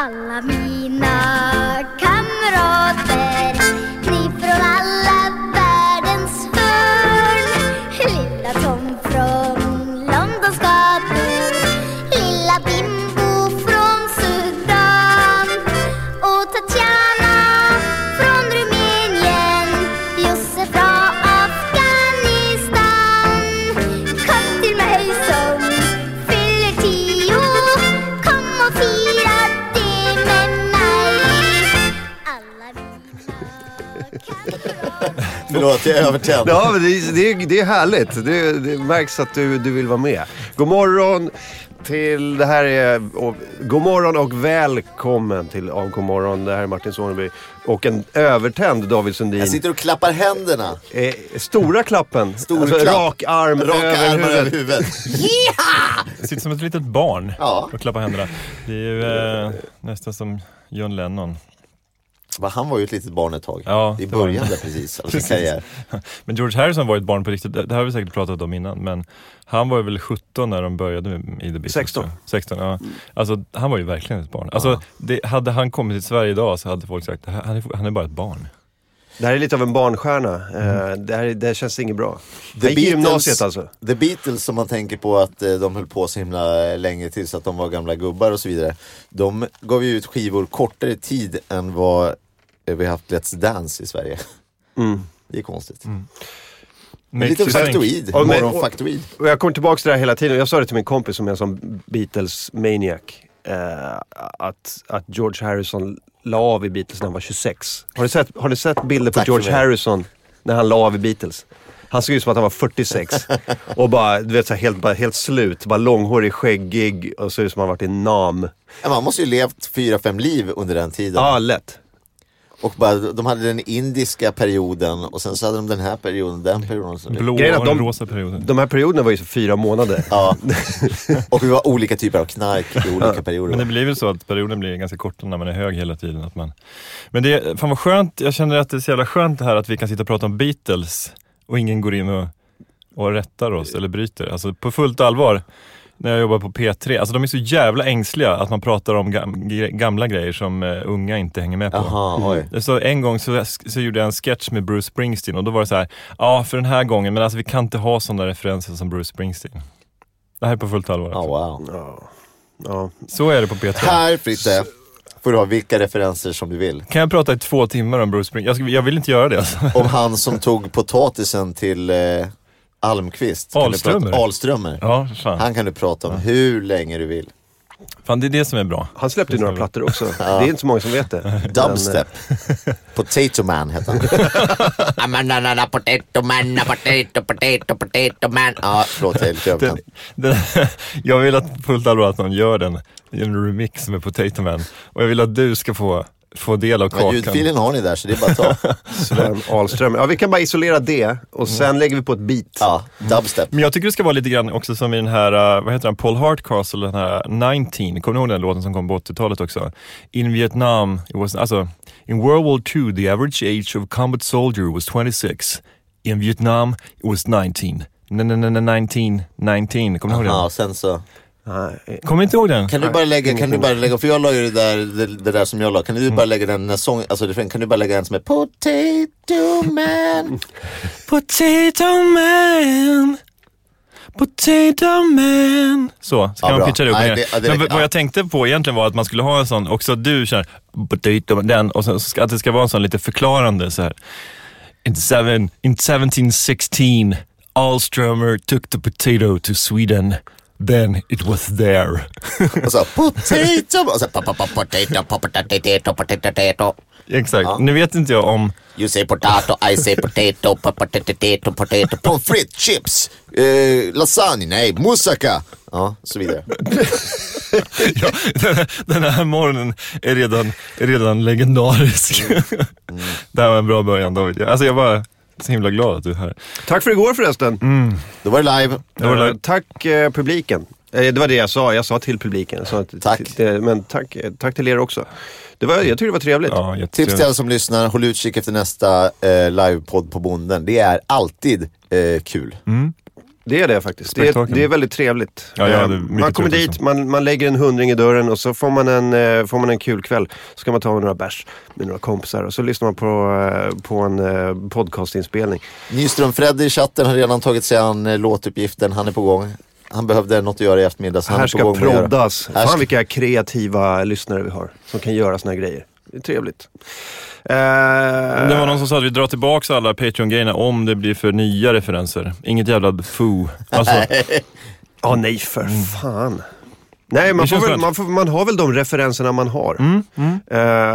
Alla Förlåt, jag är övertänd. Ja, men det, det, det är härligt. Det, det märks att du, du vill vara med. God morgon till, det här är, och, god morgon och välkommen till God morgon. Det här är Martin Soneby och en övertänd David Sundin. Jag sitter och klappar händerna. Eh, stora klappen. Stor alltså, klapp. rak arm Raka över armar över huvudet. huvudet. Jag sitter som ett litet barn Ja. och klappar händerna. Det är ju eh, nästan som John Lennon. Han var ju ett litet barn ett tag. Ja, I början där precis av sin Precis. karriär. Men George Harrison var ju ett barn på riktigt, det det har vi säkert pratat om innan, men han var ju väl 17 när de började med, i The Beatles. 16. tror jag. 16, ja. Alltså han var ju verkligen ett barn. Alltså det, hade han kommit till Sverige idag så hade folk sagt, han är, han är bara ett barn. Det här är lite av en barnstjärna. Eh, det, här, det här känns inget bra. The i gymnasiet alltså. The Beatles som man tänker på att eh, de höll på så himla länge tills att de var gamla gubbar och så vidare. De gav ju ut skivor kortare tid än vad eh, vi har haft Let's Dance i Sverige. Mm. Det är konstigt. En liten you think. faktoid, Och morgonfaktoid. Och jag kommer tillbaka till det här hela tiden. Jag sa det till min kompis som är en sån Beatles-maniac. Eh, att, att George Harrison la av i Beatles när han var 26. Har ni sett, har ni sett bilder på Tack George. Harrison när han la av i Beatles? Han såg ut som att han var 46. och bara, du vet, så här, helt, bara, helt slut. Bara långhårig, skäggig och såg ut som att han varit i Nam. Ja, Man måste ju levt fyra, fem liv under den tiden. Ja, lätt. Och bara, de hade den indiska perioden och sen så hade de den här perioden, den perioden. så- Blå och de- rosa perioden. De här perioderna var ju så fyra månader. Ja. och vi var olika typer av knark i olika perioder. Men det blir väl så att perioden blir ganska kort när man är hög hela tiden. Att man... Men det fan vad skönt, jag känner att det är så jävla skönt det här att vi kan sitta och prata om Beatles och ingen går in och, och rättar oss eller bryter. Alltså på fullt allvar, när jag jobbar på P3, alltså de är så jävla ängsliga att man pratar om gamla grejer som eh, unga inte hänger med på. Jaha, oj. Så en gång så, så gjorde jag en sketch med Bruce Springsteen och då var det så här, ja för den här gången, men alltså vi kan inte ha sådana referenser som Bruce Springsteen. Det här är på fullt allvar. Ja, wow. Ja. Ja. Så är det på P3. Här Fritte, får du ha vilka referenser som du vill. Kan jag prata i två timmar om Bruce Springsteen? Jag, jag vill inte göra det alltså. Om han som tog potatisen till eh, Almqvist. Alströmer. Alströmer. Ja, fan. Han kan du prata om hur länge du vill. fan. Det är det som är bra. Han släppte ju några plattor också. Det är inte så många som vet det. Dubstep. Potato Man hette han. Potato man, potato, potato, potato man. Ja, förlåt jag är lite Den, den, jag vill att på fullt allvar att någon gör den, en remix med Potato Man. Och jag vill att du ska få, få del av Men kakan. ljudfilen har ni där så det är bara att ta. Sven Ahlström. Ja, vi kan bara isolera det och sen lägger vi på ett beat. Ja, dubstep. Men jag tycker det ska vara lite grann också som i den här, uh, vad heter den, Paul Hardcastle, den här 19, kommer ni ihåg den låten som kom på 80-talet också? In Vietnam, it was, alltså, in World War II the average age of a combat soldier was 26. In Vietnam it was 19. Nej, nej, nej, nej, 19, 19, kommer ni ihåg Ja, den? och sen så. Kommer inte ihåg den? Kan du bara lägga, kan du bara lägga, för jag la ju det där, det, det där som jag la. Kan du bara lägga den när sång, alltså refrängen, kan du bara lägga den som är Potato Man. Potato man Potato man Så, ska Ja, man pitcha det upp Nej, det- det Men vad Ja. jag tänkte på egentligen var att man skulle ha en sån, också du kör potato, den, och sen så ska, att det ska vara en sån lite förklarande så här. In, seven, in 1716 Alströmer took the potato to Sweden Then it was there. Och så potato, och så Potato, potato, potato. Exakt. Nu vet inte jag om... You say potato, I say potato, potato, potato. pommes frites, chips, eh, lasagne, nej, moussaka. Ja, så vidare. Ja, den här morgonen är redan, är redan legendarisk. Det här var en bra början David. Alltså jag var så himla glad att du är här. Tack för igår förresten. Då var det live. Det var Eh, tack eh, publiken. Eh, det var det jag sa. Jag sa till publiken. Sa att- Tack. till- men tack, eh, tack till er också. Det var, jag tyckte det var trevligt. Ja, Tips till alla som lyssnar, håll utkik efter nästa eh, livepodd på Bonden. Det är alltid eh, kul. Det är det faktiskt. Det är, det är väldigt trevligt. Ja, ja, Eh, det är mycket man kommer trevligt dit, man, man lägger en hundring i dörren och så får man en, eh, får man en kul kväll. Så kan man ta några bärs med några kompisar och så lyssnar man på, eh, på en eh, podcastinspelning. Nyström Freddy i chatten har redan tagit sig an låtuppgiften. Han är på gång. Han behövde något att göra i eftermiddag så han här är på ska gång göra. proddas. Här Fan ska- vilka kreativa lyssnare vi har som kan göra såna här grejer. Det är trevligt. Eh, Det var någon som sa att vi drar tillbaka alla Patreon-grejerna om det blir för nya referenser. Inget jävla foo. Alltså, Ja, nej för fan. Nej, man, får väl, man, får, man har väl de referenserna man har. mm, mm.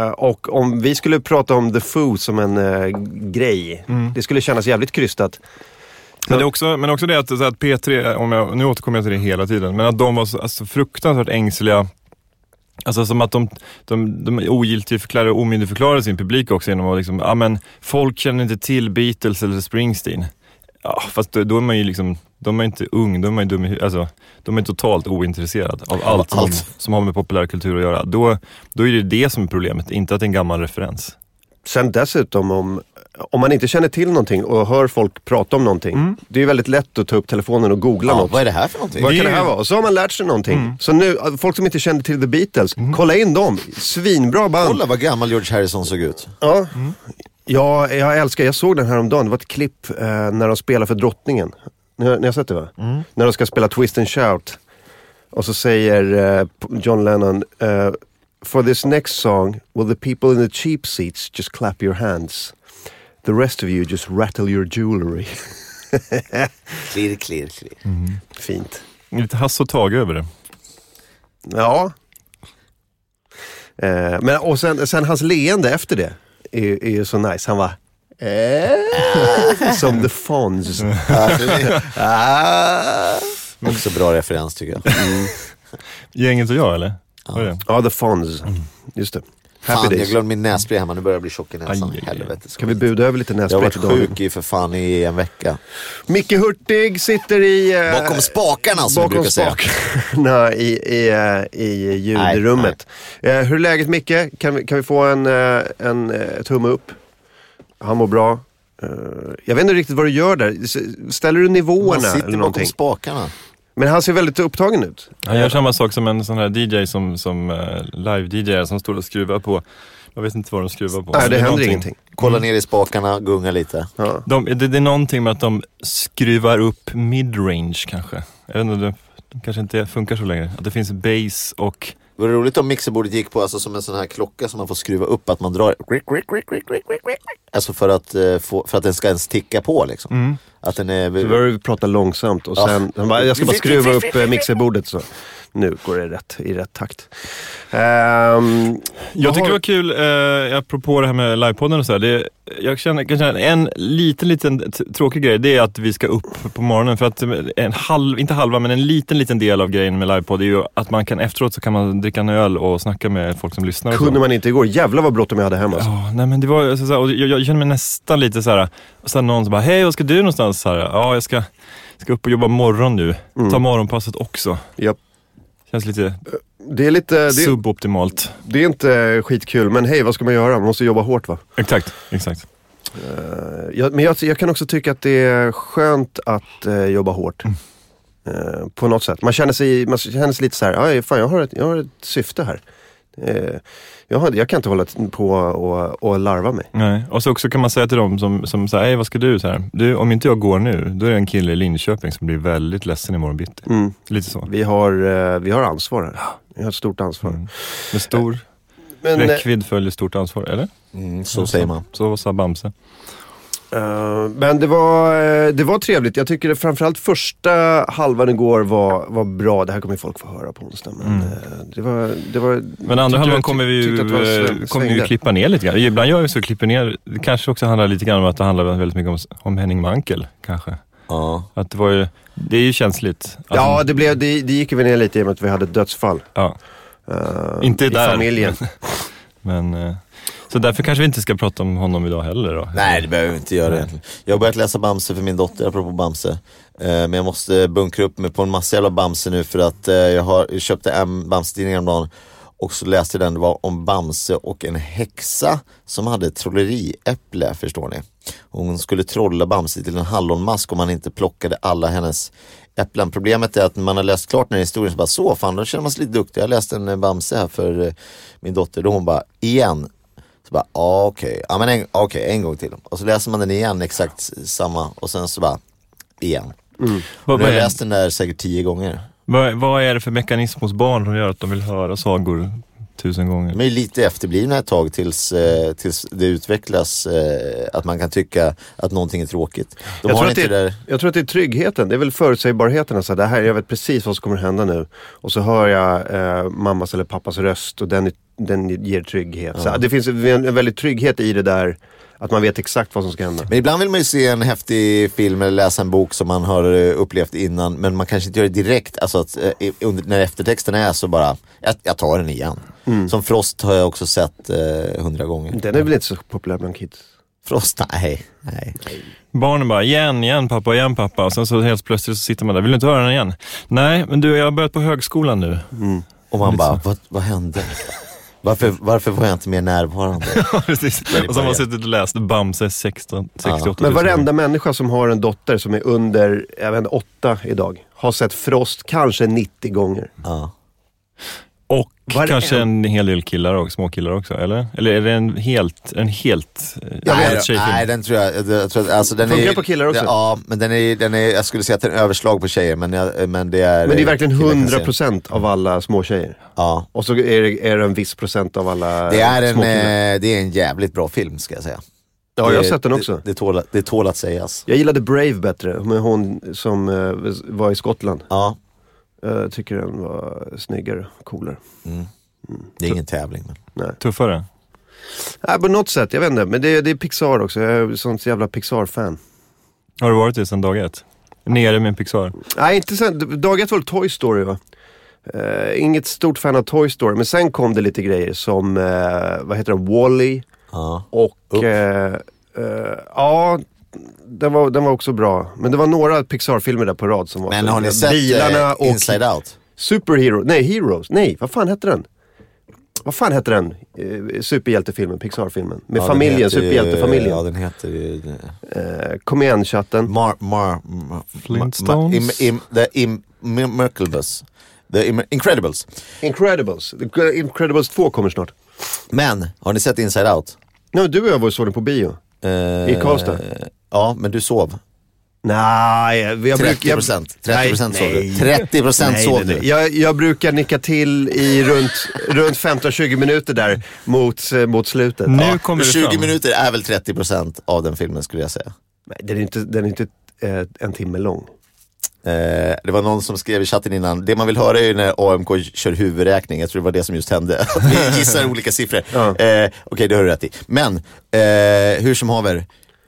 Eh, och om vi skulle prata om The Foo som en eh, grej, Mm. det skulle kännas jävligt krystat. Men, det också, men också det att, att P3, om jag, nu återkommer jag till det hela tiden, men att de var så, alltså, fruktansvärt ängsliga. Alltså som att de, de, de ogiltigförklarade och omyndigförklarade sin publik också genom att liksom, ja men folk känner inte till Beatles eller Springsteen. Ja, fast då, då är man ju liksom, de är inte ung, de är dum alltså, de är totalt ointresserade av allt, som, allt. som har med populärkultur att göra. Då, då är det det som är problemet, inte att det är en gammal referens. Sen dessutom om, om man inte känner till någonting och hör folk prata om någonting. Det är väldigt lätt att ta upp telefonen och googla Ja, något. vad är det här för någonting? Vad kan det här vara? Och så har man lärt sig någonting. Så nu, folk som inte kände till The Beatles, kolla in dem. Svinbra band. Kolla vad gammal George Harrison såg ut. Ja. ja, jag älskar, jag såg den här om dagen. Det var ett klipp eh, när de spelar för drottningen. Ni har, ni har sett det va? När de ska spela Twist and Shout. Och så säger eh, John Lennon, eh, For this next song, will the people in the cheap seats just clap your hands? The rest of you just rattle your jewelry. Klirr, klirr, klirr. Fint. Lite Hasse och Tage över det. Ja. Eh, men, och sen, sen hans leende efter det är, är ju så nice. Han var eh, som the Fonz. ah. Också bra referens tycker jag. Gänget och jag eller? Det? Ja, the Fonz. Just det. Happy Fan, jag days. glömde min nässpray hemma. Nu börjar jag bli tjock i näsan. Aj. Helvete. Kan vi buda över lite Jag har nässpray varit sjuk i för fan i en vecka. Micke Hurtig sitter i... eh, Bakom spakarna som bakom brukar säga. spakarna i, i, eh, i ljudrummet. Eh, hur är läget Micke? Kan vi, kan vi få en, eh, en eh, tumme upp? Han mår bra. Eh, jag vet inte riktigt vad du gör där. Ställer du Man nivåerna sitter eller bakom någonting? spakarna. Men han ser väldigt upptagen ut. Han gör samma sak som en sån här DJ som, som uh, live-DJ som står och skruvar på, jag vet inte vad de skruvar på. Nej, det är händer någonting- ingenting. Kolla ner i spakarna, gunga lite. Ja. De, det, det är någonting med att de skruvar upp midrange kanske. Jag vet inte, det, det kanske inte funkar så länge. Att det finns bass och Det vore roligt om mixerbordet gick på alltså, som en sån här klocka som man får skruva upp. Att man drar. Alltså för att, eh, för att den ska ens ticka på liksom. Att den är... Så vi prata långsamt och Ja. sen, han bara, jag ska bara skruva upp eh, mixerbordet så. Nu går det rätt, i rätt takt. Ehm, Jag tycker har- det var kul, eh, apropå det här med livepodden och så här, det, jag känner, kan känna en liten, liten tråkig grej, det är att vi ska upp på morgonen. För att en halv, inte halva, men en liten, liten del av grejen med livepodd är ju att man kan efteråt så kan man dricka en öl och snacka med folk som lyssnar. kunde man inte igår. Jävlar vad bråttom jag hade hemma. Alltså. Ja, nej men det var så, så här, och jag, jag känner mig nästan lite så här, och sen någon som bara, hej, vad ska du någonstans? Så här, ja, jag ska, ska upp och jobba morgon nu. Ta morgonpasset också. Japp. Känns lite Det är lite, det, suboptimalt. det är inte skitkul men hej vad ska man göra? Man måste jobba hårt va? Exakt, exakt. Eh, jag, men jag, jag kan också tycka att det är skönt att eh, jobba hårt. Eh, på något sätt. Man känner sig, man känner sig lite så här, "Aj, fan jag har ett, jag har ett syfte här. Jag, har, jag kan inte hålla på och, och larva mig. Nej. Och så också kan man säga till dem som, som säger, hej vad ska du? Så här, du? Om inte jag går nu, då är det en kille i Linköping som blir väldigt ledsen imorgon bitti. Mm. Lite så. Vi, har, eh, vi har ansvar här. Vi har ett stort ansvar. Mm. Med stor Men, eh, räckvidd följer stort ansvar, eller? Mm, så säger man. Så sa Bamse. Eh, men det var, eh, det var trevligt. Jag tycker det, framförallt första halvan igår var, var bra. Det här kommer folk få höra på onsdag. Men eh, det var, det var, Men andra halvan kommer vi ju, att sväng- kommer vi ju klippa ner lite grann. Ibland gör vi så, klipper ner. Det kanske också handlar lite grann om att det handlar väldigt mycket om, om Henning Mankel, kanske. Ja. Att det var ju, det är ju känsligt. Alltså, Ja, det, blev, det, det gick vi ner lite i och med att vi hade ett dödsfall. ja. eh, Inte i där. familjen. Men, så därför kanske vi inte ska prata om honom idag heller då. Nej, det behöver vi inte göra egentligen. Jag har börjat läsa Bamse för min dotter, apropå Bamse. Eh, men jag måste bunkra upp mig på en massa jävla Bamse nu för att eh, jag har jag köpte en Bamse-tidning häromdagen. Och så läste jag den, det var om Bamse och en häxa som hade ett trolleriäpple förstår ni. Hon skulle trolla Bamse till en hallonmask om han inte plockade alla hennes äpplen. Problemet är att när man har läst klart den här historien så bara så fan då känner man sig lite duktig. Jag läste en eh, Bamse här för min dotter då hon bara igen. Så bara ah, okej, ja men en, okej, en gång till. Och så läser man den igen exakt samma och sen så bara igen. Vad, Och jag läst den där säkert tio gånger. vad, vad är det för mekanism hos barn som gör att de vill höra sagor tusen gånger? De är lite efterblivna ett tag tills, eh, tills det utvecklas eh, att man kan tycka att någonting är tråkigt. De Jag tror, att det, där... jag tror att det är tryggheten, det är väl förutsägbarheten. Alltså, det här, jag vet precis vad som kommer hända nu. Och så hör jag eh, mammas eller pappas röst och den, den ger trygghet. Så, det finns en, en väldigt trygghet i det där, att man vet exakt vad som ska hända. Men ibland vill man ju se en häftig film eller läsa en bok som man har eh, upplevt innan men man kanske inte gör det direkt. Alltså att, eh, under, när eftertexten är så bara, jag, jag tar den igen. Mm. Som Frost har jag också sett eh, hundra gånger. Den är väl inte så populär bland kids? Frost, nej. nej. Barnen bara, igen, igen pappa, igen pappa. Och sen så helt plötsligt så sitter man där, vill du inte höra den igen? Nej, men du, jag har börjat på högskolan nu. Och man bara, vad, vad hände? Varför, varför var jag inte mer närvarande? Ja, precis. Och så har man suttit och läst Bamse 16, 68 Men 000 varenda människa som har en dotter som är under, jag vet inte, åtta idag, har sett Frost kanske 90 gånger. Ja. Och Varenda- kanske en hel del killar också, små killar också, eller? Eller är det en helt, en helt, eh, Jag nej, vet. tjejfilm? nej, den tror jag, jag, tror att, alltså den Funkar är, på killar också? Ja, men den är, den är, jag skulle säga att den är överslag på tjejer men, jag, men det är Men det är verkligen killar kan se den. 100% av alla småtjejer. Ja. Och så är det, är det en viss procent av alla Det är, en, småkillar. eh, det är en jävligt bra film ska jag säga. Ja, jag har Det- sett den det- också. Det, tål, det tål att sägas. Jag gillade Brave bättre, med hon som eh, var i Skottland. Ja, Jag tycker den var snyggare, coolare. det är ingen tävling. Men. Tuffare? Nej, på något sätt, jag vet inte. Men det, det är Pixar också. Jag är sånt jävla Pixar-fan. Har du varit det sedan dag ett? Nere med Pixar? Nej, inte sen. Dag ett var väl Toy Story va? Eh, inget stort fan av Toy Story, men sen kom det lite grejer som, eh, vad heter det, Wall-E Ja. och Upp. eh, eh, ja, den var, den var också bra. Men det var några Pixar-filmer där på rad som var men så- har ni sett Bilarna eh, och Inside Out? Superhero, nej Heroes, nej vad fan hette den? Vad fan hette den? Eh, superhjältefilmen, Pixar-filmen. Med Ja, familjen, heter superhjältefamiljen. Ja, den heter ju... Eh, kom igen chatten. Mar, mar, mar, Flintstones? Im, im, the im, Merkelbus. The im, Incredibles. Incredibles. The Incredibles 2 kommer snart. Men, har ni sett Inside Out? Nej, du och jag var såg den på bio. Eh, I Karlstad? Ja, men du sov. Nej, jag 30 brukar... procent. 30 procent sov du. 30 procent Nej, sov nej, nej. du. Jag, jag brukar nicka till i runt, runt 15-20 minuter där mot, eh, mot slutet. Nu Ja, kommer det 20 fram. minuter är väl 30 procent av den filmen skulle jag säga. Nej, den är inte, den är inte eh, en timme lång. Eh, det var någon som skrev i chatten innan, det man vill höra är ju när AMK kör huvudräkning, jag tror det var det som just hände. Vi gissar olika siffror. Ja. Eh, Okej, det har du rätt i. Men, eh, hur som haver,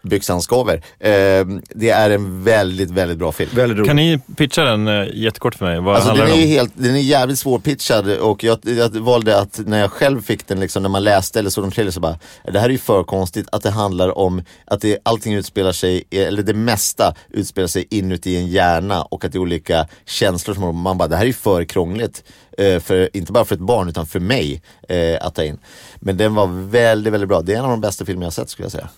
byxan skaver. Eh, det är en väldigt, väldigt bra film. Väldigt. Kan ni pitcha den eh, jättekort för mig? Vad Alltså handlar den är, om? helt, den är jävligt svårpitchad och jag, jag valde att när jag själv fick den, liksom, när man läste eller såg de trailer så bara, det här är ju för konstigt att det handlar om att det, allting utspelar sig, eller det mesta utspelar sig inuti en hjärna och att det är olika känslor som man bara, det här är ju för krångligt. Eh, för, inte bara för ett barn utan för mig eh, att ta in. Men den var väldigt, väldigt bra. Det är en av de bästa filmer jag har sett skulle jag säga.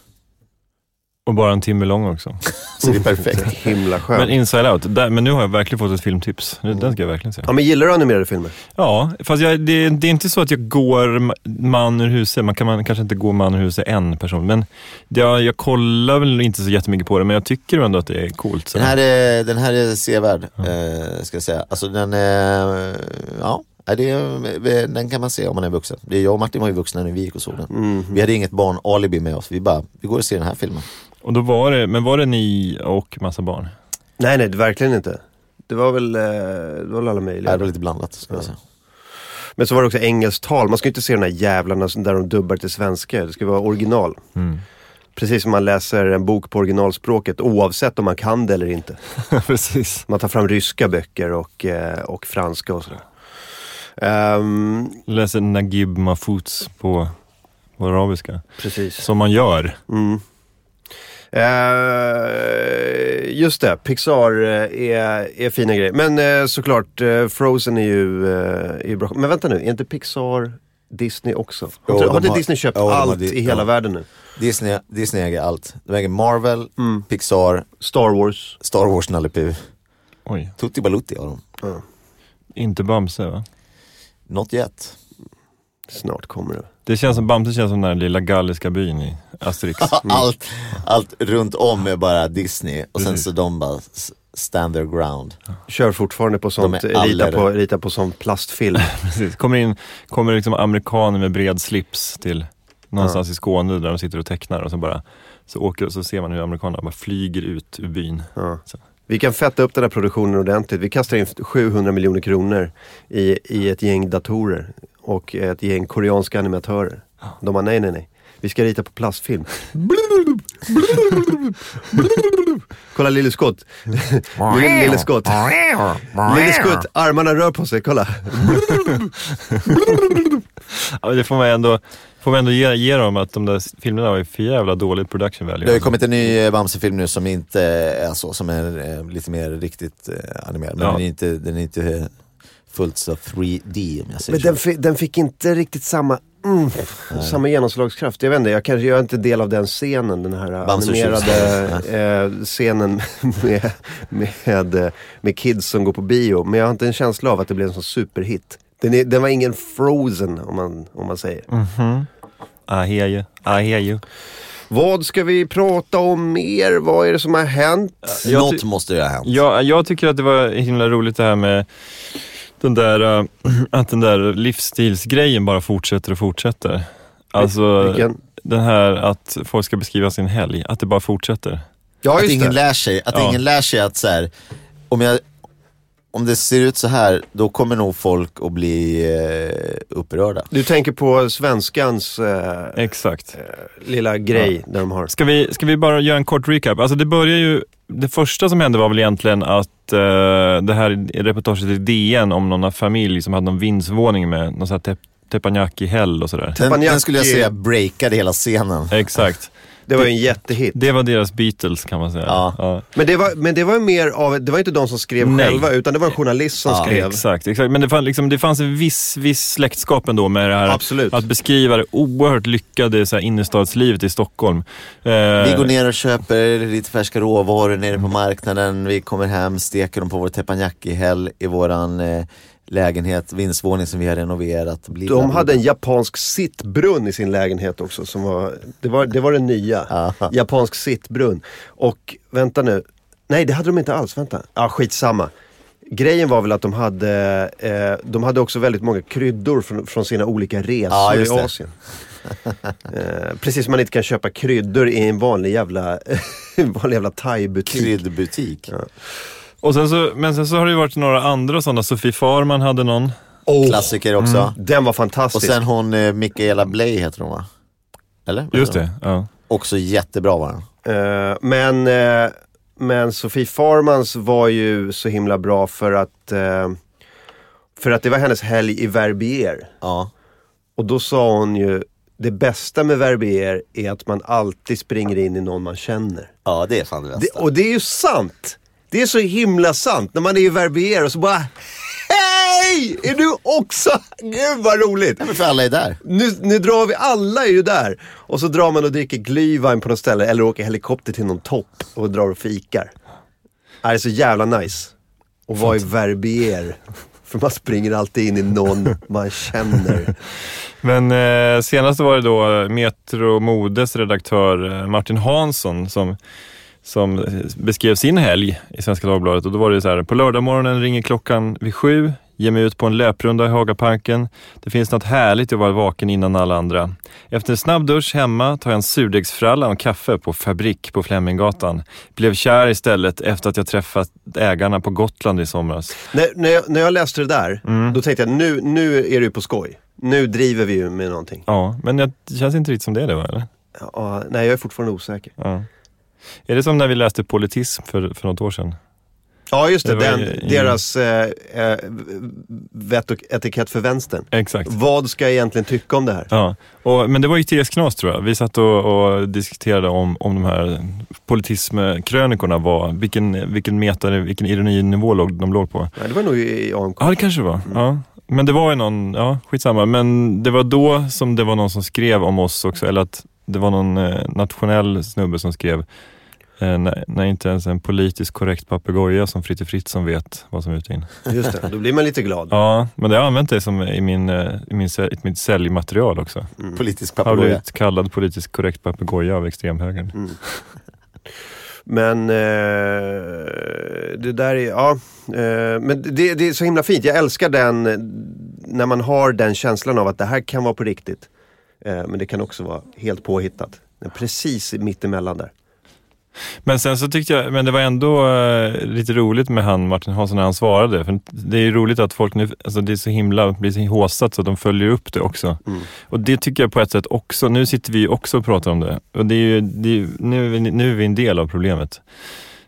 Och bara en timme lång också. Så det är perfekt. Himla skönt. Men Inside Out, där, men nu har jag verkligen fått ett filmtips. Den ska jag verkligen se. Ja, men gillar du animerade filmer? Ja, fast jag, det, det är inte så att jag går ma- man ur huset. Man kan man, kanske inte gå man ur huset en person. Men det, jag, jag kollar väl inte så jättemycket på det, men jag tycker ändå att det är coolt. Så. Den här är, den här är sevärd, eh, ska jag säga. Alltså den är, ja, det den kan man se om man är vuxen. Det är jag och Martin var ju vuxna när vi gick och såg den. Vi hade inget barn alibi med oss, vi bara, vi går och ser den här filmen. Och då var det, men var det ni och massa barn? Nej, nej, verkligen inte. Det var väl, eh, det var väl alla möjliga. Det var lite blandat, ska jag säga. Men så var det också engelskt tal. Man ska ju inte se de här jävlarna där de dubbar till svenska. Det ska vara original. Mm. Precis som man läser en bok på originalspråket oavsett om man kan det eller inte. Precis. Man tar fram ryska böcker och, eh, och franska och sådär. Ehm, Läser Naguib Mahfouz på, på arabiska. precis. Som man gör. Mm. Eh, just det, Pixar eh, är, är fina grejer. Men eh, såklart, eh, Frozen är ju, är ju bra. Men vänta nu, är inte Pixar Disney också? Har, Jo, har inte har- Disney köpt jo, allt i hela ja. världen nu? Disney, Disney äger allt. De äger Marvel, Mm. Pixar, Star Wars. Star Wars, Nalle Puh. Oj, Tutti Balutti har de. inte Bamse va? Not yet. Snart kommer det. Det känns som Bamse känns som den där lilla galliska byn i Asterix. allt, allt runt om är bara Disney och sen så de bara stand their ground. Kör fortfarande på sånt, De är rita alla- på, rita på sån plastfilm. Precis. Kommer in, kommer liksom amerikaner med bred slips till någonstans i Skåne där de sitter och tecknar och så bara så, åker, så ser man hur amerikanerna bara flyger ut ur byn. Ja. Vi kan fetta upp den här produktionen ordentligt. Vi kastar in 700 miljoner kronor i, i ett gäng datorer och ett gäng koreanska animatörer. De bara nej, nej, nej. Vi ska rita på plastfilm. kolla Lille Skott. Lille, Lille Skott. Lille Skott, armarna rör på sig, kolla. Ja, det får man ändå, får man ändå ge, ge dem att de där filmerna var ju för jävla dåligt production value. Det har ju kommit en ny eh, Bamse-film nu som inte är så, som är eh, lite mer riktigt eh, animerad. Men Ja. den, är inte, den är inte fullt så 3D om jag säger Men så. den, fi- den fick inte riktigt samma, mm, samma genomslagskraft. Jag vet inte, jag kanske jag är inte del av den scenen, den här Bamse och animerade eh, scenen med, med, eh, med kids som går på bio. Men jag har inte en känsla av att det blev en sån superhit. Den, är, den var ingen frozen om man, om man säger. Mhm. I hear you, I hear you. Vad ska vi prata om mer? Vad är det som har hänt? Jag Något måste ju ha hänt. Ja, jag tycker att det var himla roligt det här med den där, äh, att den där livsstilsgrejen bara fortsätter och fortsätter. Alltså Vilken? den här att folk ska beskriva sin helg, att det bara fortsätter. Ja, att ingen det. lär sig, att Ja. ingen lär sig att så här, om, jag, om det ser ut så här, då kommer nog folk att bli eh, upprörda. Du tänker på svenskans eh, Exakt. lilla grej där de har. Ska vi, ska vi bara göra en kort recap? Alltså det börjar ju, det första som hände var väl egentligen att eh, det här reportaget i DN om någon familj som hade någon vindsvåning med någon sån här tep, teppanyaki-häll och sådär. Den, Teppanyaki- den skulle jag säga breakade hela scenen. Exakt. Det var ju en jättehit. Det var deras Beatles kan man säga. Ja. Men det var, men det var ju mer av, det var inte de som skrev Nej. själva utan det var en journalist som Ja, skrev. Exakt, exakt. Men det, fann, liksom, det fanns en viss, viss släktskap ändå med det här Absolut. att beskriva det oerhört lyckade så här, innerstadslivet i Stockholm. Eh, Vi går ner och köper lite färska råvaror nere på marknaden. Vi kommer hem, steker dem på vår teppanyaki-häll i våran eh, lägenhet, vindsvåning som vi har renoverat. De hade en japansk sittbrunn i sin lägenhet också. Som var, det, var, det var det nya. Ja. Japansk sittbrunn. Och vänta nu. Nej det hade de inte alls, vänta. Ja skitsamma. Grejen var väl att de hade, eh, de hade också väldigt många kryddor från, från sina olika resor Ja, i. Asien. eh, precis som man inte kan köpa kryddor i en vanlig jävla, en vanlig jävla thai-butik. kryddbutik. Och sen så, men sen så har det ju varit några andra sådana. Sofie Farman hade någon. Klassiker också. Den var Och fantastisk. sen hon eh, Michaela Bley heter hon va? Eller? Just det. Ja. Också jättebra var den. Eh, men, eh, men Sofie Farmans var ju så himla bra för att eh, för att det var hennes helg i Verbier. Ja. Och då sa hon ju det bästa med Verbier är att man alltid springer in i någon man känner. ja, det är fan det Det, bästa. och det är ju sant! Det är så himla sant när man är i Verbier och så bara Hej! Är du också? Gud vad roligt! Ja, men för alla är där. Nu, nu drar vi, alla är ju där. Och så drar man och dricker glühwein på något ställe eller åker helikopter till någon topp och drar och fikar. Det är så jävla nice. Och vara i Verbier. För man springer alltid in i någon man känner. Men eh, senast var det då Metro Modes redaktör eh, Martin Hansson som, som beskrev sin helg i Svenska Dagbladet. Och då var det så här, på lördagmorgonen ringer klockan vid sju, ger mig ut på en löprunda i Hagaparken. Det finns något härligt i att vara vaken innan alla andra. Efter en snabb dusch hemma tar jag en surdegsfralla och kaffe på Fabrik på Fleminggatan. Blev kär istället efter att jag träffat ägarna på Gotland i somras. när, när, jag, när jag läste det där, Mm. då tänkte jag nu, nu är du på skoj. Nu driver vi ju med någonting. Ja, men det känns inte riktigt som det, det var, eller? Ja, nej, jag är fortfarande osäker. Ja. Är det som när vi läste politism för, för något år sedan? Ja, just det. Det den, i- deras eh, eh, vett och etikett för vänstern. Exakt. Vad ska jag egentligen tycka om det här? Ja, och, men det var ju TS Knas tror jag. Vi satt och, och diskuterade om, om de här politismkrönikorna var, vilken, vilken meta, vilken ironinivå låg, de låg på. Nej, det var nog i AMK. Ja, det kanske det var. Mm. Ja. Men det var ju någon, ja skitsamma. Men det var då som det var någon som skrev om oss också, eller att det var någon eh, nationell snubbe som skrev eh, när, när inte ens en politiskt korrekt papegoja som Fritte Fritzson vet vad som är ute in. Just det, då blir man lite glad. Ja, men det har jag använt det som i, min, eh, i, min, i mitt säljmaterial också. Politisk Har papegoja. blivit kallad politiskt korrekt papegoja av extremhögern. Men eh, det där är, ja. Eh, men det, det är så himla fint. Jag älskar den, när man har den känslan av att det här kan vara på riktigt. Eh, men det kan också vara helt påhittat. Precis mittemellan där. Men sen så tyckte jag, men det var ändå eh, lite roligt med han Martin Hansson när han svarade. För det är roligt att folk nu, alltså det är så himla, blir så håsat så att de följer upp det också. Och det tycker jag på ett sätt också, nu sitter vi också och pratar om det. Och det är ju, det är, nu, är vi, nu är vi en del av problemet.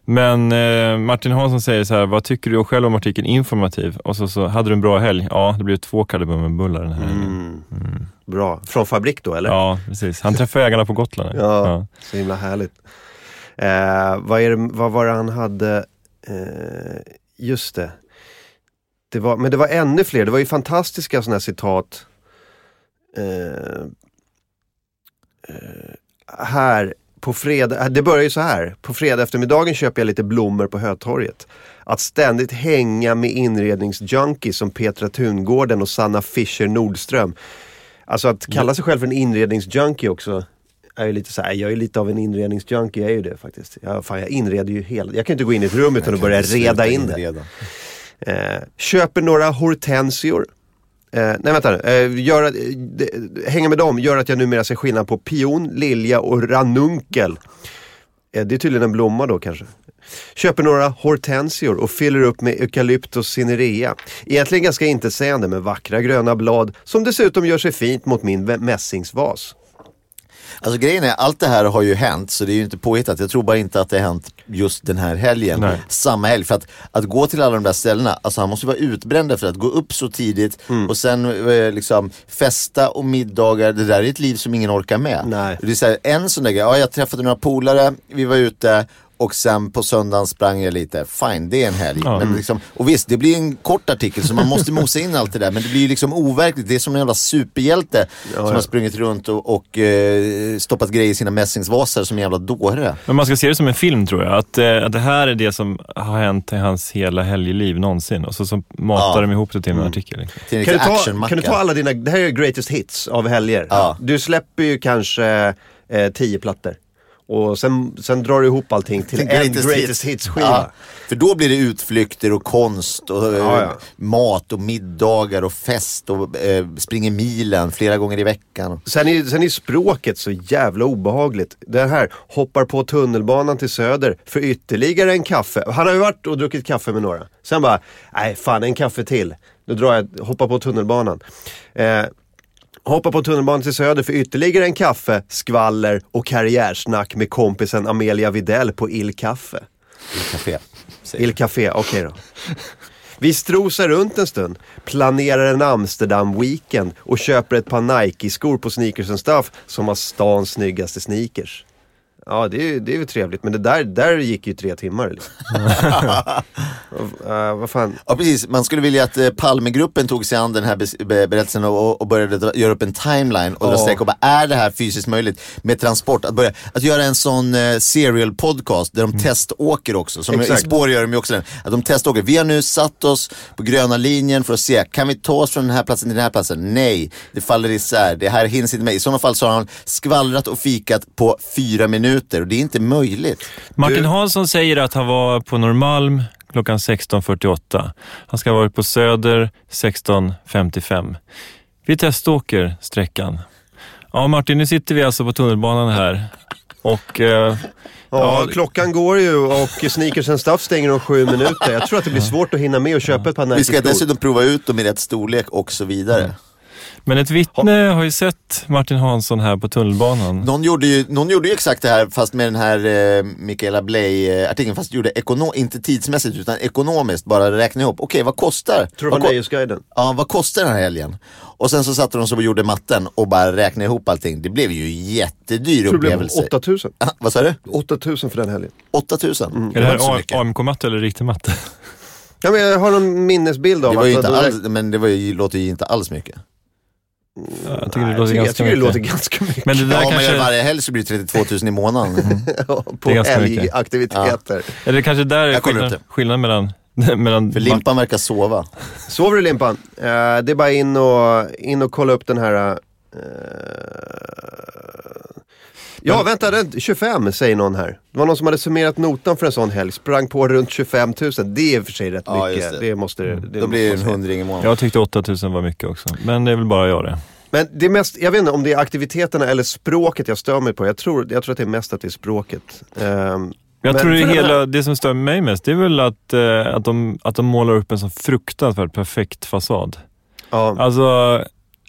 Men eh, Martin Hansson säger så här, vad tycker du själv om artikeln informativ? Och så, så hade du en bra helg? Ja, det blev två kardemummenbullar den här helgen. Mm. Bra. Från fabrik då eller? Ja, precis. Han träffade ägarna på Gotland. Ja, så himla härligt. Eh, vad, är det, vad var det han hade? Eh, just det. det var, men det var ännu fler, det var ju fantastiska sådana här citat. Eh, eh, här, på fredag, det börjar ju så här. På fredag eftermiddagen köper jag lite blommor på Hötorget. Att ständigt hänga med inredningsjunkies som Petra Tungården och Sanna Fischer Nordström. Alltså att kalla sig själv för en inredningsjunkie också är ju lite så här, jag är lite av en inredningsjunkie, jag är ju det faktiskt. Jag, fan, jag inreder ju hela, jag kan inte gå in i ett rum utan att börja reda in det. Eh, köper några hortensior. Eh, nej vänta nu, eh, gör, hänga med dem gör att jag numera ser skillnad på pion, lilja och ranunkel. Eh, det är tydligen en blomma då kanske. Köper några hortensior och fyller upp med eukalyptus cinerea. Egentligen ganska intetsägande med vackra gröna blad som dessutom gör sig fint mot min mässingsvas. Alltså grejen är, allt det här har ju hänt så det är ju inte påhittat. Jag tror bara inte att det har hänt just den här helgen. Nej. Samma helg. För att, att gå till alla de där ställena, alltså han måste ju vara utbränd för att gå upp så tidigt och sen eh, liksom festa och middagar. Det där är ett liv som ingen orkar med. Nej. Det är så här, en sån där grej, ja jag träffade några polare, vi var ute och sen på söndagen sprang jag lite. Fine, det är en helg. Ja. Men liksom, och visst, det blir en kort artikel så man måste mosa in allt det där. Men det blir ju liksom overkligt. Det är som en jävla superhjälte som ja. har sprungit runt och, och eh, stoppat grejer i sina mässingsvasar som en jävla dåre. Men man ska se det som en film tror jag. Att, eh, att det här är det som har hänt i hans hela helgliv någonsin. Och så, så matar Ja. de ihop det till en artikel. liksom. Till Kan du, ta, kan du ta alla dina, det här är greatest hits av helger. Ja. Du släpper ju kanske eh, tio plattor. Och sen, sen drar du ihop allting till en greatest hits-skiva. Ja, för då blir det utflykter och konst och eh, Ja, ja. mat och middagar och fest och eh, springer milen flera gånger i veckan. Sen är, sen är språket så jävla obehagligt. Det här, hoppar på tunnelbanan till Söder för ytterligare en kaffe. Han har ju varit och druckit kaffe med några. Sen bara, nej fan en kaffe till. Då drar jag, hoppar på tunnelbanan. Eh, hoppar på tunnelbanan till Söder för ytterligare en kaffe, skvaller och karriärsnack med kompisen Amelia Videll på Il Caffe. I café. Il Café, okej då. Vi strosar runt en stund, planerar en Amsterdam-weekend och köper ett par Nike-skor på Sneakers Stuff som har stans snyggaste sneakers. Ja, det är ju det är ju trevligt, men det där, där gick ju tre timmar. Liksom. uh, vad fan. Ja precis, man skulle vilja att eh, Palmegruppen tog sig an den här bes- be- berättelsen och, och började dra, göra upp en timeline och dra Ja. streck och bara, är det här fysiskt möjligt med transport? Att, börja, att göra en sån eh, serial podcast där de teståker också, som Exakt. i spår gör de ju också den. Att de teståker, vi har nu satt oss på gröna linjen för att se, kan vi ta oss från den här platsen till den här platsen? Nej, det faller isär, det här hinns inte med. I sådana fall så har han skvallrat och fikat på fyra minuter och det är inte möjligt. Martin Hansson säger att han var på Norrmalm klockan 16.48. Han ska ha varit på Söder 16.55. Vi teståker sträckan. Ja Martin, nu sitter vi alltså på tunnelbanan här. Och eh, Ja, Ja. klockan går ju och Sneakers and Stuff stänger om sju minuter. Jag tror att det blir svårt att hinna med och köpa ett par Vi ska Nike-skor. dessutom prova ut dem i rätt storlek och så vidare. Men ett vittne har ju sett Martin Hansson här på tunnelbanan. Någon gjorde, ju, någon gjorde ju exakt det här fast med den här eh, Michaela Bley-artikeln fast gjorde ekono- inte tidsmässigt utan ekonomiskt. Bara räkna ihop. Okej, vad kostar? Tror vad, du ko- ja, vad kostar den här helgen? Och sen så satte de sig och gjorde matten och bara räknade ihop allting. Det blev ju jättedyr tror det blev upplevelse. 8000. Ah, vad sa du? 8000 för den helgen. 8000? Mm. är det här. AMK-matte eller riktig matte? Ja, men jag har en minnesbild av Det var ju inte alls, men det var ju, låter ju inte alls mycket. Jag tycker det Nej, låter jag ganska tycker det mycket. låter ganska mycket. Men det där Ja, om man gör kanske, varje helg så blir det 32 000 i månaden. på Det är ganska mycket. helgaktiviteter. är det kanske där är Jag kollar upp skillnad, skillnaden mellan, mellan För Limpan verkar sova. Sover du Limpan? Eh, det är bara in och, in och kolla upp den här... eh, Ja, vänta, den, 25 säger någon här. Det var någon som hade summerat notan för en sån helg, sprang på runt 25 000. Det är i och för sig rätt Ja, mycket. Det. det. måste det, det Då blir det en hundring i månaden. Jag tyckte 8000 var mycket också. Men det är väl bara jag det. Men det är mest, jag vet inte om det är aktiviteterna eller språket jag stör mig på. Jag tror, jag tror att det är mest att det är språket. Ehm, Jag Men tror det, hela, det som stör mig mest, det är väl att, eh, att, de, att de målar upp en så fruktansvärt perfekt fasad. ja. Alltså,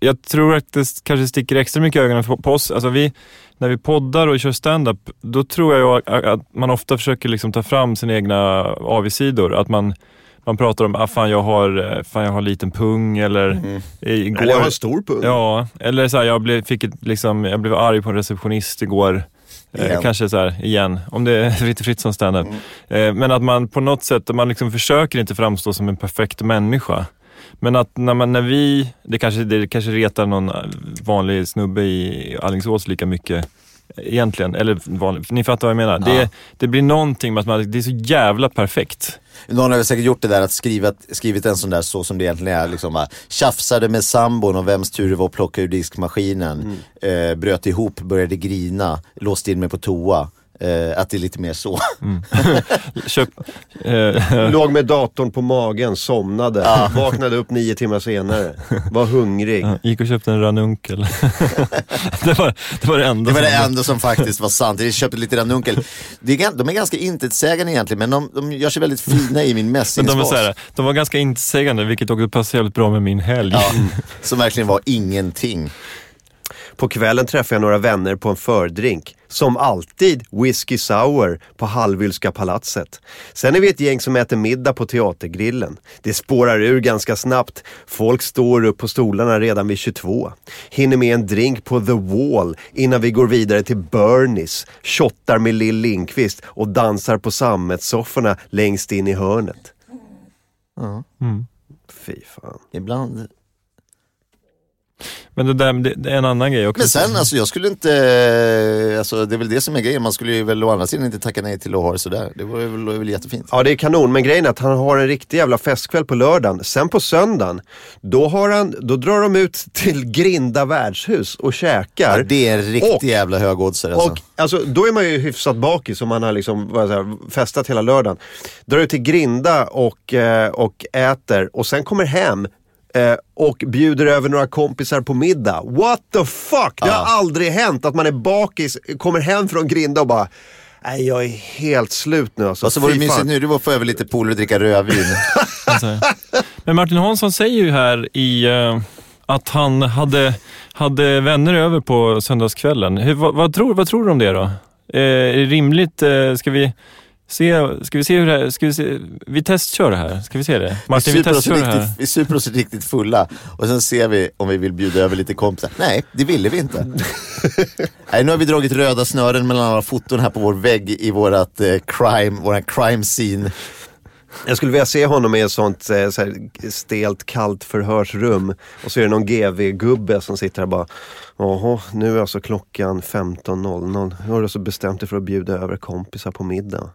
jag tror att det kanske sticker extra mycket i ögonen på oss. Alltså vi, när vi poddar och kör stand-up, då tror jag att man ofta försöker liksom ta fram sina egna avigsidor. Att man, man pratar om, ah, fan, jag har, eh, fan jag har liten pung eller igår. Eller jag har stor pung. Ja, eller så här, jag, blev, fick ett, liksom, jag blev arg på en receptionist igår. Eh, kanske så här, igen, om det är Fritte Fritzson standup. Eh, men att man på något sätt, man liksom försöker inte framstå som en perfekt människa. Men att när, man, när vi, det kanske, det kanske retar någon vanlig snubbe i Alingsås lika mycket egentligen. Eller vanlig, ni fattar vad jag menar. Ja. Det, det blir någonting med att man, det är så jävla perfekt. Någon har väl säkert gjort det där att skriva, skrivit en sån där så som det egentligen är. Liksom bara, tjafsade med sambon och vems tur det var att plocka ur diskmaskinen. Eh, bröt ihop, började grina, låste in mig på toa. Eh, att det är lite mer så. Köp, eh, Låg med datorn på magen, somnade, vaknade upp nio timmar senare, var hungrig. Ja, Gick och köpte en ranunkel. det, var, det var det enda Det var som det enda som faktiskt var sant. Jag köpte lite ranunkel. Det är, de är ganska intetsägande egentligen men de, de gör sig väldigt fina i min Men de, här, de var ganska intetsägande, vilket också passade jävligt bra med min helg. Ja, som verkligen var ingenting. På kvällen träffade jag några vänner på en fördrink. Som alltid whisky sour på Hallwylska palatset. Sen är vi ett gäng som äter middag på teatergrillen. Det spårar ur ganska snabbt. Folk står upp på stolarna redan vid 22. Hinner med en drink på The Wall innan vi går vidare till Bernies. Shottar med Lill Lindqvist och dansar på sammetssofforna längst in i hörnet. Mm. Fy fan. Ibland. Men det, där, det, det är en annan grej också. Men sen alltså jag skulle inte, alltså det är väl det som är grejen. Man skulle ju väl å andra sidan inte tacka nej till att ha det sådär. Det vore väl, väl jättefint. Ja det är kanon, men grejen är att han har en riktig jävla festkväll på lördagen. Sen på söndagen, då, har han, då drar de ut till Grinda värdshus och käkar. Ja, det är en riktig Och- jävla högoddsare alltså. Och alltså, då är man ju hyfsat bakis om man har liksom, säger, festat hela lördagen. Drar ut till Grinda och, eh, och äter och sen kommer hem eh, och bjuder över några kompisar på middag. What the fuck! Det har aldrig hänt att man är bakis, kommer hem från Grinda och bara Nej, jag är helt slut nu alltså. Vad så var det mysigt nu? Du var få över lite pool och dricka rödvin. Alltså. Men Martin Hansson säger ju här i eh, att han hade, hade vänner över på söndagskvällen. Hur, vad, vad, tror, vad tror du om det då? Eh, är det rimligt? Eh, ska vi se, ska vi se hur det här, ska vi, se, vi testkör det här. Ska vi se det? Martin, vi testkör det här. vi super oss riktigt fulla och sen ser vi om vi vill bjuda över lite kompisar. Nej, det ville vi inte. Nej, nu har vi dragit röda snören mellan alla foton här på vår vägg i vårat eh, crime, våran crime scene. Jag skulle vilja se honom i ett sånt eh, så här, stelt kallt förhörsrum och så är det någon GV-gubbe som sitter här och bara Jaha, nu är alltså klockan 15.00. Nu har du alltså bestämt dig för att bjuda över kompisar på middag.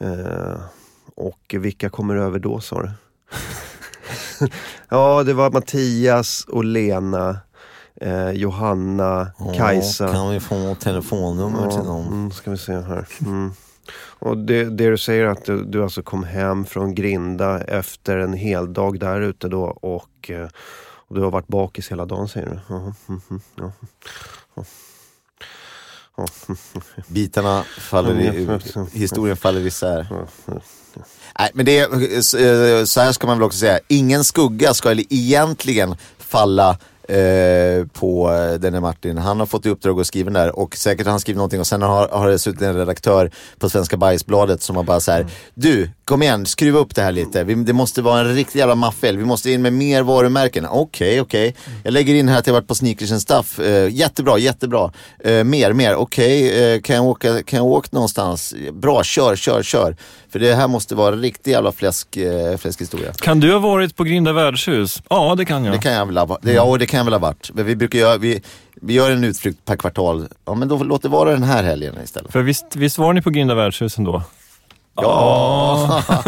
Eh, och vilka kommer över då sa du? ja, det var Mattias och Lena, eh, Johanna, Kajsa. Kan vi få telefonnummer till Ja, dem? mm, ska vi se här. Mm. Och det, det du säger att du, du alltså kom hem från Grinda efter en hel dag där ute då och, eh, och du har varit bakis hela dagen säger du? Mm, mm, ja. Bitarna faller i, Mm. historien faller isär. Nej, men det är, så här ska man väl också säga. Ingen skugga ska egentligen falla eh, på eh, Denne Martin. Han har fått i uppdrag att skriva den där och säkert har han skrivit någonting och sen har, har det suttit en redaktör på Svenska Bajsbladet som har bara så här, du kom igen, skruva upp det här lite. Vi, det måste vara en riktig jävla maffel. Vi måste in med mer varumärken. Okej, okej. Jag lägger in här att jag varit på Sneakers and Stuff. Eh, jättebra, jättebra. Eh, mer, mer. Okej, eh, kan, jag åka, kan jag åka någonstans? Bra, kör, kör, kör. För det här måste vara en riktig jävla fläsk, eh, fläskhistoria. Kan du ha varit på Grinda värdshus? Ja, det kan jag. Det kan jag väl ha, det, ja, det kan kan jag väl ha varit. Men vi brukar göra, vi, vi gör en utflykt per kvartal. Ja men då låt det vara den här helgen istället. För visst, visst var ni på Grinda värdshus ändå? Ja.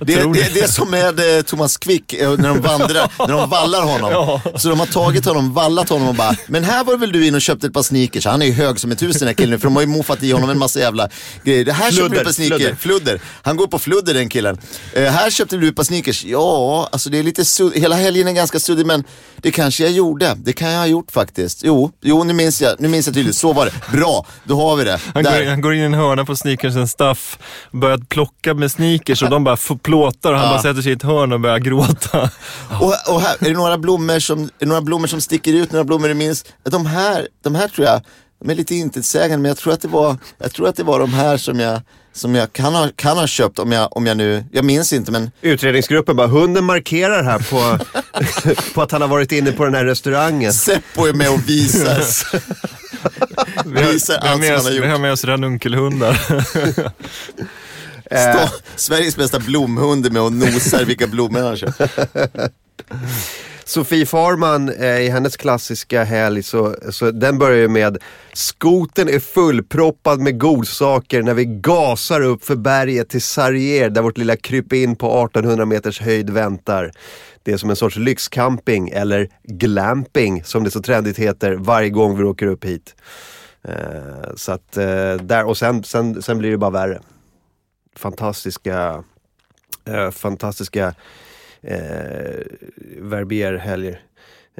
det, det, det. det är som med eh, Thomas Quick eh, när de vandrar, när de vallar honom. Så de har tagit honom, vallat honom och bara, men här var väl du in och köpte ett par sneakers. Han är ju hög som ett hus den här killen, för de har ju moffat i honom en massa jävla grejer. Det här köpte du Fludder, ett par sneakers, fludder. fludder. Han går på fludder den killen. Eh, här köpte du ett par sneakers. Ja, alltså det är lite sudd, hela helgen är ganska suddig men det kanske jag gjorde. Det kan jag ha gjort faktiskt. Jo, jo nu minns jag, nu minns jag tydligt. Så var det. Bra, då har vi det. Han går, han går in i en hörna på Sneakers and Stuff, börjar plocka med sneakers och de bara får plåtar och han Ja. bara sätter sig i ett hörn och börjar gråta. Och, och här, är det några blommor som, är det några blommor som sticker ut, några blommor du minns? De här, de här tror jag, de är lite intetsägande men jag tror att det var, jag tror att det var de här som jag, som jag kan ha, kan ha köpt om jag, om jag nu, jag minns inte men Utredningsgruppen bara, hunden markerar här på, på att han har varit inne på den här restaurangen. Seppo är med och visar. Vi har, Visar vi har, allt med, som oss, han har vi har gjort. med oss ranunkelhundar. Stå, Sveriges bästa blomhund med och nosar vilka blommor han köpt. Sofie Farman eh, i hennes klassiska helg, så, så den börjar ju med Skoten är fullproppad med godsaker när vi gasar upp för berget till Sarrier där vårt lilla krypin på 1800 meters höjd väntar. Det är som en sorts lyxcamping eller glamping som det så trendigt heter varje gång vi åker upp hit. Eh, så att eh, där, och sen, sen, sen blir det bara värre. Fantastiska, eh, fantastiska eh, Verbier-helger.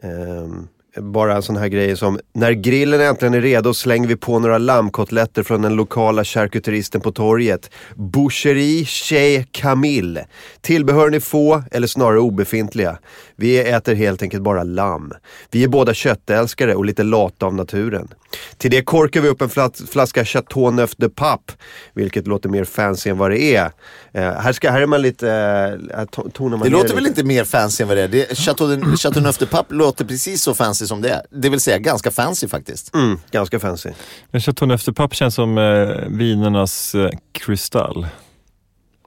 Ehm, bara en sån här grej som, när grillen äntligen är redo slänger vi på några lammkotletter från den lokala charkuteristen på torget. Boucherie Chez Camille. Tillbehören är få, eller snarare obefintliga. Vi äter helt enkelt bara lamm. Vi är båda köttälskare och lite lata av naturen. Till det korkar vi upp en flas- flaska Chateau Neuf de Pape, vilket låter mer fancy än vad det är. Eh, här, ska, här är man lite, eh, tonar man Det låter lite. väl inte mer fancy än vad det är? Det, Chateau, Chateau Neuf de Pape låter precis så fancy som det är. Det vill säga ganska fancy faktiskt. Mm, ganska fancy. Men Chateau Neuf de Pape känns som eh, vinernas eh, kristall.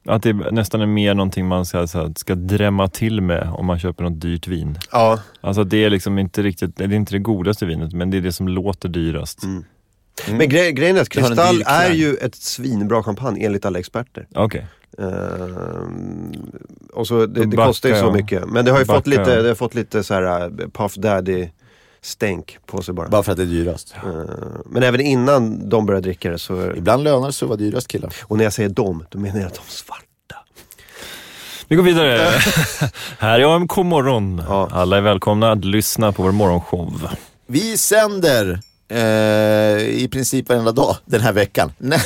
Att det nästan är mer någonting man ska, så här, ska drämma till med om man köper något dyrt vin. Ja, Alltså det är liksom inte riktigt, det är inte det godaste vinet men det är det som låter dyrast. Mm. men gre grejen är att Kristall är ju ett svinbra champagne enligt alla experter. Okej. Ehm, och så, det, det kostar ju så mycket. Men det har ju fått lite, det har fått lite så här uh, Puff Daddy stänk på sig bara. Bara för att det är dyrast. Ehm, men även innan de började dricka det så, Ibland lönar det sig att vara dyrast killar. och när jag säger de, då menar jag att de svarta. Vi går vidare. Här är AMK morgon. Ja. Alla är välkomna att lyssna på vår morgonshow. Vi sänder eh, i princip varenda dag den här veckan. Nej,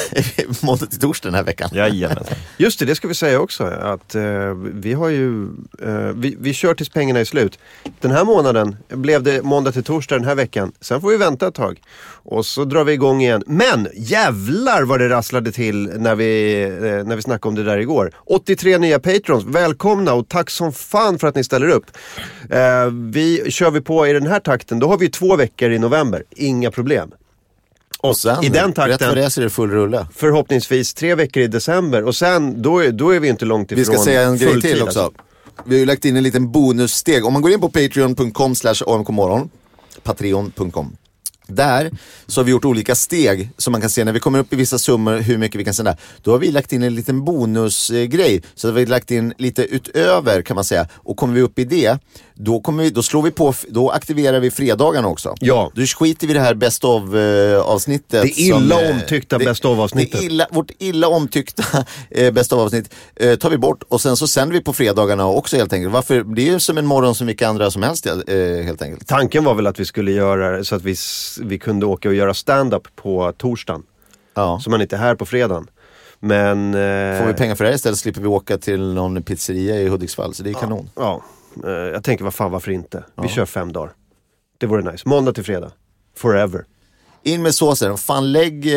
måndag till torsdag den här veckan. Jajamensan. Just det, det ska vi säga också. Att eh, vi har ju, eh, vi, vi kör tills pengarna är slut. Den här månaden blev det måndag till torsdag den här veckan. Sen får vi vänta ett tag. Och så drar vi igång igen. Men jävlar vad det rasslade till när vi, eh, när vi snackade om det där igår. 83 nya patrons, välkomna och tack som fan för att ni ställer upp. Eh, vi kör vi på i den här takten, då har vi två veckor i november. Inga problem. Och sen, i den rätt takten- vad det är så är det full rulle. Förhoppningsvis tre veckor i december och sen då är, då är vi inte långt ifrån Vi ska säga en grej till också. alltså. Vi har ju lagt in en liten bonussteg. Om man går in på patreon.com slash amkmorgon, patreon.com. Där så har vi gjort olika steg som man kan se när vi kommer upp i vissa summor hur mycket vi kan sända. Då har vi lagt in en liten bonusgrej. Så har vi lagt in lite utöver kan man säga. Och kommer vi upp i det, då, kommer vi, då slår vi på, då aktiverar vi fredagarna också. Ja. Då skiter vi i det här best of eh, avsnittet. Det illa eh, omtyckta det- best of-avsnittet. det illa, Vårt illa omtyckta eh, best of avsnitt eh, tar vi bort och sen så sänder vi på fredagarna också helt enkelt. Varför? Det är ju som en morgon som vilka andra som helst helt enkelt. Tanken var väl att vi skulle göra så att vi, vi kunde åka och göra stand-up på torsdagen. Ja. Så man inte är här på fredagen. Men... Eh, Får vi pengar för det här istället slipper vi åka till någon pizzeria i Hudiksvall så det är kanon. Ja, eh, jag tänker vad fan varför inte? Vi kör fem dagar. Det vore nice. Måndag till fredag. Forever. In med såsen. Fan lägg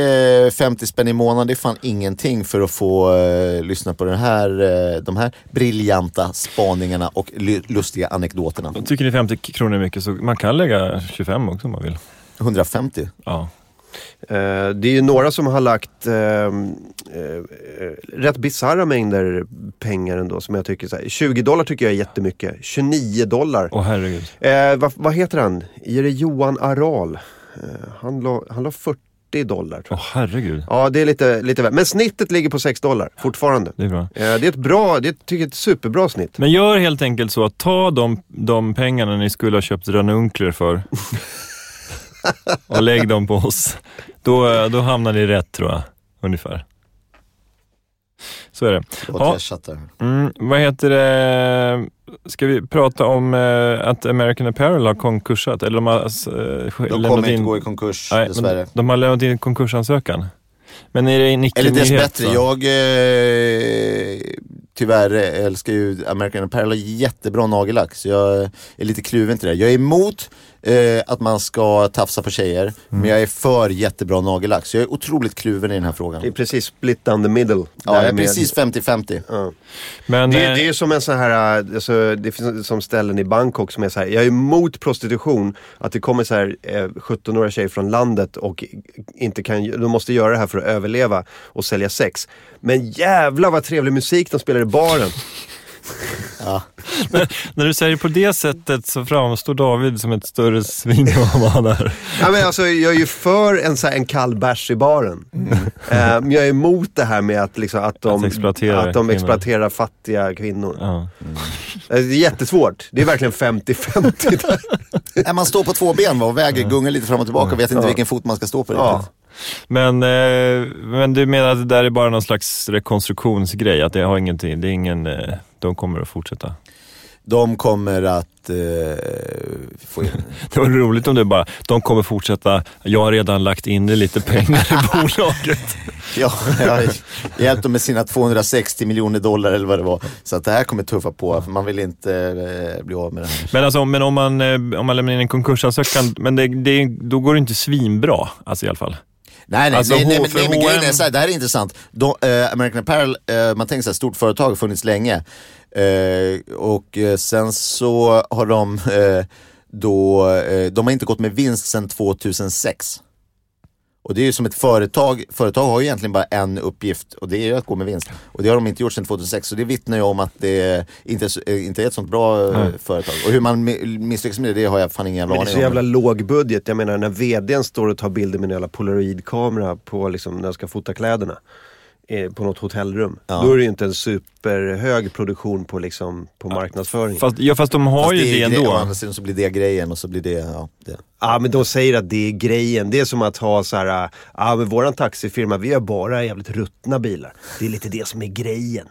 eh, 50 spänn i månaden, det är fan ingenting för att få eh, lyssna på den här, eh, de här briljanta spaningarna och lustiga anekdoterna. Tycker ni 50 kronor är mycket så man kan lägga 25 också om man vill. 150. Ja. Eh, det är ju några som har lagt eh, eh, rätt bisarra mängder pengar ändå som jag tycker så här, 20 dollar tycker jag är jättemycket. 29 dollar. Åh herregud. Eh, vad, vad heter han? Är det Johan Aral? Eh, han, la, han la 40 dollar tror Åh herregud. Ja, det är lite, lite väl. Men snittet ligger på 6 dollar fortfarande. Det är bra. Eh, det är ett bra, det är, tycker jag är ett superbra snitt. Men gör helt enkelt så att ta de, de pengarna ni skulle ha köpt ranunkler för och lägg dem på oss. Då, då hamnar ni rätt tror jag, ungefär. Så är det. Förlåt, Ja. Mm, vad heter det? Ska vi prata om eh, att American Apparel har konkursat? Eller de har eh, De kommer in... inte gå i konkurs Nej, dessvärre. de har lämnat in konkursansökan. Men är det en Eller dessbättre, jag eh, tyvärr älskar ju American Apparel har jättebra nagellack så jag är lite kluven till det. Jag är emot eh, att man ska tafsa på tjejer Mm. men jag är för jättebra nagellack så jag är otroligt kluven i den här frågan. Det är precis split down the middle. Ja, jag är precis 50-50. Ja. Men, Det, eh, det är som en sån här, äh, alltså, det finns som ställen i Bangkok som är så här, jag är emot prostitution. Att det kommer så här eh, 17-åriga tjejer från landet och inte kan, de måste göra det här för att överleva och sälja sex. Men jävla vad trevlig musik de spelar i baren. När du säger på det sättet så framstår David som ett större svin än vad han är. Ja, men alltså, jag är ju för en, så här, en kall bärs i baren. Eh, men jag är emot det här med att, liksom, att de, Att exploatera att de kvinnor. exploaterar fattiga kvinnor. Ja. Eh, Det är jättesvårt. Det är verkligen 50-50 där. Man står på två ben va, och väger, gungar lite fram och tillbaka och vet inte Ja. vilken fot man ska stå på Ja. riktigt. Men, eh, men du menar att det där är bara någon slags rekonstruktionsgrej? Att det har ingenting, det är ingen, eh, de kommer att fortsätta? De kommer att eh, få in Det var roligt om det bara, de kommer fortsätta, jag har redan lagt in lite pengar i bolaget. Ja, jag har hjälpt dem med sina 260 miljoner dollar eller vad det var. Så att det här kommer tuffa på, för man vill inte eh, bli av med det här. Men, alltså, men om, man, eh, om man lämnar in en konkursansökan, men det, det, då går det inte svinbra, alltså i alla fall. Nej, nej, Alltså, nej, nej, nej men grejen är så här, det här är intressant. De, eh, American Apparel, eh, man tänker så här, stort företag har funnits länge. Eh, och eh, sen så har de eh, då, eh, de har inte gått med vinst sedan 2006. Och det är ju som ett företag, företag har ju egentligen bara en uppgift och det är ju att gå med vinst. Och det har de inte gjort sedan 2006 så det vittnar ju om att det inte är, eh, inte är ett sånt bra eh, Nej. företag. Och hur man mi- misslyckas med det, det har jag fan ingen Men det är aning så jävla om. låg budget. Jag menar när VDn står och tar bilder med en jävla polaroidkamera på liksom, när de ska fota kläderna. Eh, På något hotellrum. Ja. Då är det ju inte en superhög produktion på, liksom, på marknadsföring. Fast, ja, fast de har Fast ju det det ändå. Å andra sidan så blir det grejen och så blir det, ja. Det. Ja men de säger att det är grejen. Det är som att ha så här, ja men våran taxifirma vi har bara jävligt ruttna bilar. Det är lite det som är grejen.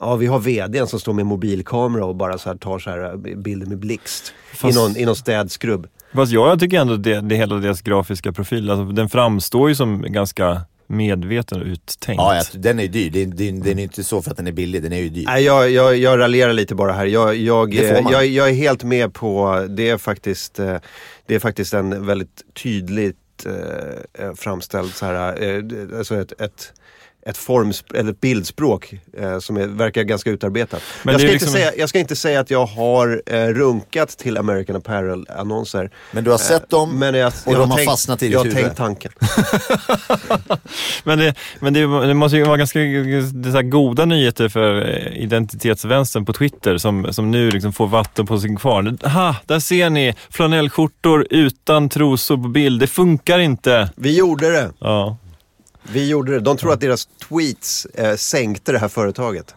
Ja vi har VDn som står med mobilkamera och bara så här tar så här äh, bilder med blixt. Fast- I, någon, I någon städskrubb. Fast jag tycker ändå det, det hela deras grafiska profil, alltså, den framstår ju som ganska medveten och uttänkt. Ja, ja, den är ju dyr. Den, den, den är inte så för att den är billig, den är ju dyr. Nej jag, jag, jag raljerar lite bara här. Jag, jag, jag, jag är helt med på, det är faktiskt, eh, det är faktiskt en väldigt tydligt eh, framställd så här, eh, alltså ett, ett ett, forms, eller ett bildspråk eh, som är, verkar ganska utarbetat. Men jag, ska är inte liksom- säga, jag ska inte säga att jag har eh, runkat till American Apparel-annonser. Men du har sett dem Men jag, och jag de har tänkt, fastnat i ditt Jag har huvud. tänkt tanken. Men, det, men det, det måste ju vara ganska det goda nyheter för eh, identitetsvänstern på Twitter som, som nu liksom får vatten på sin kvarn. Aha, där ser ni flanellskjortor utan trosor på bild. Det funkar inte. Vi gjorde det. Ja. Vi gjorde det. De tror att deras tweets eh, sänkte det här företaget.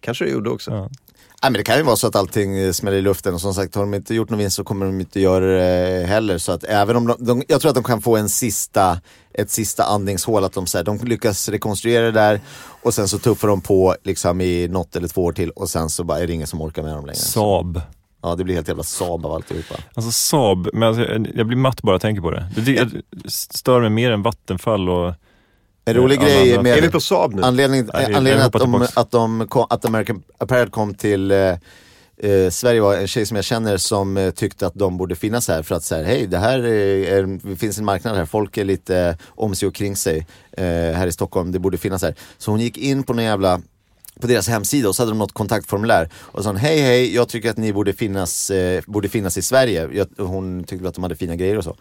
Kanske det gjorde också. Ja. Nej, men det kan ju vara så att allting eh, smäller i luften och som sagt har de inte gjort någon vinst så kommer de inte göra det heller. Så att även om de, de, jag tror att de kan få en sista, ett sista andningshål, att de, så här, de lyckas rekonstruera det där och sen så tuffar de på liksom i något eller två år till och sen så bara är det ingen som orkar med dem längre. Saab. Ja, det blir helt jävla Saab av alltihopa. Alltså Saab, men alltså, jag blir matt bara jag tänker på det. Det, det jag stör mig mer än Vattenfall och... En rolig Ja, grej med... Är vi på Saab nu? Anledningen, Nej, anledningen att, de, att, de kom, att American Apparel kom till, eh, eh, Sverige var en tjej som jag känner som eh, tyckte att de borde finnas här för att säga hej det här är, det finns en marknad här, folk är lite eh, om sig och kring sig eh, här i Stockholm, det borde finnas här. Så hon gick in på någon jävla på deras hemsida och så hade de något kontaktformulär och sa hej hej, jag tycker att ni borde finnas, eh, borde finnas i Sverige. Jag, hon tyckte att de hade fina grejer och så.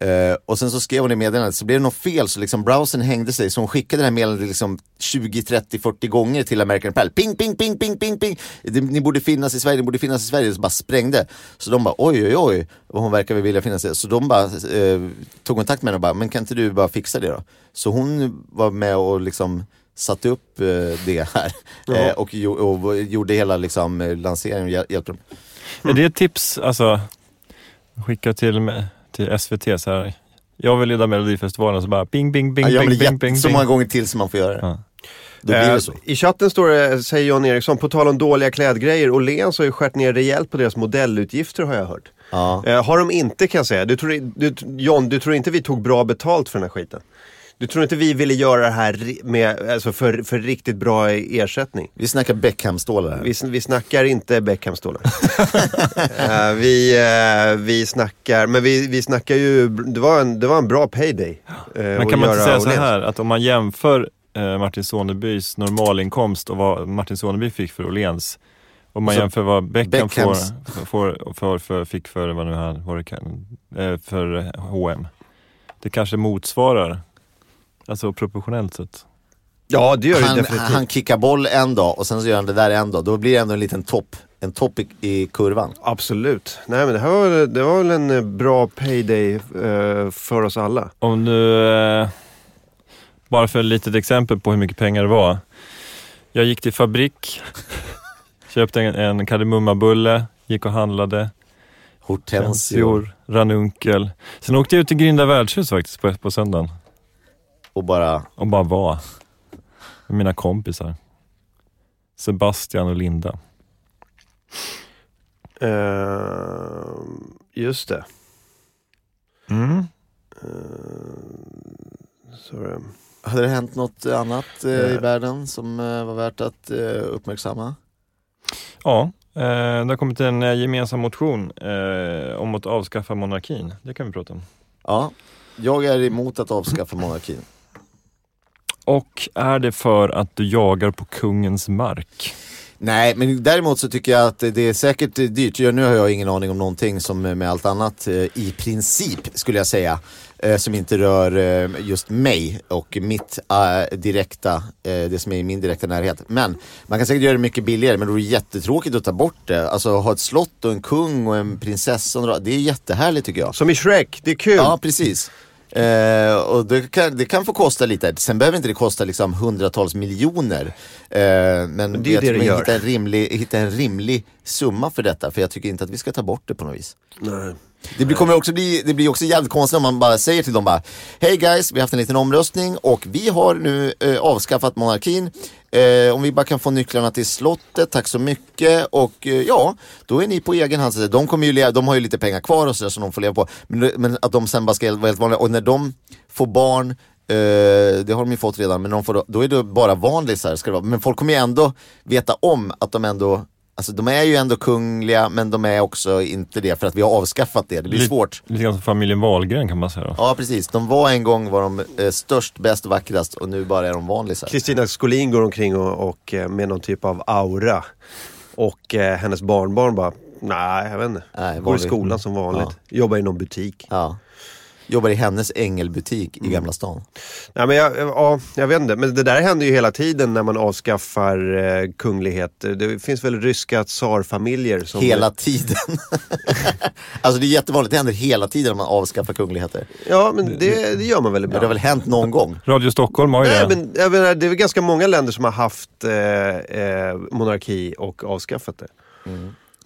Eh, och sen så skrev hon i meddelandet, så blev det något fel så liksom browsern hängde sig så hon skickade det här meddelandet liksom 20, 30, 40 gånger till American Apparel. Ping, ping, ping, ping, ping, ping. Ni borde finnas i Sverige, ni borde finnas i Sverige. Så bara sprängde. Så de bara oj, oj, oj. Och hon verkar väl vilja finnas i Så de bara eh, tog kontakt med henne och bara, men kan inte du bara fixa det då? Så hon var med och liksom satte upp eh, det här eh, och, och gjorde hela liksom, lanseringen hjäl- hjälpte dem. Är det ett tips, alltså, skicka till, till SVT så här. Jag vill leda Melodifestivalen så bara bing, bing, bing, Ja, bing, bing, bing, så många gånger till som man får göra det. Ja. Eh. I chatten står det, säger John Eriksson, på tal om dåliga klädgrejer, Åhléns har ju skärt ner rejält på deras modellutgifter har jag hört. Ja. Eh, har de inte kan jag säga. Du tror, du, John, du tror inte vi tog bra betalt för den här skiten? Du tror inte vi ville göra det här med, alltså för, för riktigt bra ersättning? Vi snackar Beckham-stålar här. Vi, vi snackar inte Beckham-stålar. Eh, vi, eh, vi snackar, men vi, vi snackar ju, det var en, det var en bra payday. eh, Men kan man inte säga så här att om man jämför Martin Sonebys normalinkomst och vad Martin Soneby fick för Åhléns och man Så jämför vad Beckham får, Beckhams- får, för, fick för vad nu han vad det kan, för H&M. Det kanske motsvarar, alltså proportionellt sett. Ja, det gör det Han, definitivt. han kickar boll en dag och sen så gör han det där en dag. Då blir det ändå en liten topp. En topp i, i kurvan. Absolut. Nej men det här var, väl- det var väl en eh, bra payday eh, för oss alla. Om du, eh, bara för ett litet exempel på hur mycket pengar det var. Jag gick till fabrik, köpte en, en kardemummabulle, gick och handlade, Hortensior. Tensior, ranunkel. Sen åkte jag ut till Grinda värdshus faktiskt på, på söndagen Och bara, och bara var med mina kompisar. Sebastian och Linda. Eh, just det. Mm. Så, eh, hade det hänt något annat eh, i världen som var värt att uppmärksamma? Ja, det har kommit en gemensam motion om att avskaffa monarkin. Det kan vi prata om. Ja, jag är emot att avskaffa monarkin. Och är det för att du jagar på kungens mark? Nej, men däremot så tycker jag att det är säkert dyrt. Nu har jag ingen aning om någonting som med allt annat eh, i princip skulle jag säga. eh, Som inte rör eh, just mig och mitt direkta, det som är i min direkta närhet. Men man kan säkert göra det mycket billigare men det jättetråkigt att ta bort det. Alltså ha ett slott och en kung och en prinsessa. Det är jättehärligt tycker jag. Som i Shrek, det är kul. Ja, precis. Eh, och det kan, det kan få kosta lite. Sen behöver inte det kosta liksom hundratals miljoner. Eh, men det är jag det tror det man gör. hitta en, rimlig, hitta en rimlig summa för detta. För jag tycker inte att vi ska ta bort det på något vis. Nej. Det blir, kommer också bli, det blir också jävligt konstigt om man bara säger till dem bara Hej guys, vi har haft en liten omröstning och vi har nu eh, avskaffat monarkin. Eh, om vi bara kan få nycklarna till slottet, tack så mycket. Och eh, ja, då är ni på egen hand. Så De, kommer ju leva, de har ju lite pengar kvar och sådär som de får leva på. Men, men att de sen bara ska vara helt vanliga. Och när de får barn, eh, det har de ju fått redan, men de får, då- då är det bara vanlisar. Ska det vara. Men folk kommer ju ändå veta om att de ändå Alltså de är ju ändå kungliga men de är också inte det för att vi har avskaffat det. Det blir Lite- svårt. Lite grann som familjen Wahlgren kan man säga. Då. Ja precis, de var en gång var de eh, störst, bäst och vackrast och nu bara är de vanlisar. Kristina Skolin går omkring och, och eh, med någon typ av aura. Och eh, hennes barnbarn bara, nej jag vet inte. Nej, går i skolan som vanligt. Jobbar i någon butik. Ja. Jobbar i hennes ängelbutik Mm. i Gamla stan. Nej, men jag, ja, jag vet inte, men det där händer ju hela tiden när man avskaffar eh, kunglighet. Det finns väl ryska tsarfamiljer som... Hela tiden. alltså det är jättevanligt, det händer hela tiden när man avskaffar kungligheter. Ja, men det, det gör man väl ibland. det har väl hänt någon gång? Radio Stockholm har ju Nej, det. men jag menar, det är väl ganska många länder som har haft eh, eh, monarki och avskaffat det.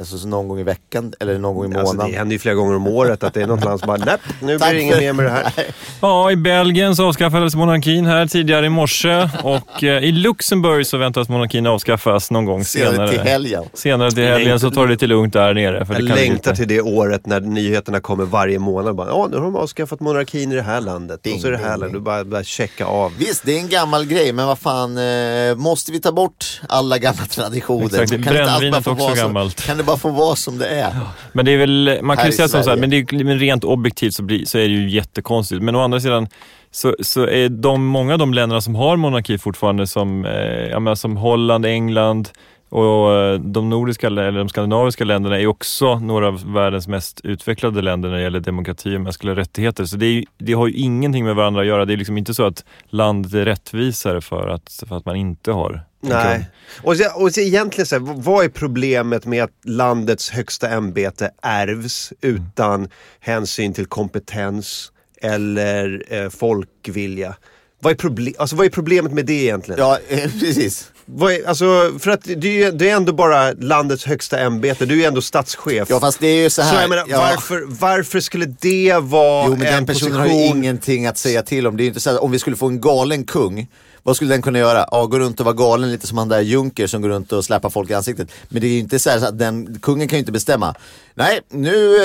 Alltså så någon gång i veckan eller någon gång i Alltså, månaden. det händer ju flera gånger om året att det är något land som bara, nej, nu blir det inget mer med det här. Ja, i Belgien så avskaffades monarkin här tidigare i morse och eh, i Luxemburg så väntas monarkin avskaffas någon gång Senare senare. till helgen. Senare till helgen så tar det lite lugnt där nere. För Jag det kan längtar till det året när nyheterna kommer varje månad. Bara, Ja, nu har de avskaffat monarkin i det här landet. Ding, och så är det här ding, landet. Du bara, bara checka av. Visst, det är en gammal grej, men vad fan, eh, måste vi ta bort alla gamla traditioner? Exakt, brännvinet också gammalt. Bara få vara som det är. Men det är väl, man kan ju säga som så här, men, det är, men rent objektivt så, blir, så är det ju jättekonstigt. Men å andra sidan så, så är de, många av de länderna som har monarki fortfarande som, eh, menar, som Holland, England och eh, de nordiska eller de skandinaviska länderna är också några av världens mest utvecklade länder när det gäller demokrati och mänskliga rättigheter. Så det, är, det har ju ingenting med varandra att göra. Det är liksom inte så att landet är rättvisare för att, för att man inte har. Nej. Och, så, och så egentligen så här, vad är problemet med att landets högsta ämbete ärvs utan hänsyn till kompetens eller eh, folkvilja? Vad är, proble- alltså, vad är problemet med det egentligen? Ja, eh, precis. Vad är, alltså, för att det är, det är ändå bara landets högsta ämbete, du är ändå statschef. Ja, fast det är ju så här. så jag menar, ja. varför, varför skulle det vara Jo, men en den personen position? har ju ingenting att säga till om. Det är inte så att om vi skulle få en galen kung, vad skulle den kunna göra? Ja, gå runt och vara galen lite som han där Junker som går runt och släpar folk i ansiktet. Men det är ju inte så, här så att den, kungen kan ju inte bestämma. Nej, nu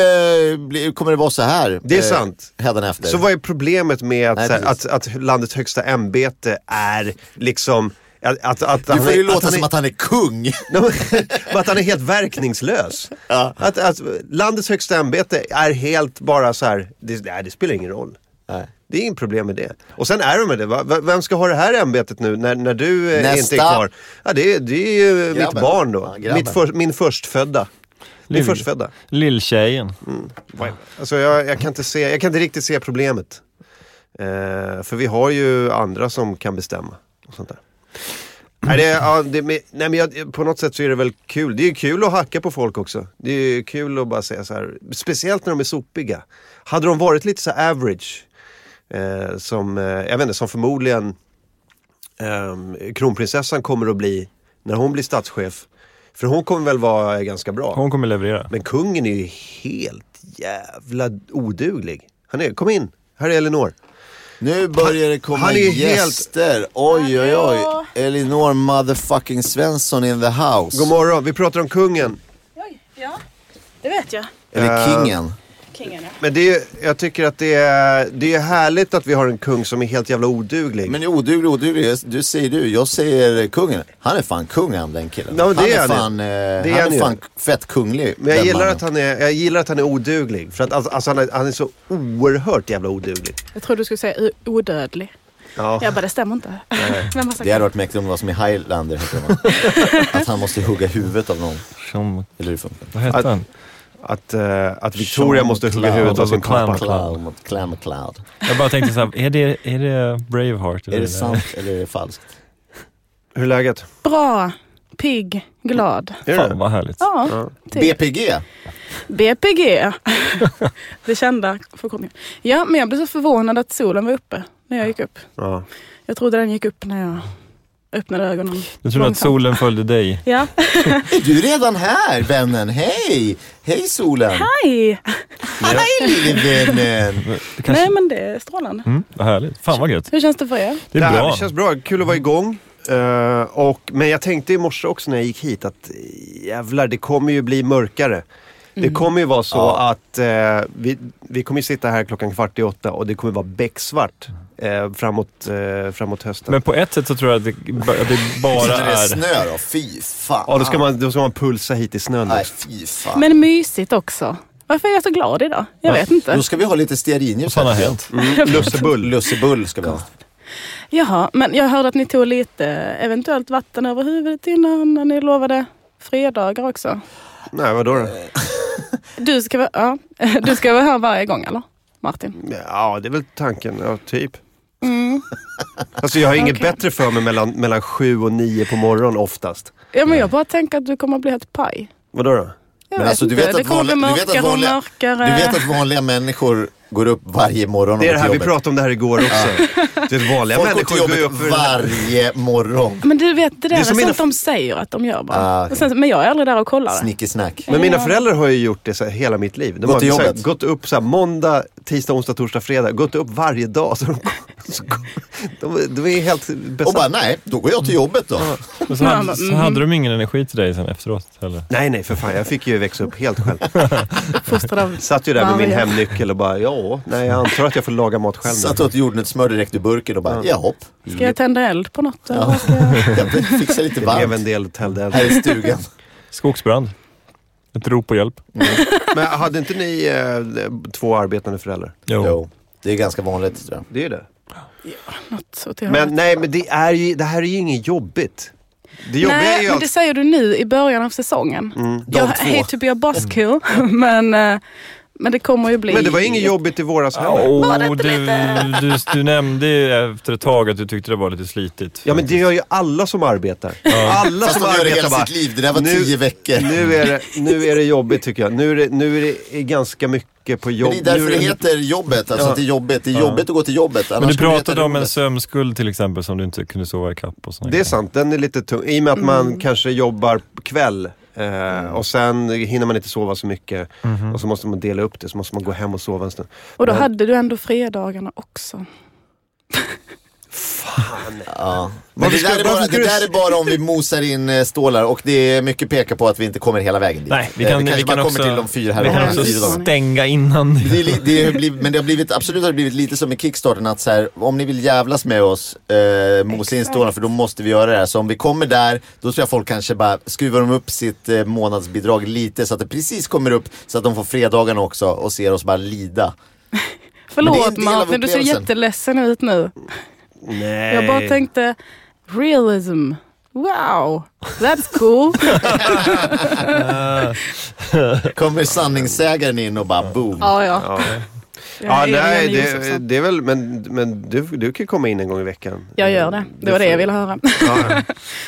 eh, kommer det vara så här. Det är eh, sant. Hädanefter. Så vad är problemet med att, Nej, här, att, att landets högsta ämbete är liksom att, att, att, Du han får är- ju låta han som är, att han är kung. Att han är helt verkningslös. Ja. Att, att landets högsta ämbete är helt bara så här, det, nej, det spelar ingen roll. Nej. Det är inget problem med det. Och sen är de med det. Va? Vem ska ha det här ämbetet nu när, när du eh, Nästa. inte är kvar? Ja, det, är- det är ju mitt Grabben. barn då. Ja, mitt för, min förstfödda. Min Lill- förstfödda. Lilltjejen. Alltså jag, jag, kan inte se, jag kan inte riktigt se problemet. Eh, för vi har ju andra som kan bestämma. Och sånt där. Nej, det, ja, det, men- nej, men jag, på något sätt så är det väl kul. Det är ju kul att hacka på folk också. Det är kul att bara säga så här. Speciellt när de är sopiga. Hade de varit lite så average. Eh, som, eh, jag vet inte, som förmodligen eh, kronprinsessan kommer att bli när hon blir statschef. För hon kommer väl vara ganska bra. Hon kommer leverera. Men kungen är ju helt jävla oduglig. Han är, kom in, här är Elinor. Nu börjar det komma han är helt- gäster. Oj, oj, oj. Elinor motherfucking Svensson in the house. God morgon, vi pratar om kungen. Oj, ja. Det vet jag. Eller Eh, kingen. Kingen ja. Men det är, jag tycker att det är, det är härligt att vi har en kung som är helt jävla oduglig. Men oduglig, oduglig, du säger du. Jag säger kungen. Han är fan kung han den killen. Det han är är han fan, eh, är han han är fan fett kunglig. Men jag gillar, mannen. att han är, jag gillar att han är oduglig. För att alltså, alltså han, är, han är så oerhört jävla oduglig. Jag tror du skulle säga odödlig. Ja. Jag bara, det stämmer inte. Det hade varit mäktigt om det var som i Highlander. Att han måste hugga huvudet av någon. Som, Eller hur funkar vad hette Att- han? Att, eh, att Victoria Sean måste hugga huvudet av sin Clown. pappa. Cloud. Jag bara tänkte så här, är det, är det Braveheart? eller Är det sant eller är det falskt? Hur är läget? Bra, pigg, glad. Är Fan det? vad härligt. Ja, typ. BPG? BPG. det kända förkortningen. Ja, men jag blev så förvånad att solen var uppe när jag gick upp. Ja. Jag trodde den gick upp när jag öppnade ögonen. Du trodde att solen följde dig? Ja, Är du redan här vännen? Hej! Hej solen! hej! Hej lille vännen! Det kanske, Nej men det är strålande. mm, vad härligt. Fan vad gött. Hur känns det för er? Det är här, bra. Det känns bra, kul att vara igång. Eh, och, men jag tänkte i morse också när jag gick hit att jävlar, det kommer ju bli mörkare. Det kommer ju vara så Ja. att eh, vi, vi kommer ju sitta här klockan kvart i åtta och det kommer vara becksvart eh, framåt, eh, framåt hösten. Men på ett sätt så tror jag att det, att det bara När det är är... snö då? Fy fan. ja, då ska, man, då ska man pulsa hit i snön. Nej, också. fy fan. Men mysigt också. Varför är jag så glad idag? Jag vet inte. Då ska vi ha lite stearinljus Vad fan har hänt? Mm, lussebull. Lussebull ska vi ha. Jaha, men jag hörde att ni tog lite eventuellt vatten över huvudet innan när ni lovade fredagar också. Nej, vadå då? Du ska, vara- ja, du ska vara här varje gång eller? Martin? Ja, det är väl tanken. Ja, typ. Mm. Alltså jag har inget Okej. bättre för mig mellan, mellan sju och nio på morgonen oftast. Ja, men jag bara tänker att du kommer att bli helt paj. Vadå då? Jag Men vet alltså, du inte. vet det att vanliga- du vet att vanliga-. Du vet att vanliga människor går upp varje morgon och Det är går det till här, vi jobbet. pratade om det här igår också. Du vet, vanliga Folk går människor till går ju jobbet upp för... varje morgon. Men du vet, det där Det är är, mina sånt de säger att de gör bara. Ah, och sen, men jag är aldrig där och kollar det. Snickesnack. Men mina föräldrar har ju gjort det så här, hela mitt liv. De Gått har till så här, jobbet? gått upp så här, måndag, tisdag, onsdag, torsdag, fredag. Gått upp varje dag. Så de, så, de, de är helt Och besatta. bara, nej, då går jag till jobbet då. Så, hade, så hade de ingen energi till dig sen efteråt heller? Nej, nej för fan. Jag fick ju växa upp helt själv. Satt ju där med min hemnyckel och bara, ja, nej jag antar att jag får laga mat själv. Satt åt jordnötssmör direkt ur burken och bara, ja hopp. Ska jag tända eld på något? Ja. jag- Jag fixar lite Det blev en varmt del täljeld. här i stugan. Skogsbrand? Ett rop på hjälp. Men hade inte ni eh, två arbetande föräldrar? Jo. Det är ganska vanligt tror jag. Det är det. Något så till Men nej, men det, är ju, det här är ju inget jobbigt. Det jobbiga är Nej, ju men att... det säger du nu i början av säsongen. Jag De två. hate to be a buzzkill, men, eh, men det kommer ju bli... Men det var inget jobbigt i våras heller. Oh, du, du, du nämnde ju efter ett tag att du tyckte det var lite slitigt. Ja men det gör ju alla som arbetar. Alla Fast som de gör det arbetar hela bara, sitt liv. Det där var nu- tio veckor. Nu är, det, nu är det jobbigt tycker jag. Nu är det, nu är det ganska mycket på jobb. Men det är därför nu är det heter jobbet, alltså Ja. att det är jobbigt. Det är jobbigt att gå till jobbet. Men annars du skulle det heta pratade om en roligt. sömnskuld till exempel som du inte kunde sova ikapp och såna Det är grejer. sant, den är lite tung. I och med att man kanske jobbar kväll eh, och sen hinner man inte sova så mycket. Och så måste man dela upp det, så måste man gå hem och sova en stund. Och då Men- hade du ändå fredagarna också. Ja. Men det där, är bara, det där är bara om vi mosar in eh, stålar och det är mycket pekar på att vi inte kommer hela vägen dit. Nej, vi Eh, kan, vi kanske vi kan bara också, kommer till de fyra här vi kan också stänga innan. Det det är blivit, men det har blivit, absolut har det blivit lite som i Kickstarten att så här, om ni vill jävlas med oss, eh, mosa in stålarna för då måste vi göra det här. Så om vi kommer där, då tror jag folk kanske bara skruvar de upp sitt eh, månadsbidrag lite så att det precis kommer upp så att de får fredagarna också och ser oss bara lida. Det Förlåt Martin, du ser jätteledsen ut nu. Nej. Jag bara tänkte, realism. Wow, that's cool. Kommer sanningssägaren in och bara boom. ja, ja. Ja, nej, det, det är väl, men, men du, du kan komma in en gång i veckan. Jag gör det. Det var det jag ville höra. Ja,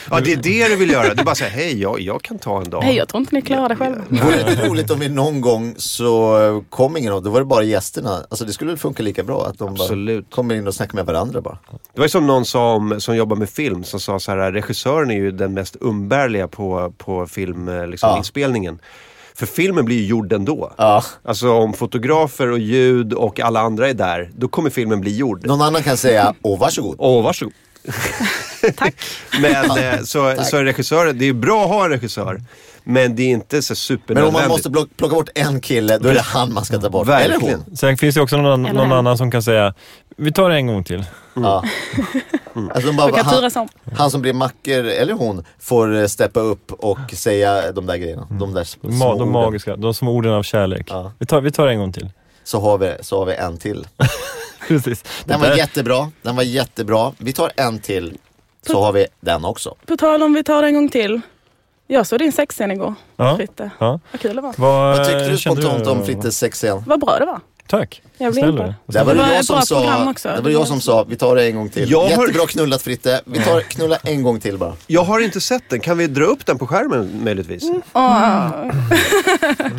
ja. det är det du vill göra. Du bara säger, hej, jag, jag kan ta en dag. Nej, jag tror inte ni klarar det själva. Vore det inte roligt om vi någon gång så eh, kom ingen av, då var det bara gästerna. Alltså det skulle funka lika bra att de Absolut. bara kommer in och snackar med varandra bara. Det var ju som någon sa om, som jobbar med film, som sa så här, regissören är ju den mest umbärliga på, på filminspelningen. Liksom, Ja. För filmen blir ju gjord ändå. Ja. Alltså om fotografer och ljud och alla andra är där, då kommer filmen bli gjord. Någon annan kan säga, åh varsågod. Åh, varsågod. Tack. Men eh, så, så är regissören, det är bra att ha en regissör. Men det är inte så Men supernödvändigt. om man måste plock- plocka bort en kille, då är det han man ska ta bort. Verkligen. Eller hon. Sen finns det också någon, någon annan som kan säga, vi tar det en gång till. Ja. Alltså de bara, Du kan han, han som blir macker, eller hon, får eh, steppa upp och säga de där grejerna. De där små De, ma- de orden. magiska, de små orden av kärlek. Ja. Vi, tar, vi tar det en gång till. Så har, vi, så har vi en till. Precis. Den Det var jättebra, den var jättebra. Vi tar en till, så har vi den också. På tal om vi tar en gång till. Jag såg din sexscen igår, Ja. Fritte. Ja. Vad kul det var. Vad, Vad tyckte du kände spontant om Frittes sexscen? Vad bra det var. Tack. Jag blev impad. du. Där var Det det, var jag som sa, också. det var jag som sa, vi tar det en gång till. Jag har- Jättebra knullat Fritte, vi tar knulla en gång till bara. Jag har inte sett den, kan vi dra upp den på skärmen möjligtvis? Åh,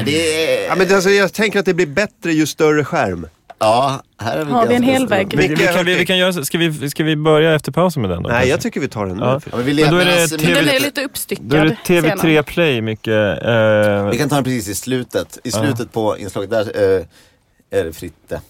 Det är, Ja, men alltså, jag tänker att det blir bättre ju större skärm. Ja, här är vi Har vi en hel vägg? Vi, vi, kan, vi, vi kan göra så, ska vi, ska vi börja efter pausen med den då? Nej, kanske? jag tycker vi tar den nu. Ja. Ja, men vi Men då är det TV den är lite- uppstyckad. Då är det TV3 scenen. Play mycket. Eh, Vi kan ta den precis i slutet. I slutet på inslaget, där eh, är det Fritte.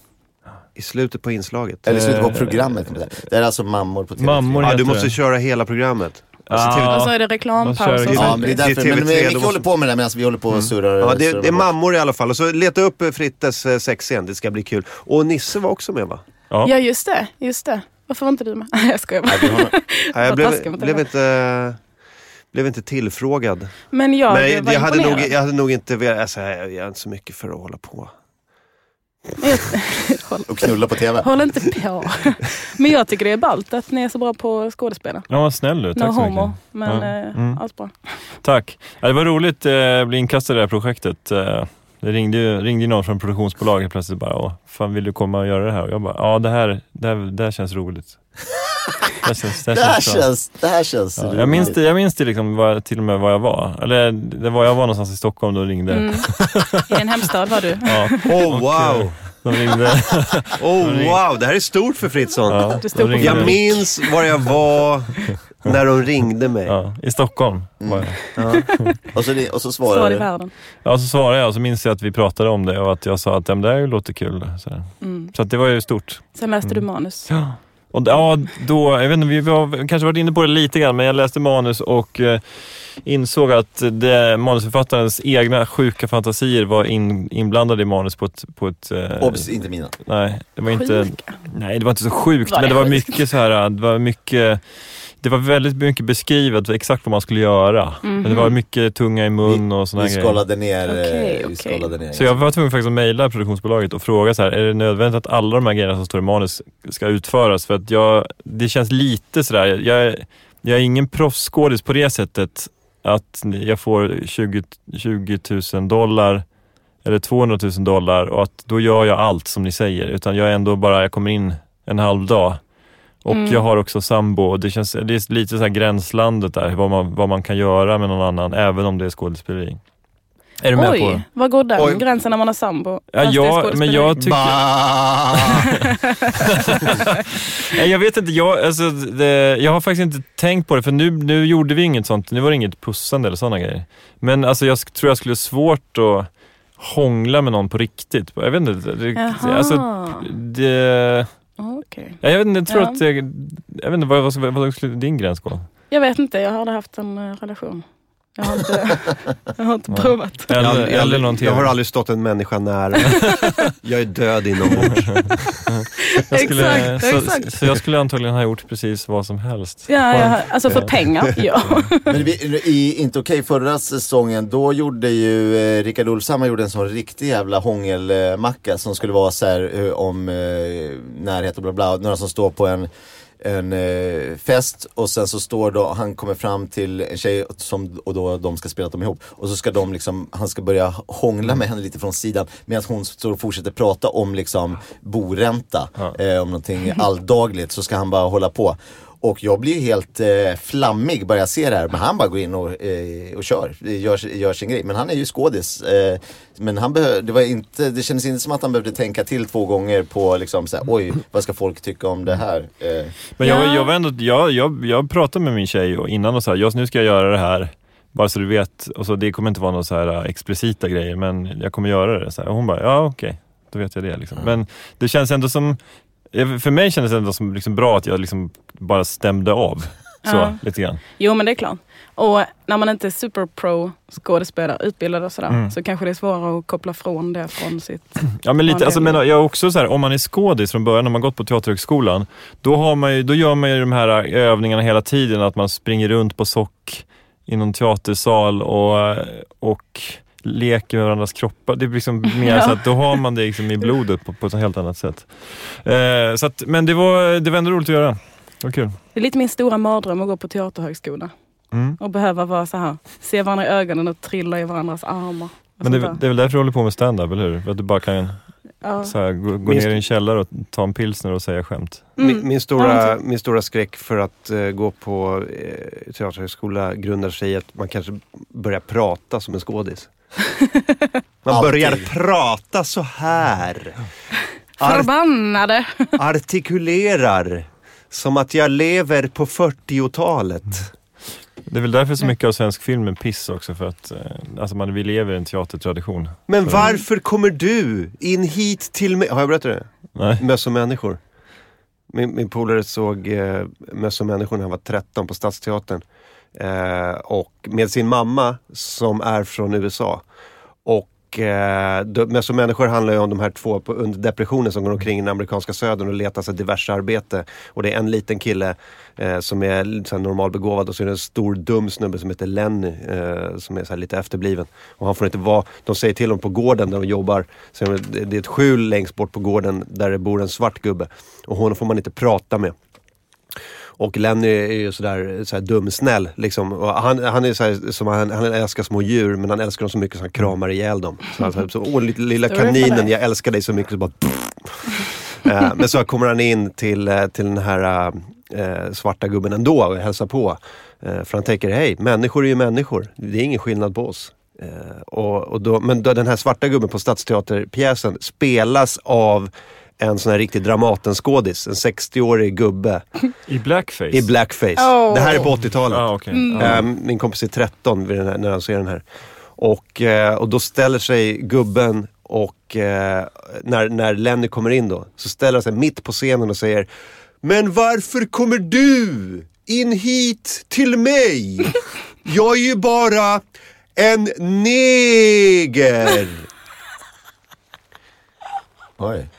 I slutet på inslaget. Eller i slutet på Eh, programmet. kan man säga. Det är alltså mammor på TV3. Mammor Ja, heter du måste det. köra hela programmet. Och så Ja, är det Man kör reklampaus och i- Ja, men det är Det är därför. TV3, Men Micke måste- håller på med det medan vi håller på och surrar. Ja, det, surrar det är mammor i alla fall. Och så leta upp eh, Frittes eh, sexscen, det ska bli kul. Och Nisse var också med va? Ja, just det. Just det. Varför var inte du med? jag skojar bara. Nej, vi har- Nej, jag blev, blev, inte, blev inte tillfrågad. Men jag Men jag, jag, hade nog, jag hade nog inte velat, alltså, jag jag är inte så mycket för att hålla på. Håll, Och knulla på TV. håll inte på. Men jag tycker det är ballt att ni är så bra på skådespel. ja, vad snäll du. No Tack så homo, mycket. men Ja. eh, Mm. allt bra. Tack. Ja, det var roligt eh, att bli inkastad i det här projektet. Eh, Det ringde ringde någon från produktionsbolaget plötsligt bara, Åh, fan vill du komma och göra det här? Och jag bara, ja det här, det här, det här känns roligt. Det här känns, det Det här känns känns, det här känns Ja, jag minns det, jag minns det liksom var, till och med var jag var. Eller det var jag var någonstans i Stockholm då ringde. Mm. I en hemstad var du. Ja, Oh wow! de ringde. Oh wow, det här är stort för Fritzson. Ja. Jag minns var jag var när de ringde mig. Ja, I Stockholm var jag. Och så, och så svarar i du. världen. Ja, så svarade jag och så minns jag att vi pratade om det och att jag sa att det här låter kul. Så. Mm. så att det var ju stort. Sen läste du manus. Ja. Och ja, då, jag vet inte, vi har kanske varit inne på det lite grann, men jag läste manus och eh, insåg att det, manusförfattarens egna sjuka fantasier var in, inblandade i manus på ett... På ett eh, Obs, inte mina. nej, det var inte, Sjuka. nej, det var inte så sjukt, Var men det det var mycket så här, det var mycket det var väldigt mycket beskrivet exakt vad man skulle göra. Men det var mycket tunga i mun och sådana Vi grejer. skållade ner. Okej, eh, okej. Vi skållade ner. Så jag var tvungen faktiskt att mejla produktionsbolaget och fråga så här, är det nödvändigt att alla de här grejerna som står i manus ska utföras? För att jag, det känns lite sådär, jag, jag är ingen proffsskådis på det sättet att jag får 20, 20 000 dollar eller 200 000 dollar och att då gör jag allt som ni säger. Utan jag är ändå bara, jag kommer in en halv dag. Och Mm. jag har också sambo och det, känns, det är lite så här gränslandet där, vad man, vad man kan göra med någon annan, även om det är skådespeleri. Är du med Oj, på? var går den Oj. gränsen när man har sambo? Ja, Fast det är ja men jag tycker... Jag vet inte, jag, alltså, det, jag har faktiskt inte tänkt på det för nu, nu gjorde vi inget sånt, nu var det inget pussande eller sådana grejer. Men alltså, jag tror jag skulle ha svårt att hångla med någon på riktigt. Jag vet inte, det, Jaha, alltså, det, okej. ja, jag vet inte, jag tror Ja. att jag, jag vet inte, vad, vad, vad skulle din gräns gå? Jag vet inte, jag har aldrig haft en eh, relation. Jag har inte, jag har inte provat. Eller, Jag, har- jag, eller någon jag har aldrig stått en människa nära. jag är död inombords. jag skulle, Exakt, så, exakt. så jag skulle antagligen ha gjort precis vad som helst. Ja, ja, alltså för pengar, ja. Men vi, i Inte okej förra säsongen, då gjorde ju eh, Rickard Ulfshammar gjorde en sån riktig jävla hångelmacka som skulle vara så här eh, om eh, närhet och bla bla. Några som står på en en eh, fest och sen så står då, han kommer fram till en tjej som, och då de ska spela att de är ihop. Och så ska de liksom, han ska börja hångla med henne lite från sidan medan hon står och fortsätter prata om liksom boränta. Eh, om någonting alldagligt så ska han bara hålla på. Och jag blir helt eh, flammig bara jag ser det här. Men han bara går in och, eh, och kör, gör, gör sin grej. Men han är ju skådis. Eh, men han behö- det, var inte, det kändes inte som att han behövde tänka till två gånger på liksom såhär, oj vad ska folk tycka om det här? Eh, Men jag, Ja. jag var ändå, jag, jag, jag pratade med min tjej och innan och sa, just nu ska jag göra det här. Bara så du vet, och så, det kommer inte vara några så här äh, explicita grejer men jag kommer göra det. Så här. Och hon bara, ja okej, då vet jag det. Liksom. Men det känns ändå som, eh, för mig kändes det ändå som liksom bra att jag liksom bara stämde av. Så, Ja. lite grann. Jo men det är klart. Och när man inte är superpro skådespelare, utbildad och sådär, Mm. så kanske det är svårare att koppla från det från sitt... Ja men lite, alltså, men jag är också så här, om man är skådis från början, när man gått på Teaterhögskolan, då, har man ju, då gör man ju de här övningarna hela tiden, att man springer runt på sock i någon teatersal och, och leker med varandras kroppar. Det är liksom mer Ja. så att då har man det liksom i blodet på, på ett helt annat sätt. Eh, så att, men det var, det var ändå roligt att göra. Det var kul. Det är lite min stora mardröm att gå på teaterhögskola. Mm. Och behöva vara så här, se varandra i ögonen och trilla i varandras armar. Men det, det är väl därför du håller på med stand-up, eller hur? För att du bara kan ja. så här, gå, gå ner i en källare och ta en pilsner och säga skämt. Mm. Min, min, stora, Ja, min stora skräck för att eh, gå på uh, teaterhögskola grundar sig i att man kanske börjar prata som en skådis. Man Alltid. börjar prata så här. Ar- Förbannade! artikulerar. Som att jag lever på 40-talet. Det är väl därför så mycket av svensk film är piss också, för att eh, alltså man, vi lever i en teatertradition. Men varför kommer du in hit till mig? Har jag berättat det? Nej. Möss och människor. Min, min polare såg eh, Möss och människor när han var 13 på Stadsteatern. Eh, och med sin mamma som är från USA. Och eh, då- människor handlar ju om de här två på, under depressionen som går omkring i den amerikanska södern och letar sig diverse arbete. Och det är en liten kille eh, som är så här normalbegåvad och så är det en stor dum snubbe som heter Lenny eh, som är så här lite efterbliven. Och han får inte vara, de säger till honom på gården där de jobbar, så eh, det det är ett skjul längst bort på gården där det bor en svart gubbe. Och honom får man inte prata med. Och Lenny är ju sådär, sådär dumsnäll. Liksom. Och han, han, är såhär, som han, han älskar små djur men han älskar dem så mycket så han kramar ihjäl dem. Så han, såhär, så, Åh, lilla, kaninen, jag älskar dig så mycket. Så bara, Eh, men så kommer han in till, eh, till den här eh, svarta gubben ändå och hälsar på. Eh, för han tänker, hej, människor är ju människor. Det är ingen skillnad på oss. Eh, och, och då, men då, den här svarta gubben på Stadsteaterpjäsen spelas av en sån här riktig Dramatenskådis. En 60-årig gubbe I blackface? i blackface. Oh. Det här är på 80-talet. Ah, okay. Eh, min kompis är 13 vid den här, när han ser den här. Och, eh, och då ställer sig gubben och eh, när, när Lenny kommer in då så ställer han sig mitt på scenen och säger Men varför kommer du in hit till mig? Jag är ju bara en neger. Oj.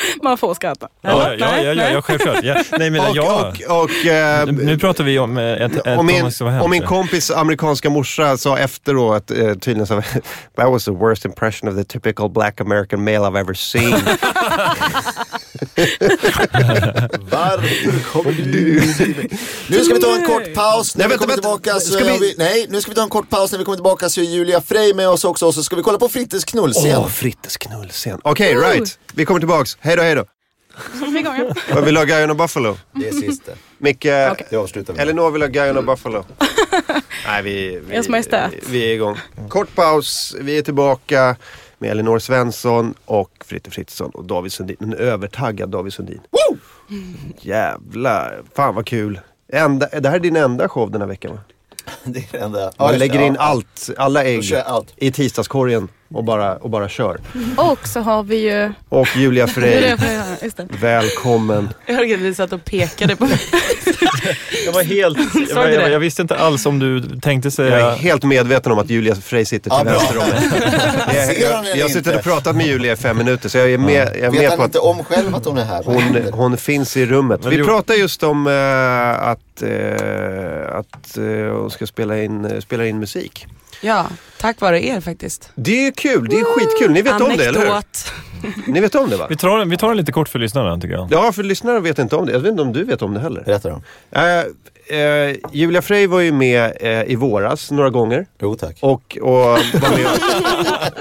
Man får skratta. Ja, ja, ja, ja, ja självklart. Ja, nej, men Och, ja. och, och, eh, Nu pratar vi om eh, ett, ett, och min, och min kompis amerikanska morsa sa efteråt, eh, tydligen så That was the worst impression of the typical black American male I've ever seen. Varför kommer du Nu ska vi ta en kort paus. När Nej, vi vänta, kommer vänta. tillbaka så vi- vi... Nej, nu ska vi ta en kort paus. När vi kommer tillbaka så är Julia Frey med oss också. Och så ska vi kolla på Frittes knullscen. Åh, Frittes knullscen. Okej, right. Vi kommer tillbaks. Hej då, hej då. Vi. Vad vill du ha Guyon och Buffalo? Det är sista. Micke, avslutar vi med. Elinor vill ha Guyon och Buffalo. Nej, vi, vi, Majestät. vi är igång. Kort paus. Vi är tillbaka med Elinor Svensson och Fritte Fritzson och David Sundin. En övertaggad David Sundin. Woo! Jävlar, fan vad kul. Enda, det här är din enda show den här veckan va? Det är det enda. Man lägger in ja. allt, alla ägg allt. i tisdagskorgen och bara, och bara kör. Och så har vi ju... Och Julia Frey, just det. välkommen. Jag hörde att ni satt och pekade på mig. Jag var helt... jag, var, jag, jag visste inte alls om du tänkte säga... Jag är helt medveten om att Julia Frey sitter till Ja, vänster om mig. Jag, jag, jag har suttit inte? och pratat med Julia i fem minuter så jag är med, jag är Vet med han på inte att om själv att hon är här? hon, hon finns i rummet. Vi pratar just om eh, att, eh, att eh, hon ska spela in, spela in musik. Ja, tack vare er faktiskt. Det är kul, det är skitkul. Ni vet om det, eller hur? Ni vet om det va? Vi tar, vi tar den lite kort för lyssnarna tycker jag. Ja, för lyssnare vet inte om det. Jag vet inte om du vet om det heller. Berätta då. Eh, eh, Julia Frey var ju med eh, i våras några gånger. Jo tack. Och, och var med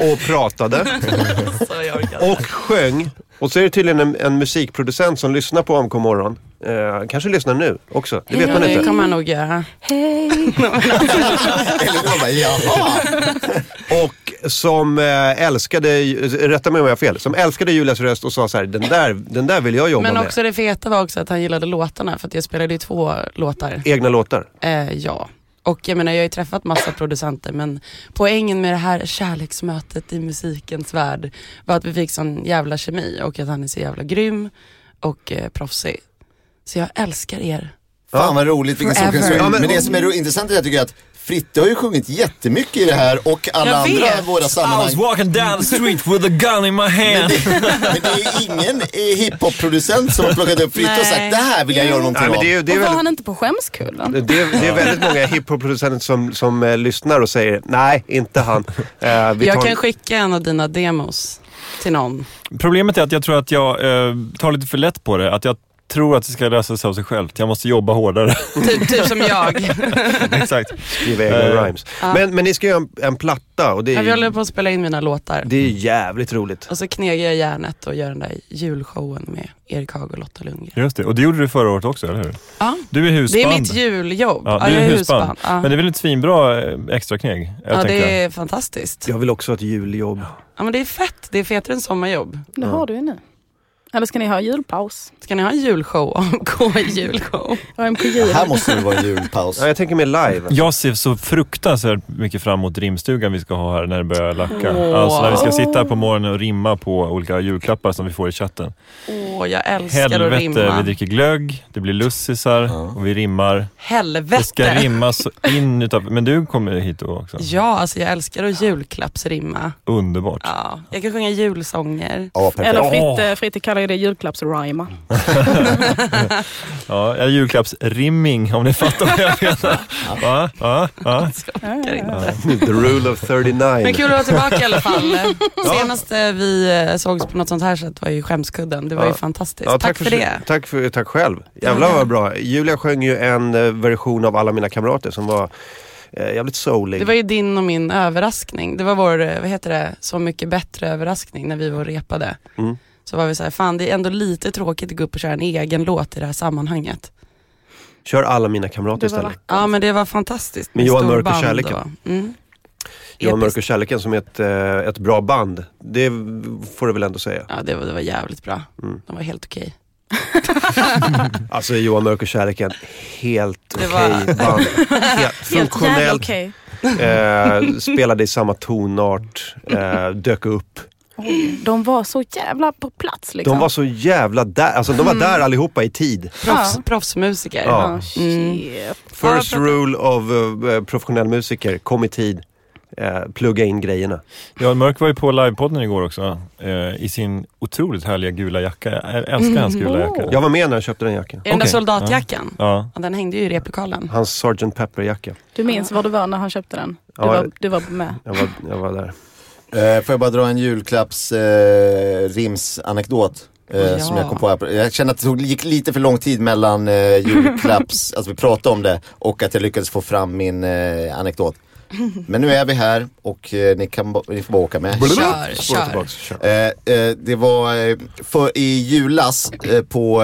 och, och pratade. Och sjöng. Och så är det tydligen en, en musikproducent som lyssnar på AMK morgon. Eh, kanske lyssnar nu också. Det vet man Det inte. kommer han nog göra. Hej! Och som eh, älskade, rätta mig om jag har fel, som älskade Julias röst och sa så här, den där, den där vill jag jobba Men med. också det feta var också att han gillade låtarna för att jag spelade ju två låtar. Egna låtar. Eh, ja. Och jag menar jag har ju träffat massa producenter men poängen med det här kärleksmötet i musikens värld var att vi fick sån jävla kemi och att han är så jävla grym och eh, proffsig. Så jag älskar er. Fan vad roligt, vilken sång. Ja, men, men- det som är intressant är att jag tycker att Fritte har ju sjungit jättemycket i det här och alla Jag andra vet. våra sammanhang. walking down the street with a gun in my Men hand. det, men det är ingen eh, hiphop-producent som har plockat upp Fritte och sagt det här vill jag göra någonting Nej, men av. det, är, det, är Och var han inte på skämskullen? det, är, det är väldigt många hiphop-producenter som, som eh, lyssnar och säger nej, inte han. Eh, vi Jag tar- kan skicka en av dina demos till någon. Problemet är att jag tror att jag eh, tar lite för lätt på det. Att jag tror att det ska lösa sig av sig självt. Jag måste jobba hårdare. Typ, typ som jag. Exakt. skriva egna Eh, rhymes. Men, men ni ska göra en, en platta och det Ja, vi håller är, på att spela in mina låtar. det är jävligt roligt. Och så knegar jag järnet och gör den där julshowen med Erik Haag och Lotta Lundgren. Just det. Och det gjorde du förra året också, eller hur? Ja, Du är husband. det är mitt juljobb. Ja, Ja, du är är husband. husband. Ja. Men det är väl ett svinbra eh, extra kneg? Ja, det är fantastiskt. Jag vill också ha ett juljobb. Ja, men det är fett. Det är fetare än sommarjobb. Det har du ju nu. Eller ska ni ha julpaus? Ska ni ha en julshow? AMK julshow. AMK jul. Här måste det vara en julpaus. Ja, jag tänker mer live. Jag ser så fruktansvärt mycket fram emot rimstugan vi ska ha här när det börjar lacka. Åh. Alltså när vi ska sitta här på morgonen och rimma på olika julklappar som vi får i chatten. Åh, jag älskar att Helvete, rimma. vi dricker glögg, det blir lussisar och vi rimmar. Det ska Helvete. rimmas in utav... Men du kommer hit då också? Ja, alltså jag älskar att julklappsrimma. Underbart. Ja, jag kan sjunga julsånger. Ja. Eller. Fritte, Fritte kallar ju det julklappsrima. Ja, eller julklappsrimming om ni fattar vad jag menar. Ja, ja, ja. The rule of 39. Men kul att vara tillbaka i alla fall. Senast eh, vi eh, sågs på något sånt här sätt var ju Skämskudden. Det var Ja. ju fantastiskt. Ja, tack, för det. Tack, för, tack själv. Jävlar vad bra. Julia sjöng ju en eh, version av Alla mina kamrater som var jävligt soulig. Det var ju din och min överraskning. Det var vår, vad heter det, Så mycket bättre överraskning när vi var repade. Mm. Så var vi så här, fan det är ändå lite tråkigt att gå upp och köra en egen låt i det här sammanhanget. Kör Alla mina kamrater istället. Ja men det var fantastiskt. Med Johan Mörk och kärleken. och- Mm. Johan Mörk och kärleken som är ett, eh, ett bra band. Det får du väl ändå säga. Ja det var, det var jävligt bra. Mm. De var helt okej. Alltså Johan Mörk och kärleken, helt Det okej var- band. Helt Helt funktionellt. okej. Eh, spelade i samma tonart, eh, dök upp. Oj, de var så jävla på plats liksom. De var så jävla där, alltså de var där allihopa i tid. Proffs, Ja. Proffsmusiker. Ja. Ah, shit. First Ja, rule of uh, professionell musiker, kom i tid. Eh, plugga in grejerna. Jan Mörk var ju på livepodden igår också eh, i sin otroligt härliga gula jacka. Jag älskar hans gula jacka. Jag var med när jag köpte den jackan. Är den där soldatjackan? Ja. Ja, den hängde ju i replokalen. Hans Sgt. Pepper-jacka. Du minns var du var när han köpte den? Du, Ja. var, du var med. Jag var, jag var där. Eh, får jag bara dra en julklapps eh, rimsanekdot? Eh, Ja. Som jag kom på här. Jag kände att det tog, gick lite för lång tid mellan eh, julklapps, alltså vi pratade om det och att jag lyckades få fram min eh, anekdot. Men nu är vi här och eh, ni, kan, ni får bara åka med. Kör, kör. tillbaks, kör. Eh, eh, det var eh, för, i julas eh, på,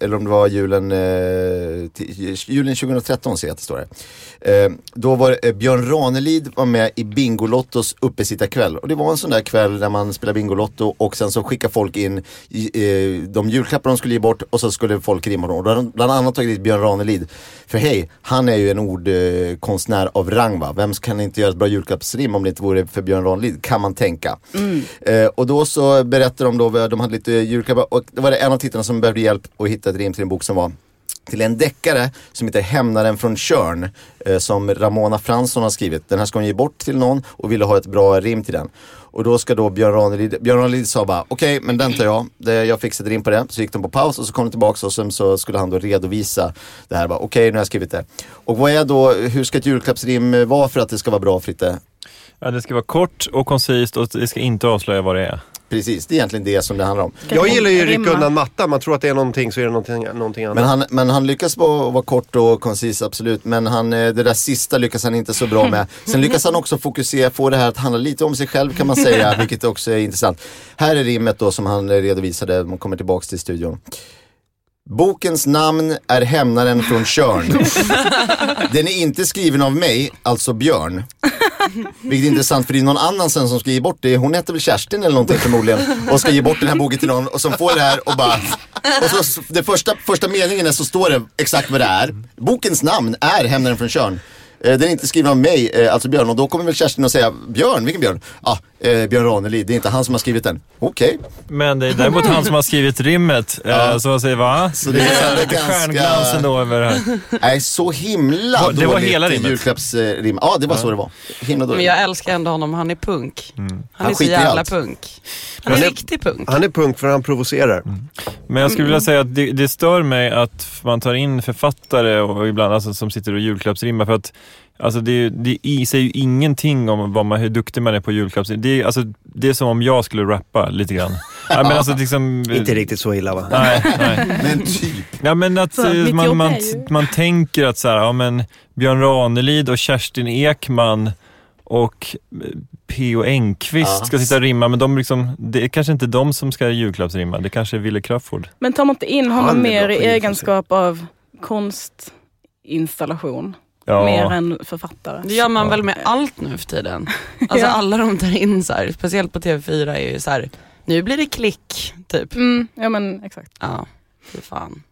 eller om det var julen, eh, julen 2013 ser jag att det står här. Eh, då var eh, Björn Ranelid var med i Bingolottos uppesittarkväll. Och det var en sån där kväll där man spelar Bingolotto och sen så skickar folk in i, eh, de julklappar de skulle ge bort och så skulle folk rimma dem. Och då hade de bland annat tagit dit Björn Ranelid. För hej, han är ju en ordkonstnär konstnär av rang va. Vem kan inte göra ett bra julklappsrim om det inte vore för Björn Ranelid? Kan man tänka. Eh, och då så berättade de då, de hade lite julklappar och det var det en av tittarna som behövde hjälp att hitta ett rim till en bok som var till en deckare som heter Hämnaren från Tjörn eh, som Ramona Fransson har skrivit. Den här ska hon ge bort till någon och ville ha ett bra rim till den. Och då ska då Björn Ranelid, Björn Ranelid sa bara okej men den tar jag, det, jag fixar ett rim på det. Så gick de på paus och så kom de tillbaka och sen så skulle han då redovisa det här. Bara, Okej nu har jag skrivit det. Och vad är då, hur ska ett julklappsrim vara för att det ska vara bra Fritte? Ja, det ska vara kort och koncist och det ska inte avslöja vad det är. Precis, det är egentligen det som det handlar om. Jag gillar ju rycka Rimma. undan mattan. Man tror att det är någonting så är det någonting, någonting annat. Men han, men han lyckas vara, vara kort och koncis, absolut. Men han, eh, det där sista lyckas han inte så bra med. Sen lyckas han också fokusera, få det här att handla lite om sig själv kan man säga, vilket också är intressant. Här är rimmet då som han eh, redovisade, man kommer tillbaks till studion. Bokens namn är Hämnaren från Tjörn. Den är inte skriven av mig, alltså Björn. Vilket är intressant för det är någon annan sen som ska ge bort det. Hon heter väl Kerstin eller någonting förmodligen. Och ska ge bort den här boken till någon och som får det här och bara... Och så, det första, första meningen är så står det exakt vad det är. Bokens namn är Hämnaren från Tjörn. Eh, den är inte skriven av mig, eh, alltså Björn. Och då kommer väl Kerstin att säga, Björn, vilken Björn? Ja, ah, eh, Björn Ranelid, det är inte han som har skrivit den. Okej. Men det är däremot han som har skrivit rimmet. Ja. Eh, så jag säger va? Så det är lite ganska- stjärnglans ändå över det här. Nej, så himla Ja, det var dåligt hela rimmet. julklappsrim. Ja, det var så det var. Himla Men dåligt. jag älskar ändå honom, han är punk. Han, Han är så jävla punk. Han är Han är- riktig punk. Han är punk för han provocerar. Men jag skulle vilja säga att det, det stör mig att man tar in författare och ibland alltså, som sitter och julklappsrimmar för att Alltså det, det i- säger ju ingenting om vad man, hur duktig man är på julklappsrim. Det, är- alltså, det är som om jag skulle rappa lite grann. ja, men alltså, liksom, Inte riktigt så illa va? Nej, nej. Men typ. Ja men att Så, eh, man, man, man tänker att så här, ja men Björn Ranelid och Kerstin Ekman och eh, P.O. Engqvist Ja. ska sitta och rimma, men de liksom, det är kanske inte de som ska julklappsrimma, det kanske är Wille Crafoord. Men tar man inte in honom mer i egenskap av konstinstallation? Mer än författare? Det gör man väl med allt nu för tiden. Alltså Ja. alla de tar in så här, speciellt på TV4 är ju så här, nu blir det klick, typ. Mm, ja men exakt. Ja, fy fan.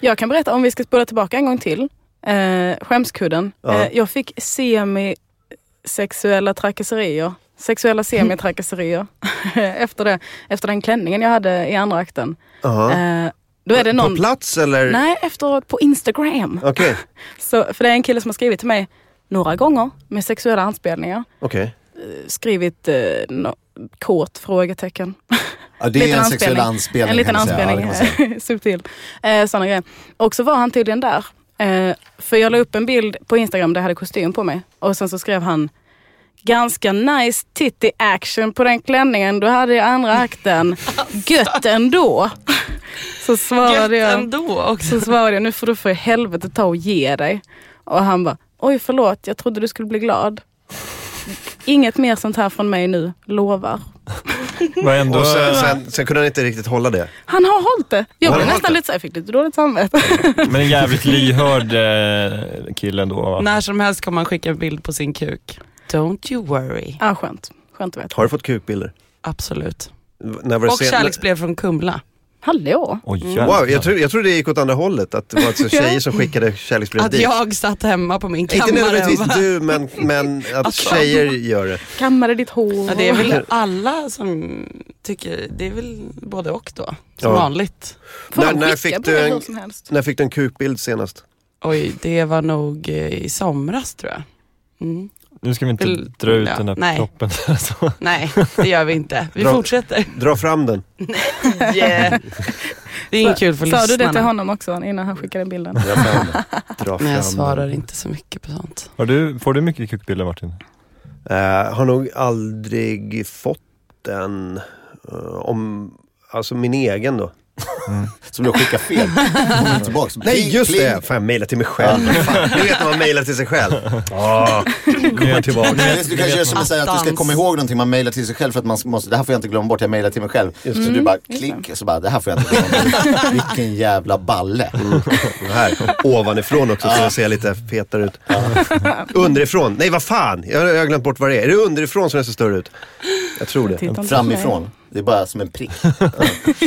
Jag kan berätta om vi ska spola tillbaka en gång till. Eh, skämskudden. Ja. Eh, jag fick semi-sexuella trakasserier. Sexuella semi-trakasserier efter, det, efter den klänningen jag hade i andra akten. Eh, då är det någon... På plats eller? Nej, efteråt på Instagram. Okej, Så, för det är en kille som har skrivit till mig några gånger med sexuella anspelningar. okej. Skrivit eh, no, kåt? Frågetecken. Ja, det är en sexuell anspelning. En liten. Ja, anspelning, säga. subtil. Eh, såna grejer. Och så var han tydligen där. Eh, för jag la upp en bild på Instagram där jag hade kostym på mig. Och sen så skrev han Ganska nice titty action på den klänningen du hade i andra akten. Gött ändå. Så svarade Gött jag, ändå också. så svarade jag, nu får du för helvete ta och ge dig. Och han bara, oj förlåt, jag trodde du skulle bli glad. Inget mer sånt här från mig nu, lovar. Var ändå, Och sen, sen, sen kunde han inte riktigt hålla det. Han har hållit det. Jag blev han nästan hållit lite så jag fick lite dåligt samvete. men en jävligt lyhörd eh, kille ändå. va? När som helst kan man skicka en bild på sin kuk. Don't you worry. Ja, skönt. Skönt att veta. Har du fått kukbilder? Absolut. När var det Och sen- kärleksbrev från Kumla. Hallå? Oj jävlar. Wow, jag tror, jag tror det gick åt andra hållet. Att det var alltså tjejer som skickade kärleksbrev Att dit. jag satt hemma på min Inte kammare och nödvändigtvis du, men, men att Alltså. tjejer gör det. Kammade ditt hår. Ja, det är väl alla som tycker, det är väl både och då. Som Ja. vanligt. När- när fick du en-? När fick du en kukbild senast? Oj, det var nog eh, i somras tror jag. Mm. Nu ska vi inte dra ut ja, den där nej. proppen. Så. Nej, det gör vi inte. Vi Dra- fortsätter. Dra fram den. Yeah. Det är inget kul för Sa du det till lyssnarna. honom också innan han skickade bilden? Dra fram den. Dra Men jag fram svarar den. inte så mycket på sånt. Har du, får du mycket kukbilder Martin? Eh, har nog aldrig fått den. eh, om, alltså min egen då. Som du skickar fel. Kommer tillbaks. Nej just pling. det! Fan jag mejlar till mig själv. Ni vet när man mejlar till sig själv. Ah, kommer tillbaka. Du kanske gör som att säga att du ska komma ihåg någonting man mejlar till sig själv för att man måste, det här får jag inte glömma bort, jag mejlar till mig själv. Så du bara klick, så bara det här får jag inte glömma bort. Vilken jävla balle. Det här ovanifrån också så jag ser lite fetare ut. Underifrån. Nej vad fan, jag, jag har glömt bort vad det är. Är det underifrån som det ser större ut? Jag tror det. Framifrån. Det är bara som en prick.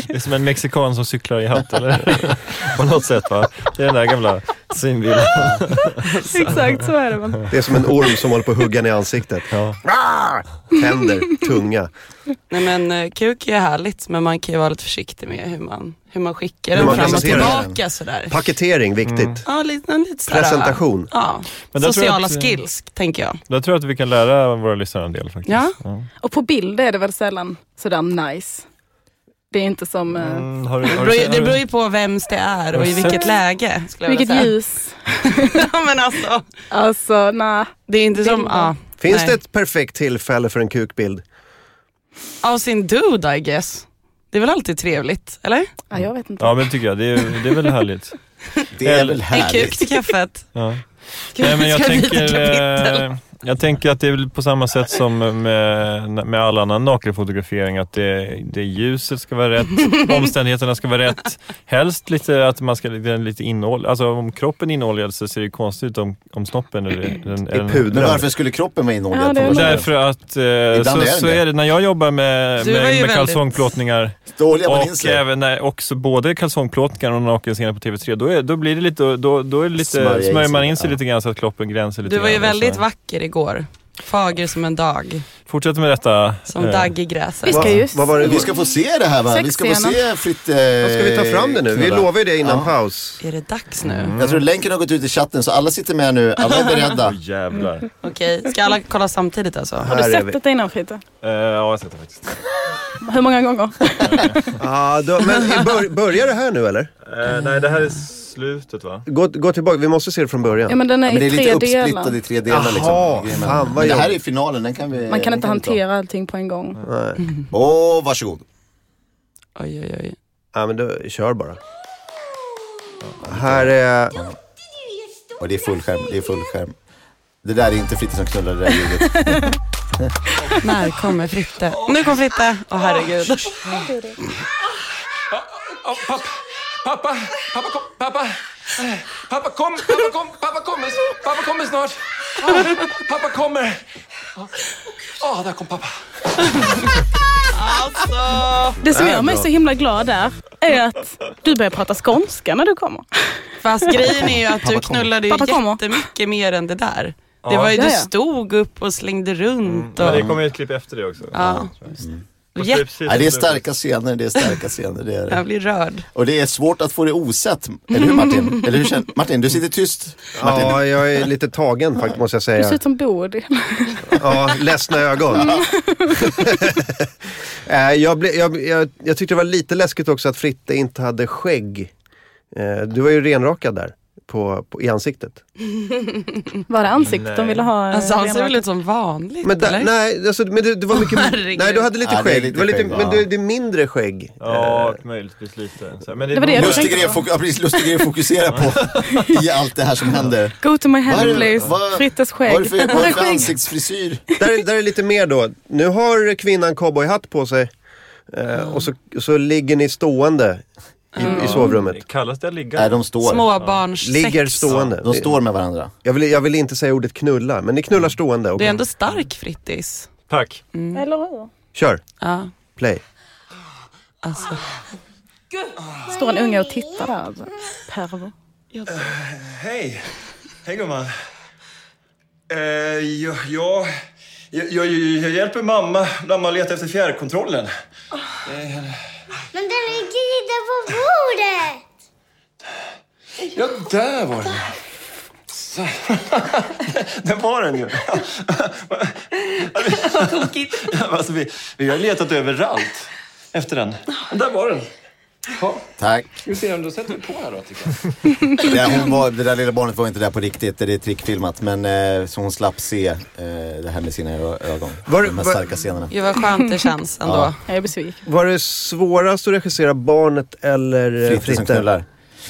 Det är som en mexikan som cyklar i hatt eller? På något sätt va? Det är den där gamla mig. Exakt så är det. Men. Det är som en orm som håller på att hugga i ansiktet. Ja. Tänder, tunga. Nej men eh, kuk är härligt men man kan ju vara lite försiktig med hur man, hur man skickar Hur den man fram och den. tillbaka sådär. Paketering, viktigt. Ja, lite, lite sådär, Presentation. Ja, Men där tror jag sociala att- skills tänker jag. Där tror jag att vi kan lära våra lyssnare en del faktiskt. Ja. Och på bild är det väl sällan sådär nice. Det är inte som, eh, Mm, har du, Det har beror, du, det beror ju på vems det är och i vilket läge. Skulle jag vilket säga. ljus. ja, men alltså, Alltså nej. det är inte som, ja. Finns nej. det ett perfekt tillfälle för en kukbild? Av sin dude I guess. Det är väl alltid trevligt, eller? Ja, jag vet inte. ja men det tycker jag, det är, det är väl härligt. Det är väl En kuk härligt. till kaffet. Ja. Ska Nej, men jag, tänker, jag tänker att det är väl på samma sätt som med, med all annan nakenfotografering, att det, det ljuset ska vara rätt, omständigheterna ska vara rätt. Helst lite att man ska det är lite innehåll, alltså om kroppen är innehållad så ser det konstigt ut om, om snoppen är, den, är Men pudrad. varför skulle kroppen vara Ja, innehållad? är på väl- Därför att eh, så, är det så är det när jag jobbar med, med, med väldigt- kalsongplåtningar och även när, också både kalsongplåtningar och nakenscener på TV3, då, är, då blir det lite, då, då är det lite, smörjer man in sig ja. lite grann så att kroppen gränser lite Du var ju väldigt vacker igår. Fager som en dag. Fortsätt med detta. Som eh, dagg i gräset. Vi ska Vad- ju det? Vi ska få se det här va? Vi ska få se fritt... Eh, ska vi ta fram det nu? Vi lovar ju det innan Ja. paus. Är det dags nu? Jag tror länken har gått ut i chatten så alla sitter med nu, alla är beredda. Åh jävlar. Okej, ska alla kolla samtidigt alltså? Har Här du sett detta innan Fritte? Eh, ja, jag har sett det faktiskt. Hur många gånger? Ah, då, men bör, börjar det här nu eller? Eh, nej, det här är slutet va? Gå, gå tillbaka, vi måste se det från början. Ja men den är Ja, men det är i lite tre uppsplittad delar. i tre delar liksom. Jaha, Grejen. fan, vad det här är finalen, den kan vi... Man kan inte ta. hantera allting på en gång. Nej. Åh, varsågod. Oj, oj, oj. Ja, men då, kör bara. Här är... Och det är fullskärm, det är fullskärm. Det där är inte Fritte som knullar det där ljudet. När kommer Fritte? Nu kom Fritte! Åh herregud. pappa, pappa, pappa, kom, pappa, pappa kom, pappa kom, pappa kommer, pappa kommer snart. Ah, Pappa kommer. Ja, där kom pappa. Det som gör mig så himla glad där är att du börjar prata skånska när du kommer. Fast grejen är ju att du knullade ju jättemycket mer än det där. Det var ju, du stod upp och slängde runt. Och, Men det kommer ju ett klipp efter det också. ja. Och Nej, det är starka scener, det är starka scener. Det är Jag blir rörd. Och det är svårt att få det osett. Eller hur Martin? Eller hur känner Martin, du sitter tyst. Martin. Ja, jag är lite tagen faktiskt måste jag Du ser säga. ut som Bodil. Ja, ledsna ögon. Eh, jag, ble, jag, jag, jag tyckte det var lite läskigt också att Fritte inte hade skägg. Eh, Du var ju renrakad där på, på, i ansiktet. Var det ansiktet de ville ha? eh, Alltså han ser väl ut som vanligt Men, där, eller? nej, alltså, men det, det var mycket... Herregud. nej, du hade lite Ja, det är skägg. lite det var lite, skägg, men det, det är mindre skägg. Ja, möjligtvis lite. Så, men Det var det jag beror- Lustig tänkte grej, fok- ja, precis, lustig grej att fokusera på i allt det här som händer. Go to my det- please. Frittes Vad är skägg. det för, vad är det för ansiktsfrisyr? Där, där är lite mer då. Nu har kvinnan cowboyhatt på sig. Eh, och så, så ligger ni stående i, i sovrummet. Kallas det att ligga? Nej, de står. Småbarns Ligger sex. stående. De står med varandra. Jag vill, jag vill inte säga ordet knulla, men ni knullar stående. Och, Du är ändå stark Frittis. Tack. Eller hur? Kör, Ja, play. alltså. Står en unge och tittar där. alltså. Pervo. Hej! Hej gumman. Eh, ja, ja, jag, jag, jag hjälper mamma. Mamma letar efter fjärrkontrollen. Men den ligger ju där på bordet! Ja, där var den. Så. Där var den ju. Vad tokigt. Alltså, vi, vi har letat överallt efter den. Där var den. Ja, Tack. ska vi se om du sätter på här då, tycker jag. Ja, hon var, det där lilla barnet var inte där på riktigt, det är trickfilmat. Men eh, så hon slapp se eh, det här med sina ögon. Var- de här var- starka scenerna. Gud vad skönt det känns ändå. Ja. Jag är besviken. Var det svårast att regissera barnet eller eh, Fritte som Fritte? knullar.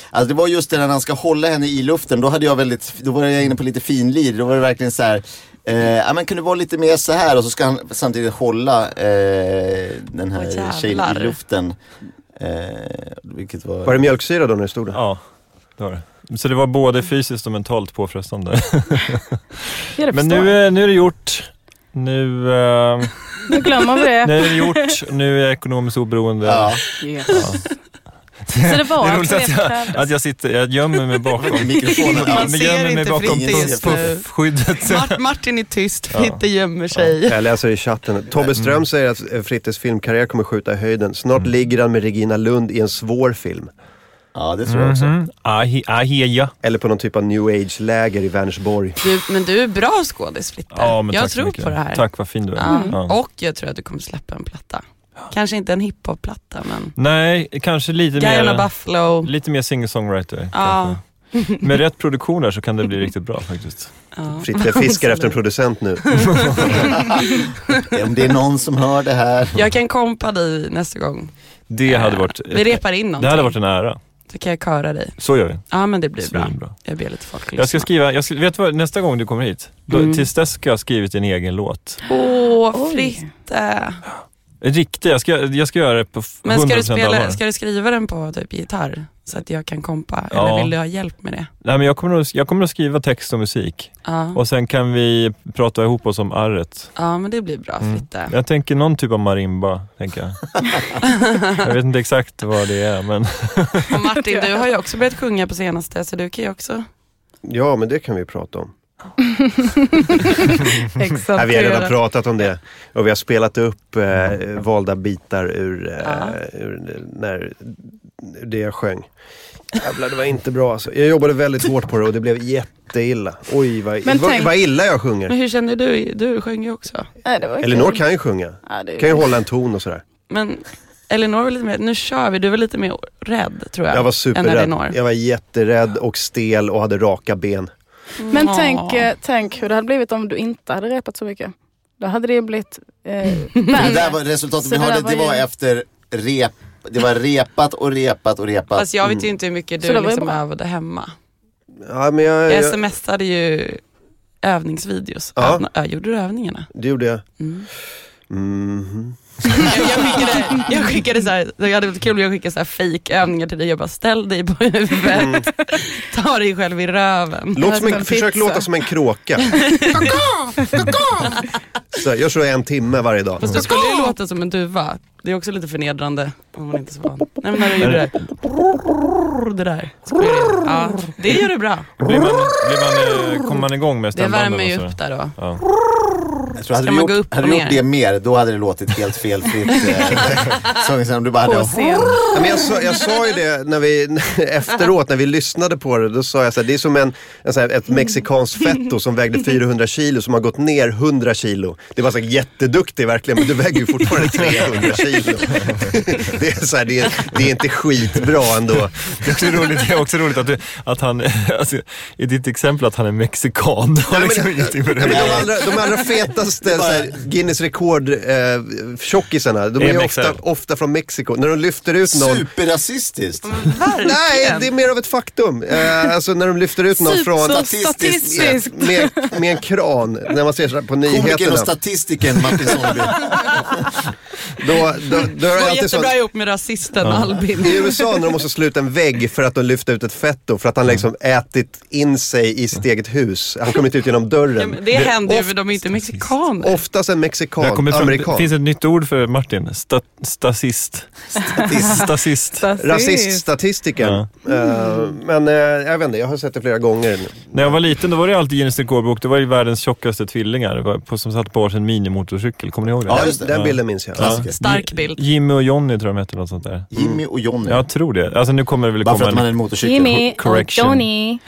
Alltså det var just det när han ska hålla henne i luften, då hade jag väldigt, då var jag inne på lite finlir. Då var det verkligen så här, eh, ja men kunde vara lite mer så här och så ska han samtidigt hålla eh, den här jävlar. tjejen i luften. Eh, vilket var... Var det mjölksyra då när det stod där? Ja, det var det. Så det var både fysiskt och mentalt påfrestande. Ja, Men nu, är- nu är det gjort. Nu, eh, Nu glömmer vi det. nu är det gjort. Nu är jag ekonomiskt oberoende. Ja, Yes. Så det var det är roligt att jag, att jag sitter, jag gömmer mig bakom mikrofonen. Man ser gömmer mig inte bakom puffskyddet. Mart- Martin är tyst, Fritte gömmer sig. Jag läser i chatten. Tobbe Ström säger att eh, Frittes filmkarriär kommer skjuta i höjden. Snart ligger han med Regina Lund i en svår film. ja, det tror jag också. I, I hear ya. Eller på någon typ av new age-läger i Vänersborg. Du, men du är bra skådis Fritte. Ja, jag tror på det här. Tack, vad fin du är. Ja. Ja. Och jag tror att du kommer släppa en platta. Kanske inte en hiphop-platta men Nej, kanske lite Guyana mer, Buffalo. lite mer singer-songwriter. Ja. kanske. Med rätt produktioner så kan det bli riktigt bra faktiskt. Ja. Fritte fiskar efter en producent nu. Om det är någon som hör det här. Jag kan kompa dig nästa gång. Det hade varit, Vi repar in någonting. det hade varit en ära. Så kan jag köra dig. Så gör vi. Ja men det blir bra. Svinbra. Jag ber lite folk Jag ska lyssna. skriva, jag ska, vet du vad, nästa gång du kommer hit, då, Mm. tills dess ska jag ha skrivit en egen låt. Åh Oj. Fritte. Riktig, jag ska, jag ska göra det på f- 100% Men ska du, spela, ska du skriva den på typ gitarr? Så att jag kan kompa? Ja. Eller vill du ha hjälp med det? Nej, men jag, kommer nog, jag kommer att skriva text och musik Ja, och sen kan vi prata ihop oss om arret. ja men det blir bra Mm. Fritte. Jag tänker någon typ av marimba, tänker jag. jag vet inte exakt vad det är, men Och Martin, du har ju också börjat sjunga på senaste så du kan ju också Ja, men det kan vi prata om. Exakt. Nej, vi har redan pratat om det. Och vi har spelat upp eh, valda bitar ur, eh, Ja. ur när, det jag sjöng. Jävlar, det var inte bra alltså. Jag jobbade väldigt hårt på det och det blev jätteilla. Oj, vad, Men vad, tänk- vad illa jag Men sjunger. hur känner du? Du sjöng ju också. Nej, det var. Elinor kan ju sjunga. Ja, Kan ju hålla en ton och sådär. Men Elinor var lite mer, nu kör vi, du var lite mer rädd tror jag. Jag var superrädd. Jag var jätterädd och stel och hade raka ben. Men tänk, eh, tänk hur det hade blivit om du inte hade repat så mycket. Då hade det blivit eh, Det där var resultatet Så vi det hörde, det var var ju- efter rep. Det var repat och repat och repat. Fast jag vet ju inte hur mycket du det liksom övade hemma. Ja, men jag, Jag jag, smsade ju övningsvideos. Ja. Övna, gjorde du övningarna? det gjorde jag. Mm. Mhm. Jag, jag skickade, jag skickade så här, det hade varit kul om jag skickade så här fake övningar till dig. Jag bara ställ dig på huvudet, ta dig själv i röven. Låt som en, försök pizza. låta som en kråka. så, gör så en timme varje dag. Fast du skulle ju låta som en duva. Det är också lite förnedrande om man inte är så van. Nej men när du gjorde det. Det där. Skulle du- Ja, det gör du bra. blir man, blir man, eh, kommer man igång med Det stämbanden? värmer ju och upp där då. Ja. Jag tror, hade Ska du man gå gjort, upp hade du gjort ner? det mer, då hade det låtit helt felfritt. Eh, sången sen om du bara På hade... scen. Ja, men jag, sa, jag sa ju det när vi, efteråt när vi lyssnade på det. Då sa jag så här, det är som en, en så här, ett mexikanskt fetto som vägde 400 kilo som har gått ner 100 kilo. Det var så här, jätteduktig verkligen men du väger ju fortfarande 300 kilo. Det är, så här, det är, det är inte skitbra ändå. Det är också roligt, det är också roligt att, du, att han, alltså, i ditt exempel att han är mexikan. Nej, liksom men- med det Ja, men de, allra, de allra fetaste så här, Guinness rekord eh, de är ju ofta, ofta från Mexiko. När de lyfter ut någon Superrasistiskt. Nej, det är mer av ett faktum. Eh, alltså när de lyfter ut någon från... Så Statistiskt. statistiskt. Med, med en kran, när man ser så här på Komikern nyheterna. och statistikern Martin Sonneby. Då, då, då är det Går alltid så jättebra att ihop med rasisten Albin. i USA när de måste sluta en vägg för att de lyfter ut ett fetto för att han liksom ätit in sig i sitt eget hus. Han kommer inte ut genom Ja, dörren. men det händer ju för de är inte mexikaner. Oftast en mexikan, fram, amerikan. det finns ett nytt ord för Martin. Sta, stasist. Stasist. Rasiststatistiken. Eh, men uh, jag vet inte, jag har sett det flera gånger. När jag var liten då var det alltid Guinness rekordbok. Det var ju världens tjockaste tvillingar på, som satt på varsin minimotorcykel. Kommer ni ihåg det? Ja, just det. Den bilden minns jag. Klassiker. Stark bild. Jimmy och Johnny tror jag de hette, något sånt där. Jimmy och Johnny. Jag tror det. Alltså nu kommer det väl Bara för komma att man är en... motorcykel. Jimmy och Correction. Johnny.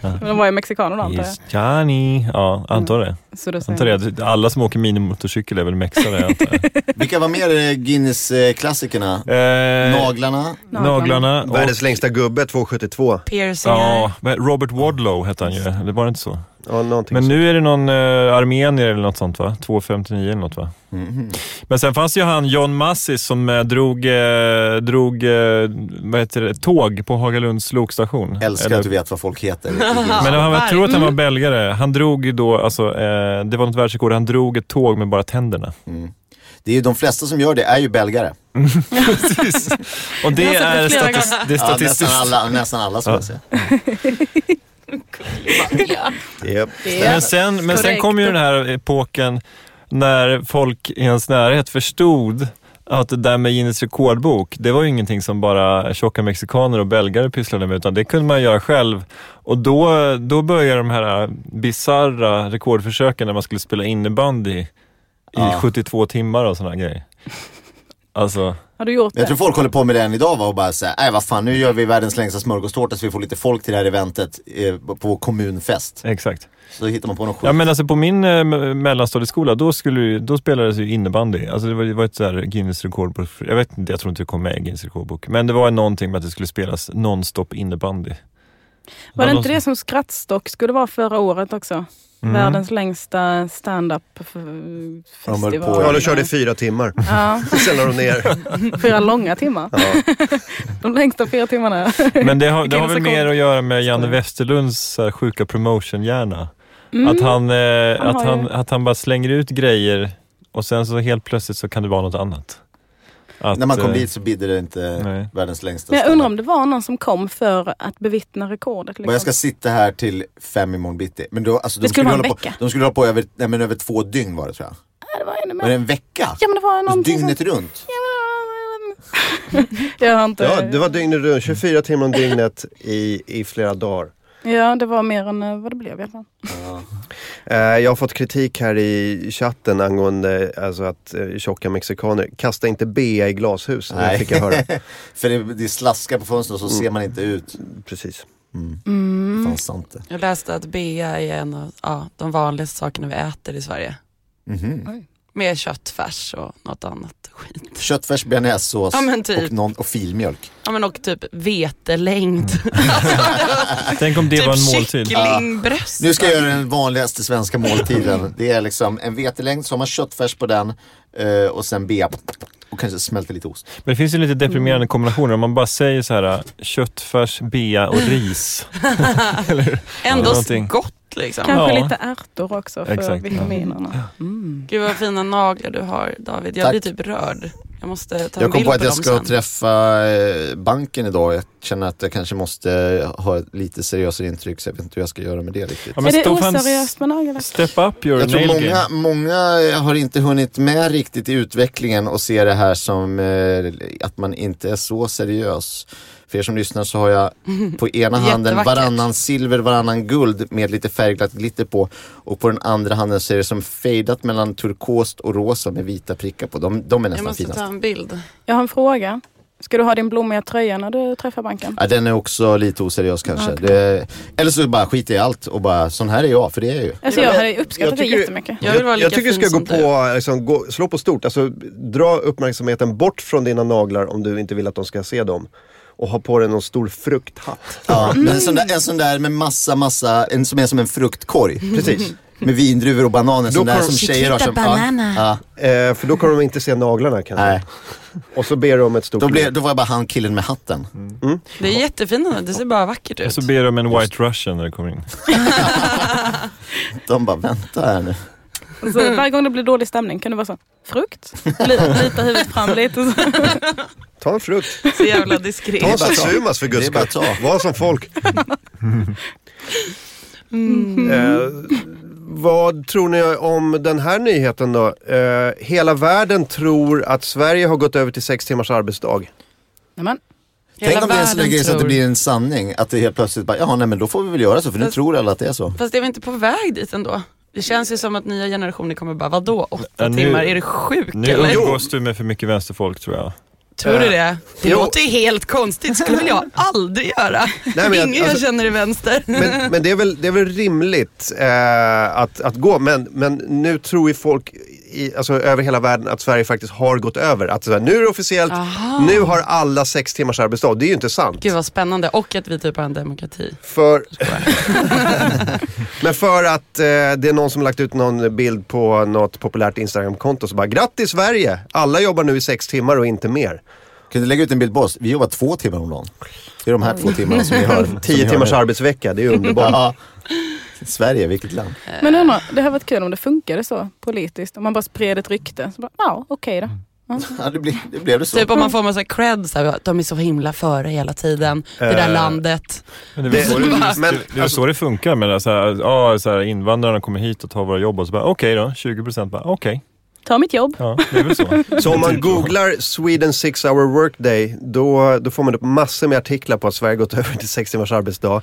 De var ju mexikaner då antar jag. Johnny. Ja, antar det. Så då Antar det. Alla som åker minimotorcykel är väl mexare antar jag. Vilka var mer eh, Guinness-klassikerna? Eh, Naglarna. Naglarna. Och, Världens längsta gubbe, 2,72. Piercingar. ja, Robert Wadlow hette han ju. Det var inte så. Ja, Men så. nu är det någon eh, armenier eller något sånt va? 2,59 eller något va? Mhm. Men sen fanns ju han John Massis som eh, drog, eh, drog eh, vad heter det, tåg på Hagalunds lokstation. Älskar Eller- att du vet vad folk heter. Men han, jag tror att han Mm. var belgare. Han drog ju då, alltså, eh, det var något världsrekord, han drog ett tåg med bara tänderna. Det är ju de flesta som gör det är ju belgare. Precis. Och det är, statis- det är Ja, statistiskt. nästan alla, nästan alla som Ja. jag Japp. Men sen, men sen kom ju den här epoken när folk i ens närhet förstod att det där med Guinness rekordbok, det var ju ingenting som bara tjocka mexikaner och belgare pysslade med, utan det kunde man göra själv. Och då, då började de här bizarra rekordförsöken när man skulle spela innebandy i Ja. 72 timmar och sådana grejer. Alltså, Har du gjort Jag det? tror folk håller på med det än idag va, och bara säger, nej vad fan nu gör vi världens längsta smörgåstårta så vi får lite folk till det här eventet eh, på kommunfest. exakt. Så hittar man på något skit. Ja men alltså på min eh, me- mellanstadieskola, då, skulle, då spelades ju innebandy. Alltså det var, det var ett så här Guinness rekordbok. Jag vet inte, jag tror inte det kom med i Guinness rekordbok. Men det var någonting med att det skulle spelas nonstop innebandy. Var det inte det som Skrattstock skulle vara förra året också? Mm. Världens längsta stand-up festival. Ja, de körde i fyra timmar. Ja, Sen la de ner. fyra långa timmar. Ja. De längsta fyra timmarna. Men det har, det har väl mer att göra med Janne Westerlunds sjuka promotion-hjärna. Mm. Att, han, eh, Han att, han, ju- att han bara slänger ut grejer och sen så helt plötsligt så kan det vara något annat. Att, När man kom eh, dit så bidde det inte nej. världens längsta Men jag undrar om det var någon som kom för att bevittna rekordet. Och jag ska Liksom. sitta här till fem imorgon bitti. Men då, alltså, de Det skulle vara en hålla på. De skulle hålla på över, nej, men över två dygn var det tror jag. Ja, det var ännu Var mer. det en vecka? Ja men det var någonting Dygnet som... runt? Jag har inte... Ja, det var dygnet runt. 24 timmar om dygnet i, i flera dagar. Ja, det var mer än eh, vad det blev i alla fall. Eh, jag har fått kritik här i chatten angående alltså att eh, tjocka mexikaner, kasta inte bea i glashus. Det Nej. fick jag höra. För det, det slaskar på fönstret och så ser man inte ut. Precis. Mm. Fan sant. Jag läste att bea är en av ja, de vanligaste sakerna vi äter i Sverige. Mhm. Med köttfärs och något annat skit. Köttfärs, bearnaisesås Ja, typ. och, någon, och filmjölk. Ja men och typ vetelängd. Tänk om det typ var en måltid. kycklingbröst. Nu ska jag göra den vanligaste svenska måltiden. Det är liksom en vetelängd, så har man köttfärs på den eh, och sen bea och kanske smälter lite ost. Men det finns ju lite deprimerande kombinationer. Om man bara säger så här köttfärs, bea och ris. Ändå någonting. Gott liksom. Kanske Ja. lite ärtor också för Exakt. vitaminerna. Mm. Gud vad fina naglar du har David. Jag Tack. blir typ rörd. Jag måste ta en Jag kom bild på att på jag dem ska sen. träffa eh, banken idag. Jag känner att jag kanske måste ha ett lite seriösare intryck så jag vet inte hur jag ska göra med det riktigt. Ja, men är det oseriöst med nagellack? Step up your Jag tror många, många har inte hunnit med riktigt i utvecklingen och ser det här som eh, att man inte är så seriös. För er som lyssnar så har jag på ena handen varannan silver, varannan guld med lite färgglatt glitter på. Och på den andra handen så är det som fejdat mellan turkost och rosa med vita prickar på. De, de är Jag nästan måste finast. ta en bild. Jag har en fråga. Ska du ha din blommiga tröja när du träffar banken? Ja, den är också lite oseriös kanske. Okej. Det, eller så bara skit i allt och bara sån här är jag, för det är jag ju. Alltså jag hade uppskattat det tycker- jättemycket. Jag vill vara lika jag tycker du ska gå på, liksom, gå, slå på stort. Alltså, dra uppmärksamheten bort från dina naglar om du inte vill att de ska se dem. Och ha på dig någon stor frukthatt. Ja, men en, sån där, en sån där med massa, massa, en som är som en fruktkorg. Presås. Med vindruvor och bananer, sån där som tjejer har. Som, ja, ja, Eh, för då kommer de inte se naglarna kanske. nej. Och så ber du om ett stort Då, blev, då var jag bara han killen med hatten. Det är jättefint, det ser bara vackert Och ut. så ber de om en white russian när det kommer in. De bara, vänta här nu. Så varje gång det blir dålig stämning kan det vara så. Frukt? Li- Lita huvudet fram lite. Så. Ta en frukt. Så jävla diskret. Ta en. Satsumas för guds skull. Var som folk. Mm. Eh, vad tror ni om den här nyheten då? Eh, hela världen tror att Sverige har gått över till sex timmars arbetsdag. Nämen. Tänk Hela om det är en sån grej så att det blir en sanning. Att det helt plötsligt bara, ja nej men då får vi väl göra så för nu Fast- tror alla att det är så. Fast det är vi inte på väg dit ändå? Det känns ju som att nya generationer kommer bara, vadå åtta Ja, nu- timmar? Är du sjuk Nu eller? umgås du med för mycket vänsterfolk tror jag. Tror du det? Det Jo. låter ju helt konstigt, skulle väl jag aldrig göra. Nej, men Ingen jag alltså- känner är vänster. Men, men det, är väl, det är väl rimligt eh, att, att gå. Men, men nu tror ju folk i, alltså, över hela världen att Sverige faktiskt har gått över. Att så här, nu är det officiellt, Aha. nu har alla sex timmars arbetsdag. Det är ju inte sant. Gud vad spännande och att vi typ har en demokrati. För, men för att eh, det är någon som lagt ut någon bild på något populärt Instagram-konto så bara grattis Sverige! Alla jobbar nu i sex timmar och inte mer. Kan du lägga ut en bild på oss? Vi jobbar två timmar om dagen. Det är de här två timmarna som vi har. Tio timmars arbetsvecka, det är underbart. Sverige, vilket land. Men undrar, det hade varit kul om det funkade så politiskt. Om man bara spred ett rykte. Så bara, ja, okej då. Ja, det, blev, det blev det så. Typ om man får massa cred, så här, att de är så himla före hela tiden. Det där Eh, landet. Men det är väl Det- så det, men- det, det, är så det funkar. Men så här, ja, så här, invandrarna kommer hit och tar våra jobb och så bara okej då, 20% bara okej. Ta mitt jobb. Ja, det är väl så. Så om man googlar Sweden six hour workday då, då får man upp massor med artiklar på att Sverige gått över till sex timmars arbetsdag.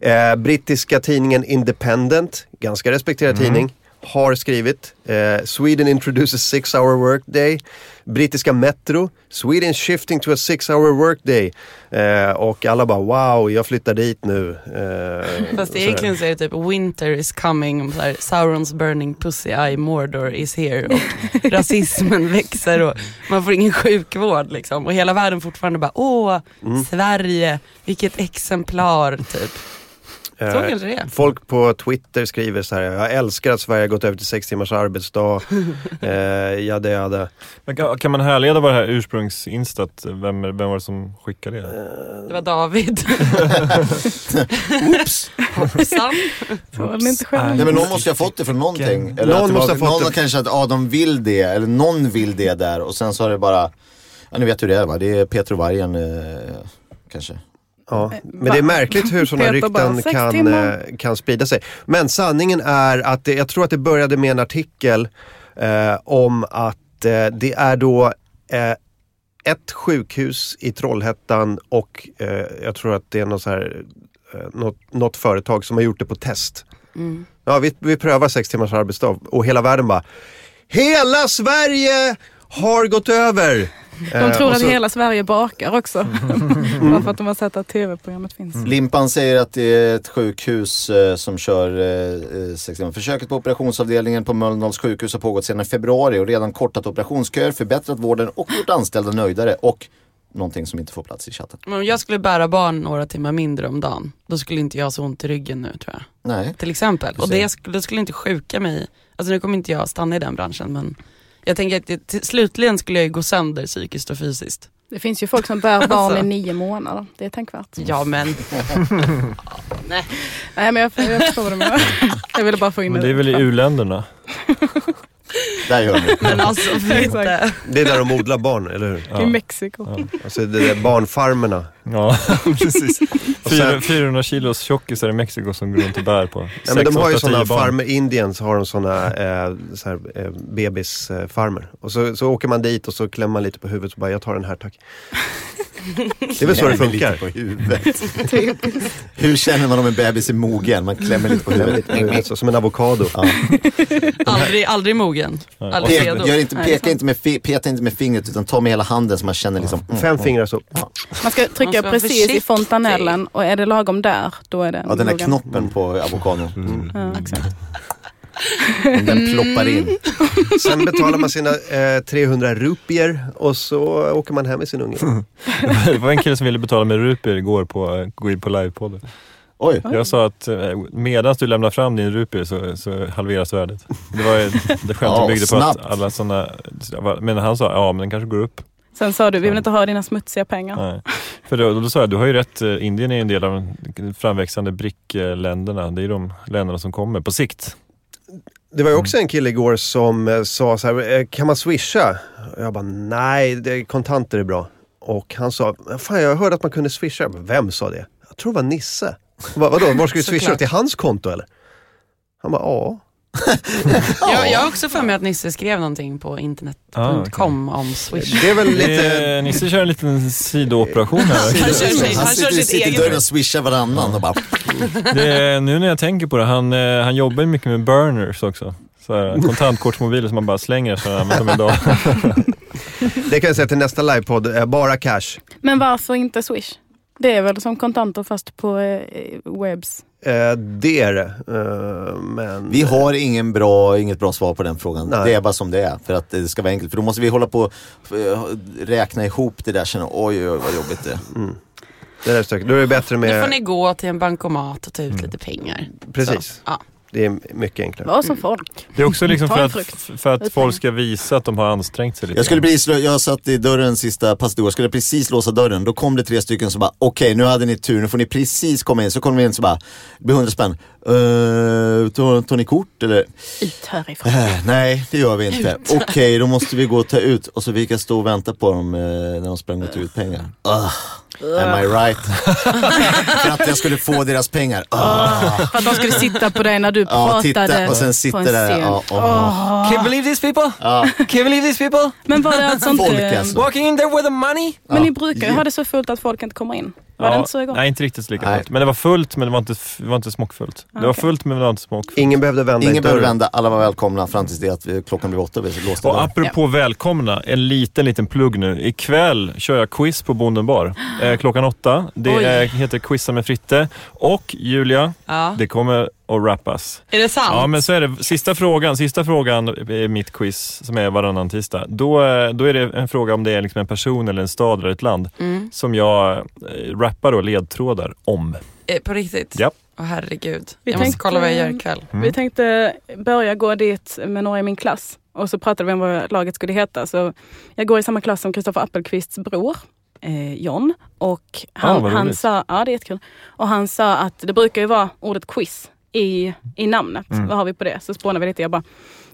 Eh, brittiska tidningen Independent, ganska respekterad tidning, har skrivit eh, Sweden introduces six hour workday. Brittiska Metro, Sweden shifting to a six hour workday. Eh, och alla bara wow, jag flyttar dit nu. Eh, Fast egentligen så är det typ winter is coming, så här, Saurons burning pussy eye Mordor is here och rasismen växer och man får ingen sjukvård liksom. Och hela världen fortfarande bara åh, Mm. Sverige, vilket exemplar typ. Så Eh, det är. Folk på Twitter skriver så här, jag älskar att Sverige har gått över till sex timmars arbetsdag. eh, jada jada. Men kan, kan man härleda vad det här ursprungsinstat, vem, vem var det som skickade det? Det var David. Oops! Hoppsan. Så var det inte själv. Nej men någon måste ju ha fått det från någonting. Eller Någon att det måste var, ha fått någon det. kanske att ja, de vill det, eller någon vill det där och sen så har det bara, ja ni vet hur det är va, det är Petro Vargen eh, kanske. Ja, men det är märkligt hur sådana rykten "Sex kan, timmar." eh, kan sprida sig. Men sanningen är att det, jag tror att det började med en artikel eh, om att eh, det är då eh, ett sjukhus i Trollhättan och eh, jag tror att det är något, så här, eh, något, något företag som har gjort det på test. Mm. Ja, vi, vi prövar sex timmars arbetsdag och hela världen bara Hela Sverige har gått över! De Eh, tror och att så- hela Sverige bakar också. Bara för att de har sett att tv-programmet finns. Limpan säger att det är ett sjukhus eh, som kör eh, eh. Försöket på operationsavdelningen på Mölndals sjukhus har pågått sedan februari och redan kortat operationsköer, förbättrat vården och gjort anställda nöjdare. Och någonting som inte får plats i chatten. Men om jag skulle bära barn några timmar mindre om dagen, då skulle inte jag ha så ont i ryggen nu tror jag. Nej. Till exempel. Och det skulle, det skulle inte sjuka mig. Alltså nu kommer inte jag stanna i den branschen men jag tänker att det, till, slutligen skulle jag ju gå sönder psykiskt och fysiskt. Det finns ju folk som bär barn Alltså. i nio månader. Det är tänkvärt. Ja men, Nej men jag, jag förstår vad du menar. Jag ville bara få in Men det är väl i u-länderna? Där gör ni. men alltså inte. Det är där de odlar barn, eller hur? I Mexiko. Alltså det är barnfarmerna. Ja, precis. Och sen- Fyra- 400 kilos tjockisar i Mexiko som går runt och bär på Ja, men de har ju 6, 8, 10 sådana farmer, Indien så har de sådana eh, så här, eh, bebisfarmer. Och så, så åker man dit och så klämmer man lite på huvudet och bara, jag tar den här tack. Det är väl så det lite funkar. på huvudet. Hur känner man om en bebis är mogen? Man klämmer lite på huvudet. så, som en avokado. Aldrig, aldrig mogen. Aldrig Pek, gör inte, peka, inte med, peta inte med fingret utan ta med hela handen så man känner liksom mm, Fem fingrar så. Man ska trycka Man ska precis i fontanellen och är det lagom där, då är det Ja den där mogen. knoppen på avokadon. Ja, exakt. Om den ploppar in. Sen betalar man sina eh, 300 rupier och så åker man hem med sin unge. Det var en kille som ville betala med rupier igår på gå in på livepodden. Oj. Jag sa att eh, medan du lämnar fram din rupier så, så halveras värdet. Det var ju- det skämtet Ja, byggde på att alla sådana, men han sa ja men den kanske går upp. Sen sa du, vi vill inte ha dina smutsiga pengar. Nej. För då, då sa jag, du har ju rätt, eh, Indien är en del av de framväxande BRIC-länderna. Det är de länderna som kommer på sikt. Det var ju också en kille igår som eh, sa så här, eh, kan man swisha? Och jag bara, nej, det, kontanter är bra. Och han sa, fan jag hörde att man kunde swisha. Bara, Vem sa det? Jag tror det var Nisse. Va, vadå, var ska vi swisha? Till hans konto eller? Han bara, ja. Jag, jag har också för mig att Nisse skrev någonting på internet.com om Swish. Det är väl lite... Nisse kör en liten sidooperation här. Han kör Han han kör sitter, sitt sitter i eget- dörren och swishar varannan och bara... Det, nu när jag tänker på det, han, eh, han jobbar ju mycket med burners också. Så här, kontantkortsmobiler som man bara slänger så använder dem en dag. Det kan jag säga till nästa livepodd, eh, bara cash. Men varför inte Swish? Det är väl som kontanter fast på eh, webs. Eh, det är det. Eh, men... Vi har ingen bra, inget bra svar på den frågan. Nej. Det är bara som det är. För att det ska vara enkelt. För då måste vi hålla på och eh, räkna ihop det där. Känna, oj, oj, oj vad jobbigt det är. Det där är stökigt. Då är det bättre Nu får med... ni gå till en bankomat och ta ut lite pengar. Precis. Så, ja. Det är mycket enklare. Var som folk. Det är också liksom för att, för att folk ska visa att de har ansträngt sig lite. Jag, skulle precis, jag satt i dörren sista passet igår, skulle precis låsa dörren. Då kom det tre stycken som bara, okej nu hade ni tur, nu får ni precis komma in. Så kom de in så bara, det blir hundra spänn. Uh, tar, tar ni kort eller? Ut härifrån. Äh, nej, det gör vi inte. Okej, då måste vi gå och ta ut. Och så fick jag stå och vänta på dem eh, när de sprang och tog ut pengar. Ugh. Am I right? För att jag skulle få deras pengar. Ugh. För att de skulle sitta på dig när du Ja, pratade titta och sen en där. Ja, åh. Can you believe these people? Ja. Can you believe these people? Men var det alltså Folk inte... alltså. Walking in there with the money? Men ni brukar ju ha det så fullt att folk inte kommer in. Var det inte så igång? Nej, inte riktigt lika Nej. fullt. Men det var fullt, men det var inte, det var inte smockfullt. Det var fullt, men det var inte smockfullt. Ingen behövde vända Ingen behöver dörren. vända, alla var välkomna fram tills det att vi, klockan blev åtta och vi låste Och dörren. apropå välkomna, en liten, liten plugg nu. Ikväll kör jag quiz på Bonden bar. Eh, klockan åtta. Det är, heter Quizza med Fritte. Och Julia, Ja. det kommer att rappas. Är det sant? Ja, men så är det. Sista frågan, sista frågan är mitt quiz som är varannan tisdag. Då, eh, då är det en fråga om det är liksom en person eller en stad eller ett land Mm. som jag eh, rappar och ledtrådar om. Eh, På riktigt? Ja. Åh herregud. Vi jag måste tänkte- kolla vad jag gör ikväll. Mm. Vi tänkte börja gå dit med några i min klass. Och så pratade vi om vad laget skulle heta. Så jag går i samma klass som Kristoffer Appelqvists bror, eh, John. Och han, Ah, han sa, ja det är jättekul. Och han sa att det brukar ju vara ordet quiz i, i namnet. Mm. Vad har vi på det? Så spånade vi lite. Jag bara,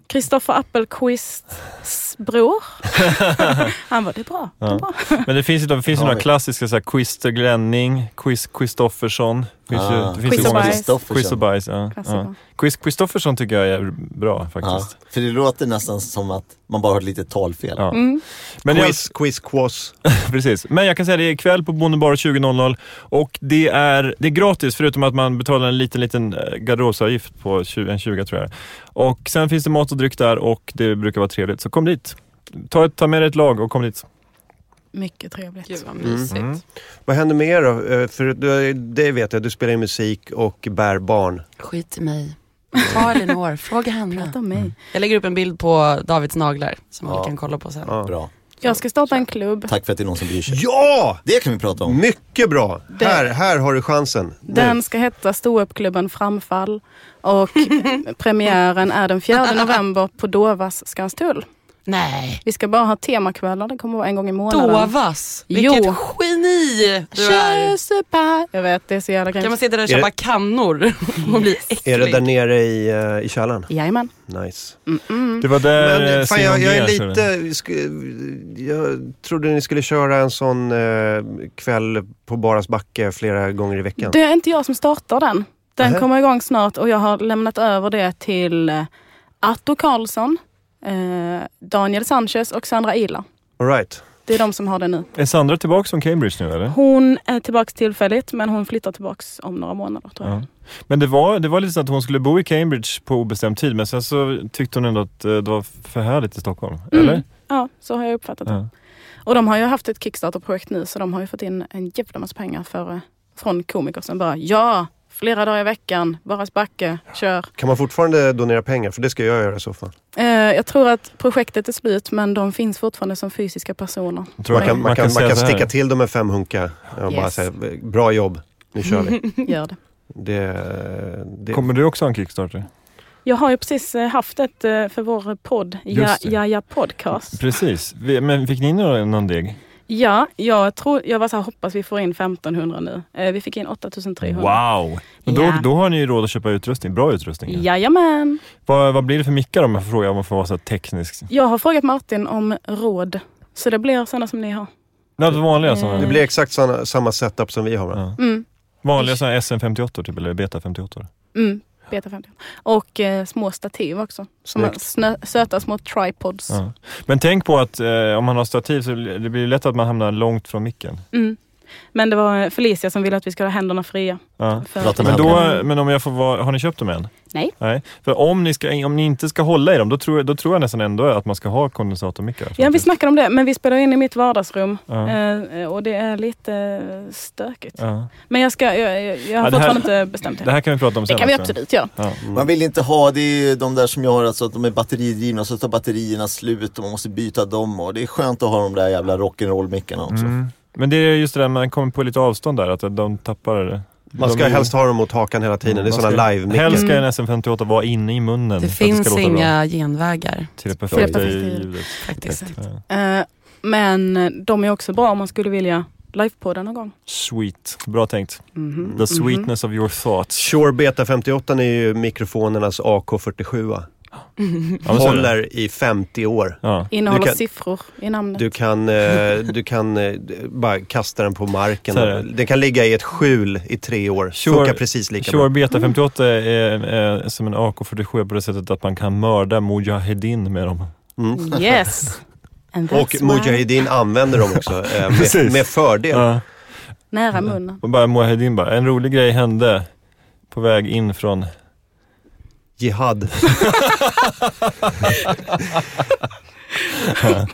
Kristoffer Appelqvists bror. han var det är bra. Det är Ja. bra. Men det finns ju, det finns ju Ja, några klassiska, så här, Quister Glenning, Quiz Kristoffersson. Det finns ju- Ah, Quiz och bajs. Kristoffersson. Quiz och bajs, ja. Ja. Quiz Kristoffersson tycker jag är bra Ja, faktiskt. för det låter nästan som att man bara har ett litet talfel. Ja. Mm. Men jag, Quiz, quiz, quoz. precis. Men jag kan säga det är ikväll på Bondebar 20.00 och det är, det är gratis förutom att man betalar en liten, liten eh, garderobsavgift på 20, en 20 tror jag. Och sen finns det mat och dryck där och det brukar vara trevligt. Så kom dit. Ta, ta med dig ett lag och kom dit. Mycket trevligt. Gud vad mysigt. Mm. Vad händer mer då? Eh, För du, det vet jag, du spelar ju musik och bär barn. Skit i mig. Ta Elinor, fråga henne. Prata om mig. Jag lägger upp en bild på Davids naglar som Ja. alla kan kolla på sen. Ja. Bra. Jag ska starta en klubb. Tack för att det är någon som bryr sig. Ja! Det kan vi prata om. Mycket bra! Det- Här, här har du chansen. Nu. Den ska heta Ståuppklubben Framfall och premiären är den 4 november på Dovas Skanstull. Nej. Vi ska bara ha temakvällar, det kommer vara en gång i månaden. Dovas. Vilket Jo. geni du är. Jag vet, det är så jävla Kan man grymt. sitta där och köpa det- kannor och bli äcklig? Är det där nere i, eh, i källaren? Jajamän. Nice. Mm-mm. Det var där Men fan, jag, jag är lite... sk- Jag trodde ni skulle köra en sån eh, kväll på Baras backe flera gånger i veckan. Det är inte jag som startar den. Den Nähä. kommer igång snart och jag har lämnat över det till eh, Atto Karlsson, eh, Daniel Sanchez och Sandra Ila. All right. Det är de som har det nu. Är Sandra tillbaka från Cambridge nu eller? Hon är tillbaks tillfälligt men hon flyttar tillbaks om några månader tror jag. Ja. Men det var, det var lite så att hon skulle bo i Cambridge på obestämd tid men sen så tyckte hon ändå att eh, det var för härligt i Stockholm. Mm. Eller? Ja, så har jag uppfattat det. Ja. Och de har ju haft ett Kickstarter-projekt nu så de har ju fått in en jävla massa pengar för, eh, från komiker som bara ja, flera dagar i veckan, Baras backe, kör. Kan man fortfarande donera pengar? För det ska jag göra i så fall. Eh, jag tror att projektet är slut men de finns fortfarande som fysiska personer. Jag tror Man kan, man kan, man kan sticka till dem med fem hunkar och bara Yes. säga bra jobb, nu kör vi. Gör det. Det, det, Kommer du också ha en Kickstarter? Jag har ju precis eh, haft ett eh, för vår podd, ja, Just det. ja, ja podcast. Precis. Men fick ni någon deg? Ja, jag, tror, jag var så här, hoppas vi får in 1500 nu. Eh, vi fick in 8300. Wow! Men då, Ja. då har ni ju råd att köpa utrustning, bra utrustning. Jajamän. Vad, vad blir det för mickar om jag får fråga om man får vara så teknisk? Jag har frågat Martin om råd. Så det blir sådana som ni har. Ja, det vanliga sådana. Det blir exakt såna, samma setup som vi har? Ja. Mm. Vanliga sådana SM58 typ, eller Beta 58. Mm. Beta 50. Och eh, små stativ också. Som snö, söta små tripods. Ja. Men tänk på att eh, om man har stativ så det blir lätt att man hamnar långt från micken. Mm. Men det var Felicia som ville att vi skulle ha händerna fria. Ja. Men, då, men om jag får vara, har ni köpt dem än? Nej. Nej. För om ni, ska, om ni inte ska hålla i dem, då tror, jag- då tror jag nästan ändå att man ska ha kondensatormickar. Ja, vi snackade om det, men vi spelar in i mitt vardagsrum Ja. eh, och det är lite stökigt. Ja. Men jag, ska, jag, jag, jag har Ja, fortfarande inte bestämt Det det. här kan vi prata om sen Det kan vi också. absolut göra. Ja. Man vill inte ha, det är de där som jag har, alltså att de är batteridrivna så tar batterierna slut och man måste byta dem och det är skönt att ha de där jävla rock'n'roll-mickarna också. Mm. Men det är just det där man kommer på lite avstånd där, att de tappar det. Man ska de, helst ha dem mot hakan hela tiden. Det är sådana live-mickar. Helst ska Mm. en SM58 vara inne i munnen. Det finns bra. inga genvägar Till det perfekta det ljudet. faktiskt. Ja. Eh, men de är också bra om man skulle vilja livepodda någon gång. Sweet. Bra tänkt. Mhm. The sweetness of your thoughts. Shure Beta 58 är ju mikrofonernas AK47. Håller i 50 år. Ja. Innehåller Du kan- siffror i namnet. Du kan, eh, du kan eh, bara kasta den på marken. Den kan ligga i ett skjul i tre år. Sure- Funkar precis lika Shure bra. Beta 58 är, är som en AK47 på det sättet att man kan mörda Mujahedin med dem. Mm. Yes. Och Mujahedin använder dem också eh, med, med fördel. Ja. Nära munnen. Och bara Mujahedin bara, en rolig grej hände på väg in från... Jihad.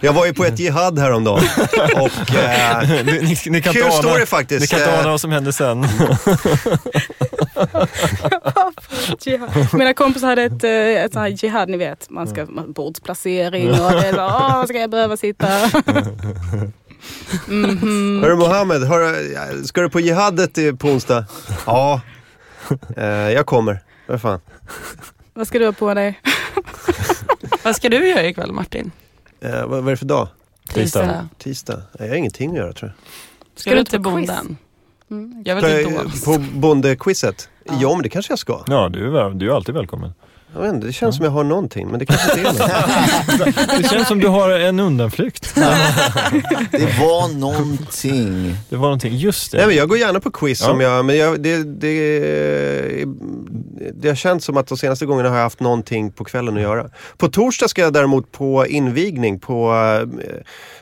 Jag var ju på ett jihad häromdagen. Och, eh, ni, ni, ni kan kul inte story ana, faktiskt. ni kan inte Eh, ana vad som hände sen. Mina kompisar hade ett, eh, ett sånt här jihad, ni vet. Man ska man, bordsplacering och det är så, åh, ska jag behöva sitta? Mhm. Hörru Mohammed, du- ska du på jihadet i- på onsdag? Ja, eh, jag kommer. Vad fan. Vad ska du ha på dig? Vad ska du göra ikväll Martin? Eh, vad, vad är det för dag? Tisdag. Tisdag? Nej, jag har ingenting att göra tror jag. Ska, du du inte på quiz? bonden? Mm. Jag vet inte jag- dåligt. På bondequizet? Ja. men det kanske jag ska. Ja, du är, väl- du är alltid välkommen. Jag vet inte, det känns som jag har någonting, men det kanske inte är något. Det känns som du har en undanflykt. Det var någonting. Det var någonting, just det. Nej, men jag går gärna på quiz Ja. om jag, men jag, det, det, det har känts som att de senaste gångerna har jag haft någonting på kvällen att göra. På torsdag ska jag däremot på invigning på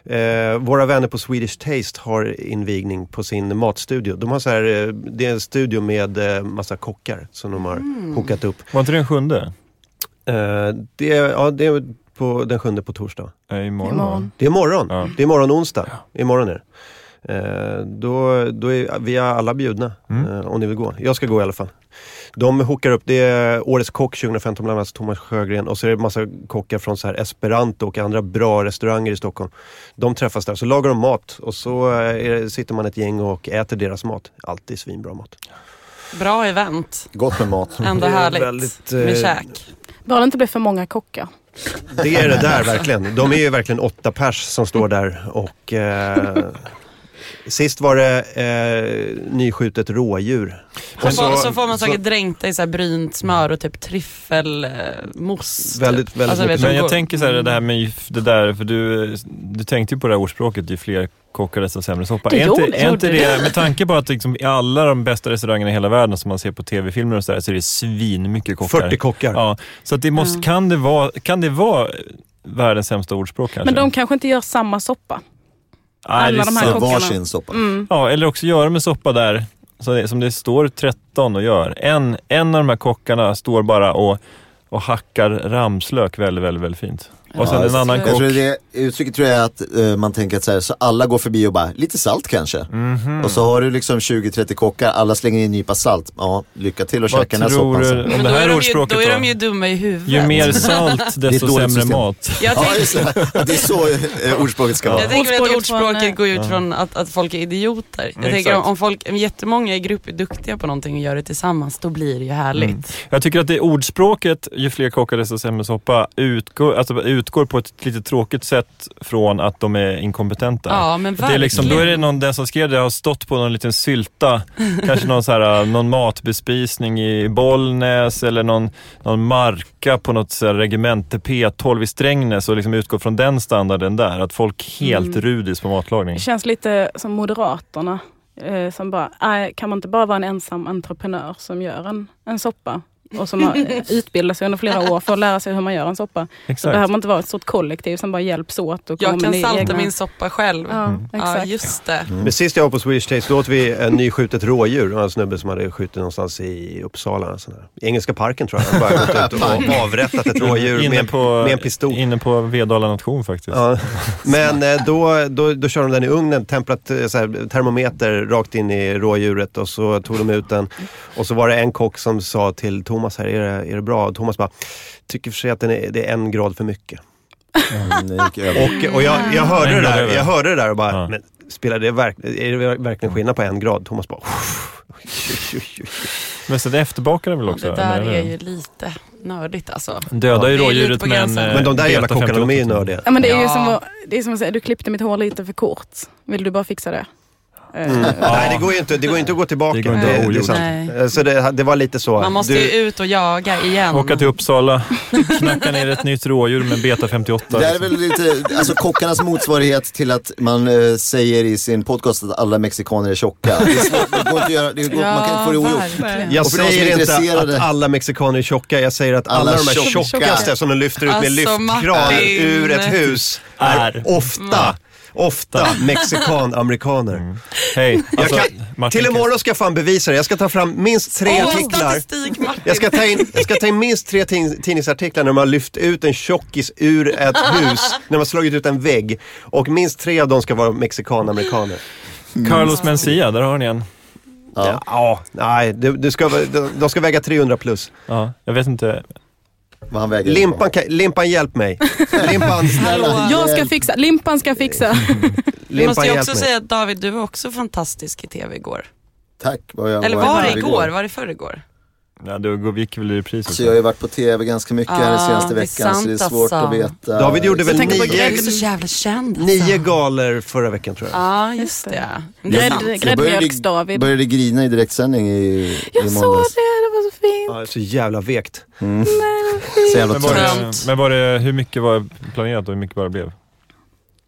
eh, våra vänner på Swedish Taste har invigning på sin matstudio. De har så här, eh, det är en studio med eh, massa kockar som de har Mm. hokat upp. Var inte det den sjunde? Eh, det, är, ja, det är på den sjunde på torsdag. Nej, imorgon. Imorgon. Det är imorgon. Ja. Det är imorgon onsdag. Imorgon är det. Eh, då, då är vi är alla bjudna Mm. eh, om ni vill gå. Jag ska gå i alla fall. De hookar upp, det är Årets Kock 2015 bland annat Thomas Sjögren och så är det massa kockar från så här Esperanto och andra bra restauranger i Stockholm. De träffas där, så lagar de mat och så eh, är, det- sitter man ett gäng och äter deras mat. Alltid svinbra mat. Bra event. Gott med mat. Ändå härligt väldigt, med eh, käk. Bara det inte blir för många kockar. Det är det där verkligen. De är ju verkligen åtta pers som står där och eh, Sist var det eh, nyskjutet rådjur. Och så, så får man säkert dränka i så här brynt smör och typ tryffelmos. typ. Väldigt, väldigt Alltså, mycket. Men jag tänker så här, det här med det där, för du, du tänkte ju på det här ordspråket, ju fler kockar desto sämre soppa. Det Är inte, är inte det, med tanke på att liksom, i alla de bästa restaurangerna i hela världen som man ser på tv-filmer och så där, så är det svin mycket kockar. 40 kockar. Ja, så att det måste, Mm. kan, det vara, kan det vara världens sämsta ordspråk kanske? Men de kanske inte gör samma soppa. Alla de här kockarna. varsin soppa. Mm. Ja, eller också göra med soppa där, så det, som det står 13 och gör. En, en av de här kockarna står bara och, och hackar ramslök väldigt, väldigt, väldigt fint. Och sen Ja, en annan Jag kock. tror det, uttrycket tror jag är att eh, man tänker att så, här, så alla går förbi och bara, lite salt kanske. Mhm. Och så har du liksom 20-30 kockar, alla slänger in en nypa salt. Ja, lycka till att Vad käka den här soppan sen. om det då är, här de ju, ordspråket då är då? de ju dumma i huvudet. Ju mer salt, desto sämre system. mat. Jag Ja, det. Det är så eh, ordspråket ska vara. jag tänker att Ordspråket eh, går ut från att, att folk är idioter. Jag Mm, tänker om, exakt. om folk, om jättemånga i grupp är duktiga på någonting och gör det tillsammans, då blir det ju härligt. Mm. Jag tycker att det ordspråket, ju fler kockar desto sämre soppa, utgår, alltså, utgår på ett lite tråkigt sätt från att de är inkompetenta. Ja, men det är liksom, då är det verkligen. någon, den som skrev det har stått på någon liten sylta, kanske någon, så här, någon matbespisning i Bollnäs eller någon, någon marka på något så här, regemente P12 i Strängnäs och liksom utgår från den standarden där. Att folk helt Mm. rudis på matlagning. Det känns lite som Moderaterna. Eh, som bara, äh, kan man inte bara vara en ensam entreprenör som gör en, en soppa? Och som har utbildat sig under flera år för att lära sig hur man gör en soppa. Exakt. behöver man inte vara ett stort kollektiv som bara hjälps åt och Jag kan salta egna... min soppa själv. Ja, Ja, exakt. just det. Men sist jag var på Swedish Taste då åt vi en nyskjutet rådjur. Det var en snubbe som hade skjutit någonstans i Uppsala. sån där. I Engelska parken tror jag. Han bara gått ut och avrättat ett rådjur inne, med, på, med en pistol. inne på Vedala nation faktiskt. Ja. Men eh, då, då, då körde de den i ugnen, templat, eh, så här, termometer rakt in i rådjuret och så tog de ut den. Och så var det en kock som sa till Thomas här, är det, är det bra? Och Thomas bara, tycker för sig att den är, det är en grad för mycket. Mm. Och, och jag, jag, hörde det grad där, jag hörde det där och bara, Ja. men spelar det verk, är det verkligen skillnad på en grad? Thomas bara. Men så det efterbakar väl också? Det där är ju lite nördigt alltså. Dödar ju rådjuret men... eh, Men de där jävla kockarna, de är ju 58. nördiga. Ja, men det är ju Ja. som att, det är som att säga, du klippte mitt hår lite för kort. Vill du bara fixa det? Eh, Nej, det går ju inte, det går inte att gå tillbaka. Det går inte att det, sant. Nej. Så det, det var lite så. Man måste Du- ju ut och jaga igen. Åka till Uppsala, knacka ner ett nytt rådjur med beta 58. Det är väl lite, alltså kockarnas motsvarighet till att man eh, säger i sin podcast att alla mexikaner är tjocka. Det, är svårt, det går inte att göra, det går, man kan inte få det verkligen. Jag säger inte intresserade- att alla mexikaner är tjocka, jag säger att alla, Alla de här tjock- tjockaste som de lyfter ut med Alltså, lyftkran ur ett hus är Är. ofta, ofta mexikan-amerikaner. Hej, Jag alltså, kan, till imorgon ska jag fan bevisa det. Jag ska ta fram minst tre Åh, artiklar. Jag ska, ta in, jag ska ta in minst tre tidningsartiklar när man har lyft ut en tjockis ur ett hus, när man har slagit ut en vägg. Och minst tre av dem ska vara mexikan-amerikaner. Carlos Mencia, där har ni en. Ja. ja, nej, det, det ska, de, de ska väga 300 plus. Ja, jag vet inte. Vad han väger. Limpan, kan- Limpan hjälp mig. Limpan, Snälla, jag ska fixa, Limpan ska fixa. Vi Limpan måste ju också mig. säga att David, du var också fantastisk i tv igår. Tack. Vad jag, Eller jag var det igår? Var det förr igår? Ja, det gick väl i repris Så också. jag har ju varit på tv ganska mycket här den senaste veckan så det är sant, svårt alltså. att veta. David gjorde väl på nio, är Grädd- så jävla känd. nio galor förra veckan tror jag. Ja, just det. Det är Grädd, sant. Jag började, Gräddmjölks-David. grina i direktsändning i, Jag i såg måndags. det, det var så fint. Ja, så jävla vekt. Mm. Så jävla Men var, det, men var det, hur mycket var planerat och hur mycket bara blev?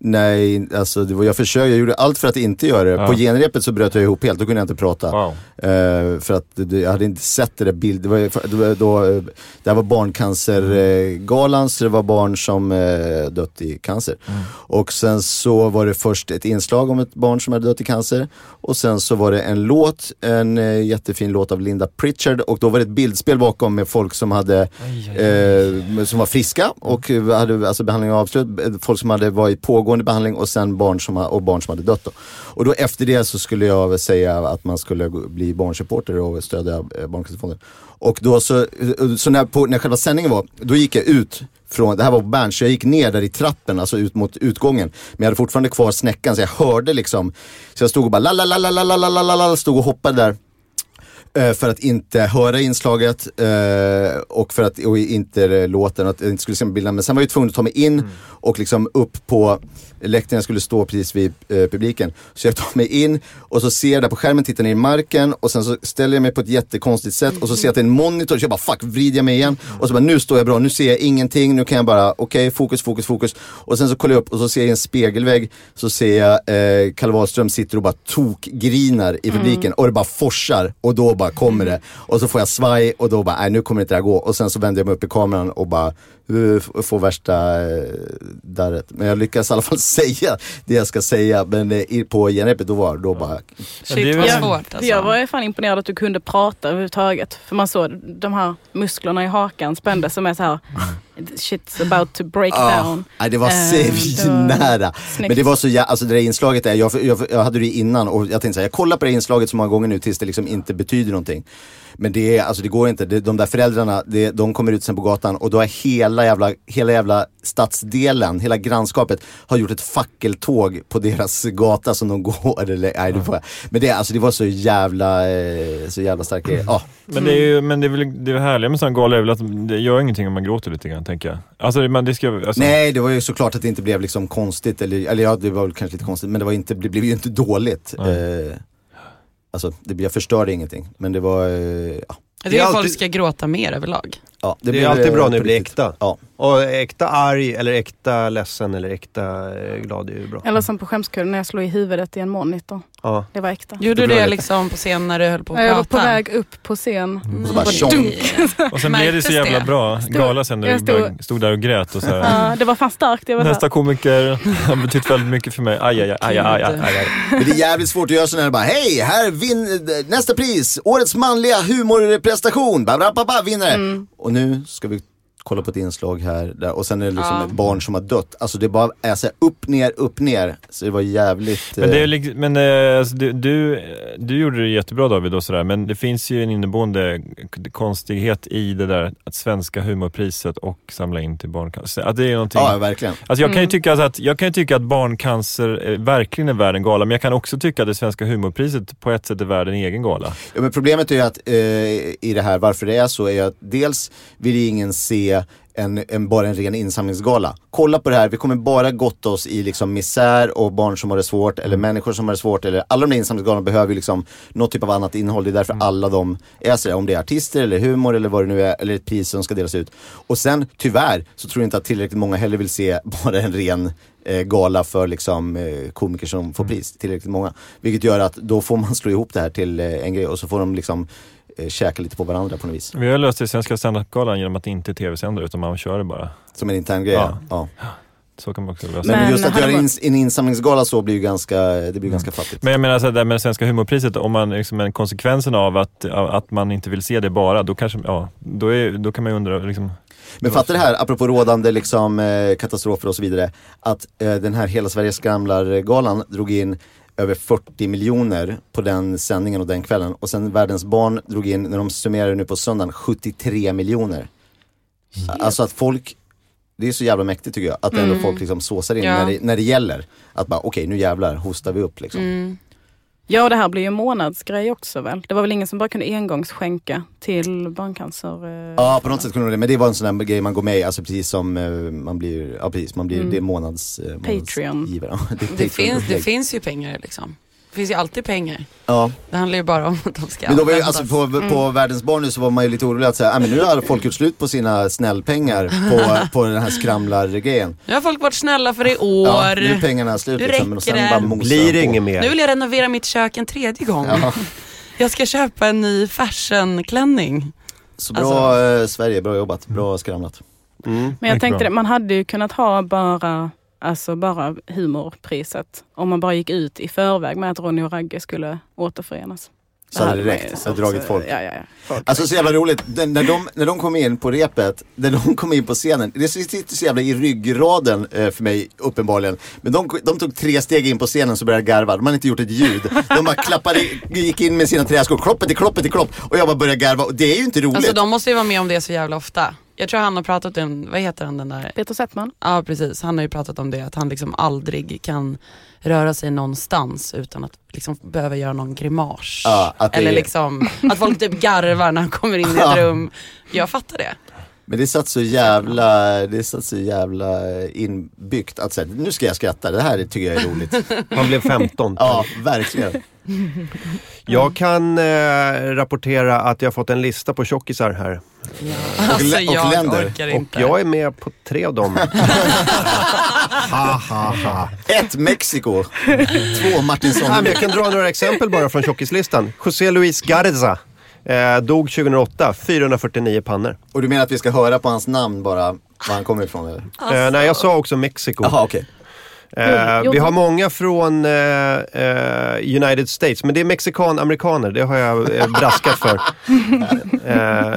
Nej, alltså var, jag försökte, jag gjorde allt för att inte göra det. Ja. På genrepet så bröt jag ihop helt, då kunde jag inte prata. Wow. Eh, för att jag hade inte sett det där bild, det var, det var, då, eh, det här var barncancergalan så det var barn som eh, dött i cancer. Och sen så var det först ett inslag om ett barn som hade dött i cancer. Och sen så var det en låt, en eh, jättefin låt av Linda Pritchard och då var det ett bildspel bakom med folk som hade eh, som var friska och hade alltså behandlingen avslut. Folk som hade varit i pågående behandling och sen barn som, och barn som hade dött. Då. Och då efter det så skulle jag säga att man skulle bli barnsupporter och stödja Barncancerfonden. Och då så, så när, på, när själva sändningen var, då gick jag ut från, det här var på Berns, så jag gick ner där i trappen, alltså ut mot utgången. Men jag hade fortfarande kvar snäckan så jag hörde liksom, så jag stod och bara la la la la la la la la la stod och hoppade där. Eh, för att inte höra inslaget eh, och för att och inte låten, att jag inte skulle se bilden. Men sen var jag tvungen att ta mig in och liksom upp på läktaren, jag skulle stå precis vid eh, publiken. Så jag tar mig in och så ser jag där på skärmen, tittar ner i marken och sen så ställer jag mig på ett jättekonstigt sätt och så ser jag att det är en monitor, så jag bara fuck, vrider jag mig igen. Och så bara nu står jag bra, nu ser jag ingenting, nu kan jag bara okej, fokus, fokus, fokus. Och sen så kollar jag upp och så ser jag en spegelvägg, så ser jag eh, Kalle Wahlström sitter och bara tokgrinar i publiken och det bara forsar och då bara kommer det. Och så får jag svaj och då bara, nej nu kommer inte det här gå. Och sen så vänder jag mig upp i kameran och bara uh, f- får värsta eh, darret. Men jag lyckas i alla fall säga det jag ska säga. Men eh, på genrepet då var då bara, Shit är vad svårt alltså. Jag var fan imponerad att du kunde prata överhuvudtaget. För man såg de här musklerna i hakan spändes som är så här shit's about to break ah, down. nej, det var Eh, så det var nära. snyggt. Men det var så jä- alltså det där inslaget där, jag, jag, jag hade det innan och jag tänkte så här, jag kollar på det inslaget så många gånger nu tills det liksom inte betyder någonting. Men det, är, alltså det går inte, det, de där föräldrarna, det, de kommer ut sen på gatan och då är hela jävla, hela jävla stadsdelen, hela grannskapet har gjort ett fackeltåg på deras gata som de går. Eller, nej, det får jag. Men det, alltså, det var så jävla, eh, så jävla stark grej. Ja. Men det är ju men det är väl det är härliga med sådana galor är väl att det gör ingenting om man gråter lite grann tänker jag. Alltså, man, det ska, alltså, Nej, det var ju såklart att det inte blev liksom konstigt. Eller, eller ja, det var väl kanske lite konstigt. Men det, var inte, det blev ju inte dåligt. Eh, alltså, det, jag förstörde ingenting. Men det var, eh, ja. Jag Det är tycker folk alltid- ska gråta mer överlag. Ja Det, blev, är alltid bra eh, när det blir äkta. Ja. Och äkta arg eller äkta ledsen eller äkta eh, glad är ju bra. Eller som på skämskudden när jag slog i huvudet i en monitor. Ja. Det var äkta. Gjorde du bra det det. liksom på scen när du höll på att Jag var på prata? väg upp på scen. Mm. Så bara tjong. och sen blev det så jävla det? bra gala sen när du stod- stod där och grät och så här. Ja, det var fan starkt. Jag var Nästa komiker har betytt väldigt mycket för mig. Aj, aj, aj, aj, aj, aj, aj, aj. Men det är jävligt svårt att göra sådana här bara, hej, här vinn nästa pris, årets manliga humorprestation, ba, ba, ba, vinnare. Mm. Och nu ska vi kolla på ett inslag här, där, och sen är det liksom Ja. ett barn som har dött. Alltså det bara är så här, upp, ner, upp, ner. Så det var jävligt... Men, det är, eh, lik- men eh, alltså, du, du, du gjorde det jättebra David och sådär, men det finns ju en inneboende konstighet i det där att svenska humorpriset och samla in till barncancer. Att det är någonting... Ja, verkligen. Alltså jag, kan ju tycka att, jag kan ju tycka att barncancer eh, verkligen är värd en gala, men jag kan också tycka att det svenska humorpriset på ett sätt är värd en egen gala. Ja, men problemet är ju att eh, i det här, varför det är så, är ju att dels vill ju ingen se en, en, bara en ren insamlingsgala. Kolla på det här, vi kommer bara gotta oss i liksom misär och barn som har det svårt eller människor som har det svårt. Eller, alla de där insamlingsgalorna behöver ju liksom något typ av annat innehåll. Det är därför alla de är sådär, om det är artister eller humor eller vad det nu är, eller ett pris som ska delas ut. Och sen tyvärr så tror jag inte att tillräckligt många heller vill se bara en ren eh, gala för liksom, eh, komiker som får pris, tillräckligt många. Vilket gör att då får man slå ihop det här till eh, en grej och så får de liksom käka lite på varandra på något vis. Vi har löst det i Svenska standupgalan genom att det inte är tv-sändare utan man kör det bara. Som en intern grej. Ja. Ja. Så kan man också lösa Men, det. Men just att göra ins- en insamlingsgala så blir ju ganska, det blir ganska fattigt. Men jag menar så här, det med Svenska humorpriset, om man liksom en konsekvensen av att, att man inte vill se det bara, då kanske, ja, då, är, då kan man ju undra liksom, Men fatta det här, apropå rådande liksom, eh, katastrofer och så vidare. Att eh, den här Hela Sverige skramlar-galan drog in över 40 miljoner på den sändningen och den kvällen. Och sen Världens Barn drog in, när de summerar nu på söndagen, 73 miljoner. Alltså att folk, det är så jävla mäktigt tycker jag, att ändå folk liksom såsar in Ja. när, det, när det gäller. Att bara okej nu jävlar hostar vi upp liksom. Mm. Ja, och det här blir ju en månadsgrej också väl? Det var väl ingen som bara kunde engångsskänka till barncancer? eh, Ja på något sätt kunde det, men det var en sån där grej man går med i, alltså precis som eh, man blir, ja precis, man blir, Mm. det är månads, eh, Patreon. det, Det, finns, det finns ju pengar liksom. Det finns ju alltid pengar. Ja. Det handlar ju bara om att de ska Men då var ju, alltså på, på Världens barn nu så var man ju lite orolig att säga, ah, men nu har folk gjort slut på sina snällpengar på, på den här skramlar-grejen. Nu har folk varit snälla för i Ja, år. nu är pengarna slut Nu liksom, och sen bara det. mosa Blir det inget mer? Nu vill jag renovera mitt kök en tredje gång. Ja, Jag ska köpa en ny fashionklänning. så bra eh, Sverige, bra jobbat, bra skramlat. Mm. Men jag tänkte bra. det, man hade ju kunnat ha bara, alltså bara humorpriset. Om man bara gick ut i förväg med att Ronny och Ragge skulle återförenas. Så hade det räckt, hade dragit folk. Ja, ja, ja. Folk. Alltså så jävla roligt, Den, när, de, när de kom in på repet, när de kom in på scenen, det sitter så jävla i ryggraden eh, för mig uppenbarligen. Men de, de tog tre steg in på scenen så började garva, de hade inte gjort ett ljud. De bara klappade, gick in med sina träskor, kloppet i kloppet i klopp. Och jag bara började garva och det är ju inte roligt. Alltså de måste ju vara med om det så jävla ofta. Jag tror han har pratat om, vad heter han den där? Peter Settman. Ja precis, han har ju pratat om det, att han liksom aldrig kan röra sig någonstans utan att liksom behöva göra någon grimas. Ja, Eller liksom, att folk typ garvar när han kommer in i ett rum. Jag fattar det. Men det satt så jävla, det satt så jävla eh, inbyggt att säga, nu ska jag skratta, det här tycker jag är roligt. Man blev 15. Ja, verkligen. Jag kan eh, rapportera att jag har fått en lista på tjockisar här. Alltså lä- och jag länder. orkar Och inte. jag är med på tre av dem. ha, ha, ha. Ett Mexiko, två Martinsson. Ja, men jag kan dra några exempel bara från tjockislistan. José Luis Garza. Eh, dog 2008, 449 pannor. Och du menar att vi ska höra på hans namn bara, var han kommer ifrån eller? Eh, nej, jag sa också Mexiko. Jaha okej. Eh, vi har många från eh, eh, United States, men det är mexikan-amerikaner, det har jag eh, braskat för. Eh,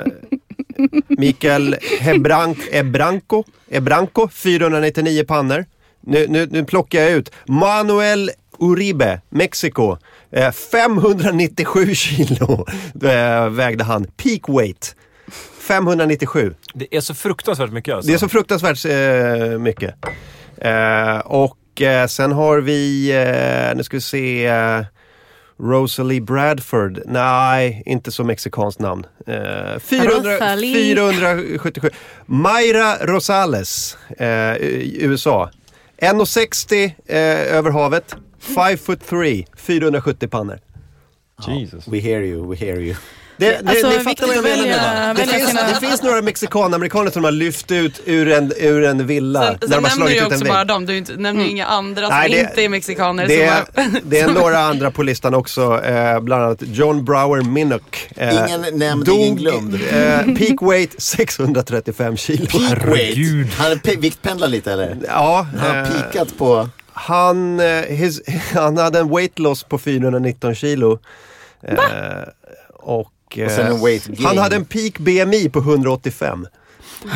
Mikael Hebrank, Ebranco, Ebranco, 499 pannor. Nu, nu, nu plockar jag ut. Manuel Uribe, Mexiko. Eh, 597 kilo eh, vägde han. Peak weight. 597. Det är så fruktansvärt mycket alltså. Det är så fruktansvärt eh, mycket. Eh, och eh, sen har vi, eh, nu ska vi se, eh, Rosalie Bradford. Nej, inte så mexikanskt namn. Eh, 400, Rosalie. 477. Mayra Rosales, eh, USA. 1,60 eh, över havet. 5 foot 3, 470 pannor. Jesus. We hear you, we hear you. Det, det, Alltså, ni fattar vad jag menar nu va? Det finns, sina- det finns några mexikanamerikaner som har lyft ut ur en, ur en villa Sen, när sen de har nämner du ut också bara dem, du inte, nämner ju inga andra som Nej, det- inte är mexikaner. Det som är, har, det är några andra på listan också, eh, bland annat John Brower Minnock. Eh, Ingen nämnd, ingen glömd. Eh, peak weight 635 kilo. Peak weight. Herregud. Han pe- viktpendlar lite eller? Ja, Han har eh, pikat på... han, eh, his, han hade en weight loss på 419 kilo. Eh, och, eh, Och sen en weight gain. han hade en peak BMI på 185.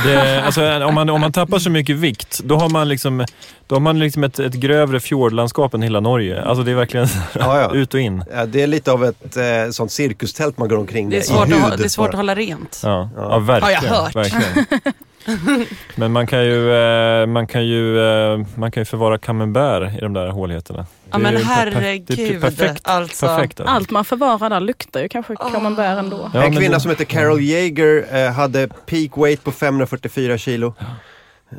Det, alltså, om, man, om man tappar så mycket vikt, då har man liksom, då har man liksom ett, ett grövre fjordlandskap än hela Norge. Alltså det är verkligen Ja, ja. ut och in. Ja, det är lite av ett eh, sånt cirkustält man går omkring det, är i svårt hud att, ha- det är svårt bara. att hålla rent. Ja, ja. Ja. verkligen. Har jag hört. verkligen. Men man kan ju, eh, man kan ju, eh, man kan ju förvara camembert i de där håligheterna. Ja Det är men herregud. perfekt. alltså. perfekt alltså. Allt man förvarar där luktar ju kanske camembert ändå. Ja, en kvinna det- som heter Carol Jaeger eh, hade peak weight på 544 kilo. Eh,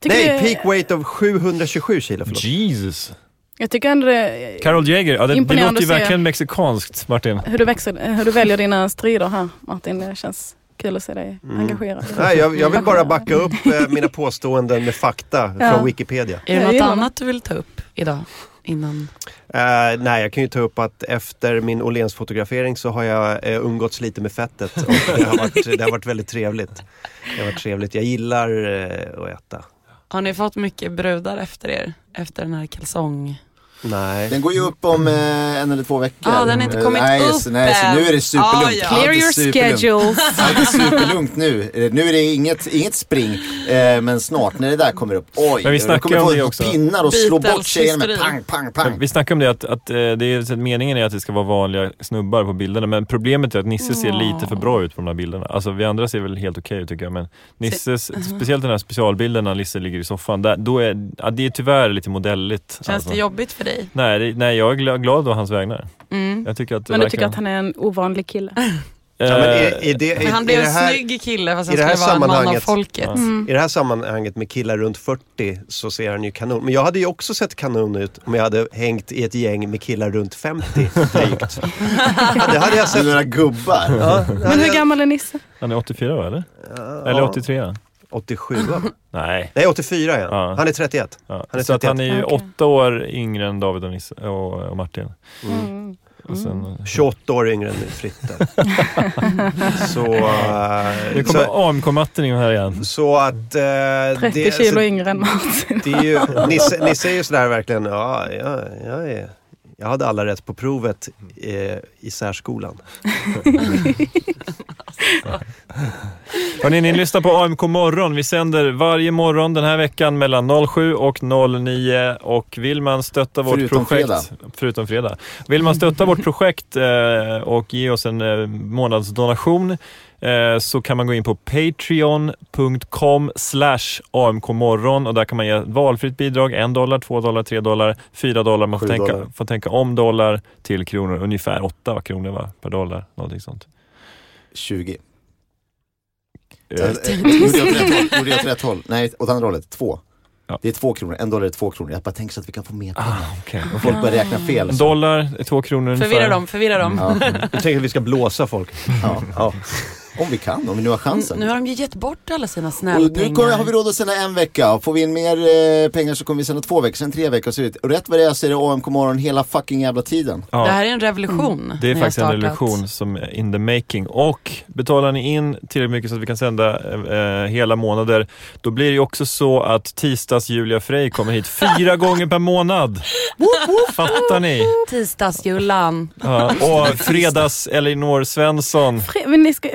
Tycker nej, det- peak weight av 727 kilo. Förlåt. Jesus. Jag tycker ändå det Carol Jäger, ja, det, det låter ju verkligen mexikanskt Martin. hur du, växer, hur du väljer dina strider här Martin. Det känns kul att se dig Mm. engagerad. Nej, jag, jag vill bara backa upp eh, mina påståenden med fakta Ja. från Wikipedia. Är det något annat du vill ta upp idag? Innan? Eh, nej, jag kan ju ta upp att efter min Åhléns fotografering så har jag uh, umgåtts lite med fettet och det har, varit, det har varit väldigt trevligt. Det har varit trevligt. Jag gillar eh, att äta. Har ni fått mycket brudar efter er? Efter den här kalsong... Nej. Den går ju upp om eh, en eller två veckor. Ja, den har inte kommit nej, upp så, nej, så nu är det superlugnt. Ah, ja. Clear your superlugnt. schedules. Allt är superlugnt nu. Eh, Nu är det inget, inget spring. Eh, men snart när det där kommer upp, oj. Men vi snackar kommer om få det också. pinnar och slå bort tjejerna med pang, pang, pang. Vi snackade om det att, att eh, det är, meningen är att det ska vara vanliga snubbar på bilderna men problemet är att Nisse ser lite för bra ut på de här bilderna. Alltså vi andra ser väl helt okej ut tycker jag men Nisses, speciellt den här specialbilden när Nisse ligger i soffan, där, då är, ja, det är tyvärr lite modelligt. Känns alltså. det jobbigt för dig? Nej, det, nej, jag är gla- glad å hans vägnar. Mm. Jag tycker att Men du tycker verkligen- att han är en ovanlig kille? Ja, men är, är det, Men han blev en snygg kille fast i han det skulle här vara en man av sammanhanget- folket. Ja. Mm. I det här sammanhanget med killar runt 40 så ser han ju kanon. Men jag hade ju också sett kanon ut om jag hade hängt i ett gäng med killar runt 50 drygt. det hade jag sett. Några gubbar. Ja, Men hur jag- gammal är Nisse? Han är 84 va, eller? Ja, Eller 83? 87 va? Nej. Nej 84 ja. Ja. Han är 31. Ja. Han är så att 31. han är ju Okej. åtta år yngre än David och, Nisse, och, och Martin. Mm. Och sen, 28 år yngre än Fritte. så, eh, Nu kommer AMK-matten in här igen. så att... eh, 30 det, kilo så, yngre än Martin. det är ju, Nisse, Nisse är ju sådär verkligen, ja, jag, jag, är, jag hade alla rätt på provet eh, i särskolan. Hörrni, ni lyssnar på AMK morgon. Vi sänder varje morgon den här veckan mellan 07 och 09 och vill man stötta vårt Förutom projekt, fredag. förutom fredag. Vill man stötta vårt projekt eh, och ge oss en eh, månadsdonation så kan man gå in på patreon.com slash amkmorgon och där kan man ge ett valfritt bidrag, en dollar, två dollar, tre dollar, fyra dollar. Man får tänka, dollar. får tänka om dollar till kronor, ungefär åtta kronor va, per dollar. Någonting sånt. 20. Eh, Eh, eh, Gjorde jag åt rätt håll? Jag? Nej, åt andra hållet. Två. Ja. Det är två kronor. En dollar är två kronor. Jag bara tänker så att vi kan få mer pengar. Ah, okej. Och folk börjar räkna fel. En dollar är två kronor ungefär. Förvirra dem, förvirra dem. Ja, Du tänker att vi ska blåsa folk? ja. Ja. Om vi kan, om vi nu har chansen. Nu har de ju gett bort alla sina snällpengar. nu kommer, har vi råd att sända en vecka. Får vi in mer eh, pengar så kommer vi sända två veckor, sen tre veckor. Så, och rätt vad det är så är det AMK morgon hela fucking jävla tiden. Ja. Det här är en revolution. Det är faktiskt en revolution som är in the making. Och betalar ni in tillräckligt mycket så att vi kan sända eh, hela månader, då blir det ju också så att tisdags Julia Frey kommer hit fyra gånger per månad. Fattar ni? Tisdagsjullan. Ja, och fredags Elinor Svensson. Fre- Men ni ska...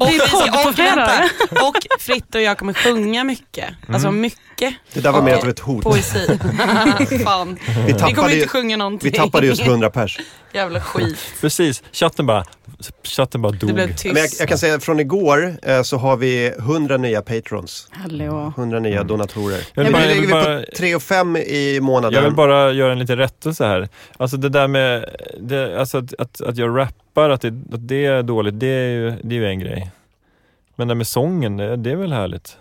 Och, vi ska, och, vänta, och Fritte och jag kommer sjunga mycket. Alltså mycket. Det där var mer av ett hot. Poesi. Fan. Vi Vi kommer ju, inte sjunga någonting. vi tappade just 100 pers. Jävla skit. Precis, chatten bara, chatten bara dog. Det blev Men jag, tyst. jag kan säga att från igår eh, så har vi 100 nya patrons. Hallå. 100 nya donatorer. Jag Nu vill bara- jag ligger vill vi på 3 och 5 i månaden. Jag vill bara göra en liten rättelse här. Alltså det där med det, alltså att, att, att jag rappar, att det, att det är dåligt, det är, ju, det är ju en grej. Men det med sången, det, det är väl härligt?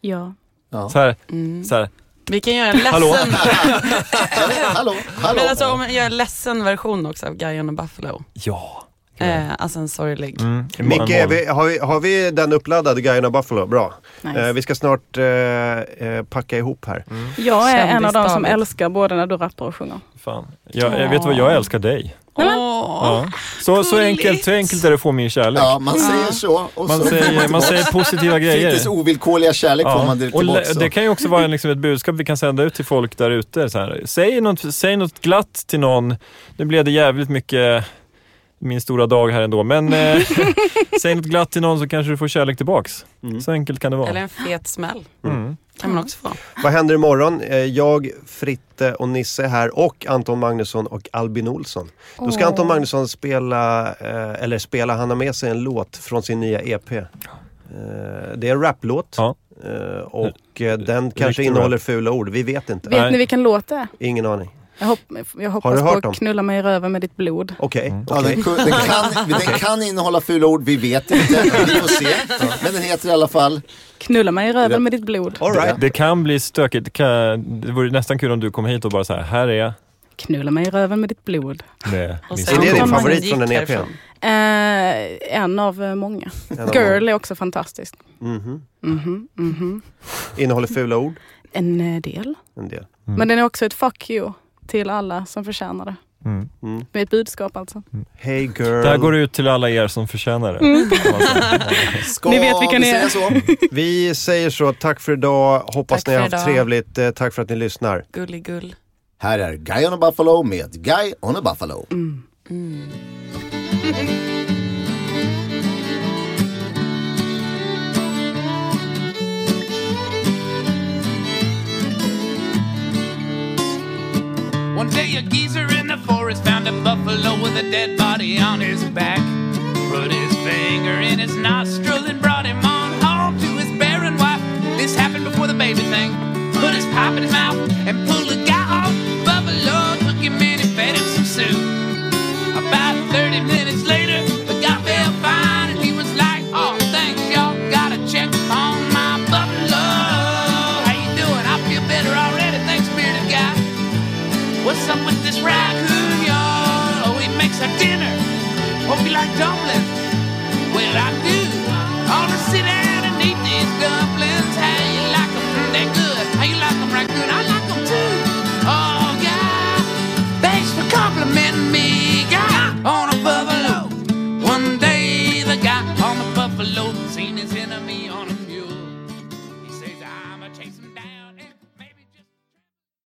Ja. Ja. Så här, Mm. så här. Vi kan göra en Hallå? ledsen, hallå, hallå. men alltså, om jag gör en ledsen version också av Guy on a Buffalo. Ja. Eh, alltså en sorglig. Mm, Micke, vi, har, vi, har vi den uppladdad, Guyen of Buffalo? Bra. Nice. Eh, vi ska snart eh, eh, packa ihop här. Jag är en av de som älskar både när du rappar och sjunger. Fan. Jag, jag vet vad, jag älskar dig. Åh, Ja. Så, så, enkelt, så enkelt är det att få min kärlek. Ja, man säger så. Och Man så säger, man säger positiva grejer. Frittes ovillkorliga kärlek får man direkt och tillbaka. le- det kan ju också vara en, liksom ett budskap vi kan sända ut till folk där ute. Säg, något, säg något glatt till någon. Nu blev det jävligt mycket min stora dag här ändå, men eh, säg något glatt till någon så kanske du får kärlek tillbaks. Så enkelt kan det vara. Eller en fet smäll. Mm. Kan man också få. Vad händer imorgon? Eh, jag, Fritte och Nisse här och Anton Magnusson och Albin Olsson. Då ska. Anton Magnusson spela, eh, eller spela, han har med sig en låt från sin nya EP. Eh, det är en raplåt. Ja. Eh, och eh, den kanske innehåller fula ord, vi vet inte. Vet Nej. ni vilken låt det är? Ingen aning. Jag, hopp, jag hoppas du hört på dem? knulla mig i röven med ditt blod. Okej, Ja, okej. den, kun- den, kan, den kan innehålla fula ord, vi vet inte. Vi får se. Men den heter i alla fall... Knulla mig i röven med ditt blod. All right. Det kan bli stökigt. Det, kan, det vore nästan kul om du kom hit och bara så här, här är jag. Knulla mig i röven med ditt blod. Och sen Är det din favorit från den EPn? Eh, en av eh, många. En av Girl är också fantastiskt. Mhm. Mhm, mhm. Innehåller fula ord? En eh, del. En del. Men den är också ett fuck you till alla som förtjänar det. Mm. Mm. Med ett budskap alltså. Hey girl. Det här går ut till alla er som förtjänar det. Mm. Ska Ni vet vilka vi ni är. så? Vi säger så, tack för idag. Hoppas Tack ni har haft idag. trevligt. Eh, tack för att ni lyssnar. Gulligull. Här är Guy on a Buffalo med Guy on a Buffalo. One day a geezer in the forest found a buffalo with a dead body on his back. Put his finger in his nostril and brought him on home to his barren wife. This happened before the baby thing. Put his pipe in his mouth and pulled the guy off. Buffalo took him in and fed him some soup. About 30 minutes Dublin, I do on the city.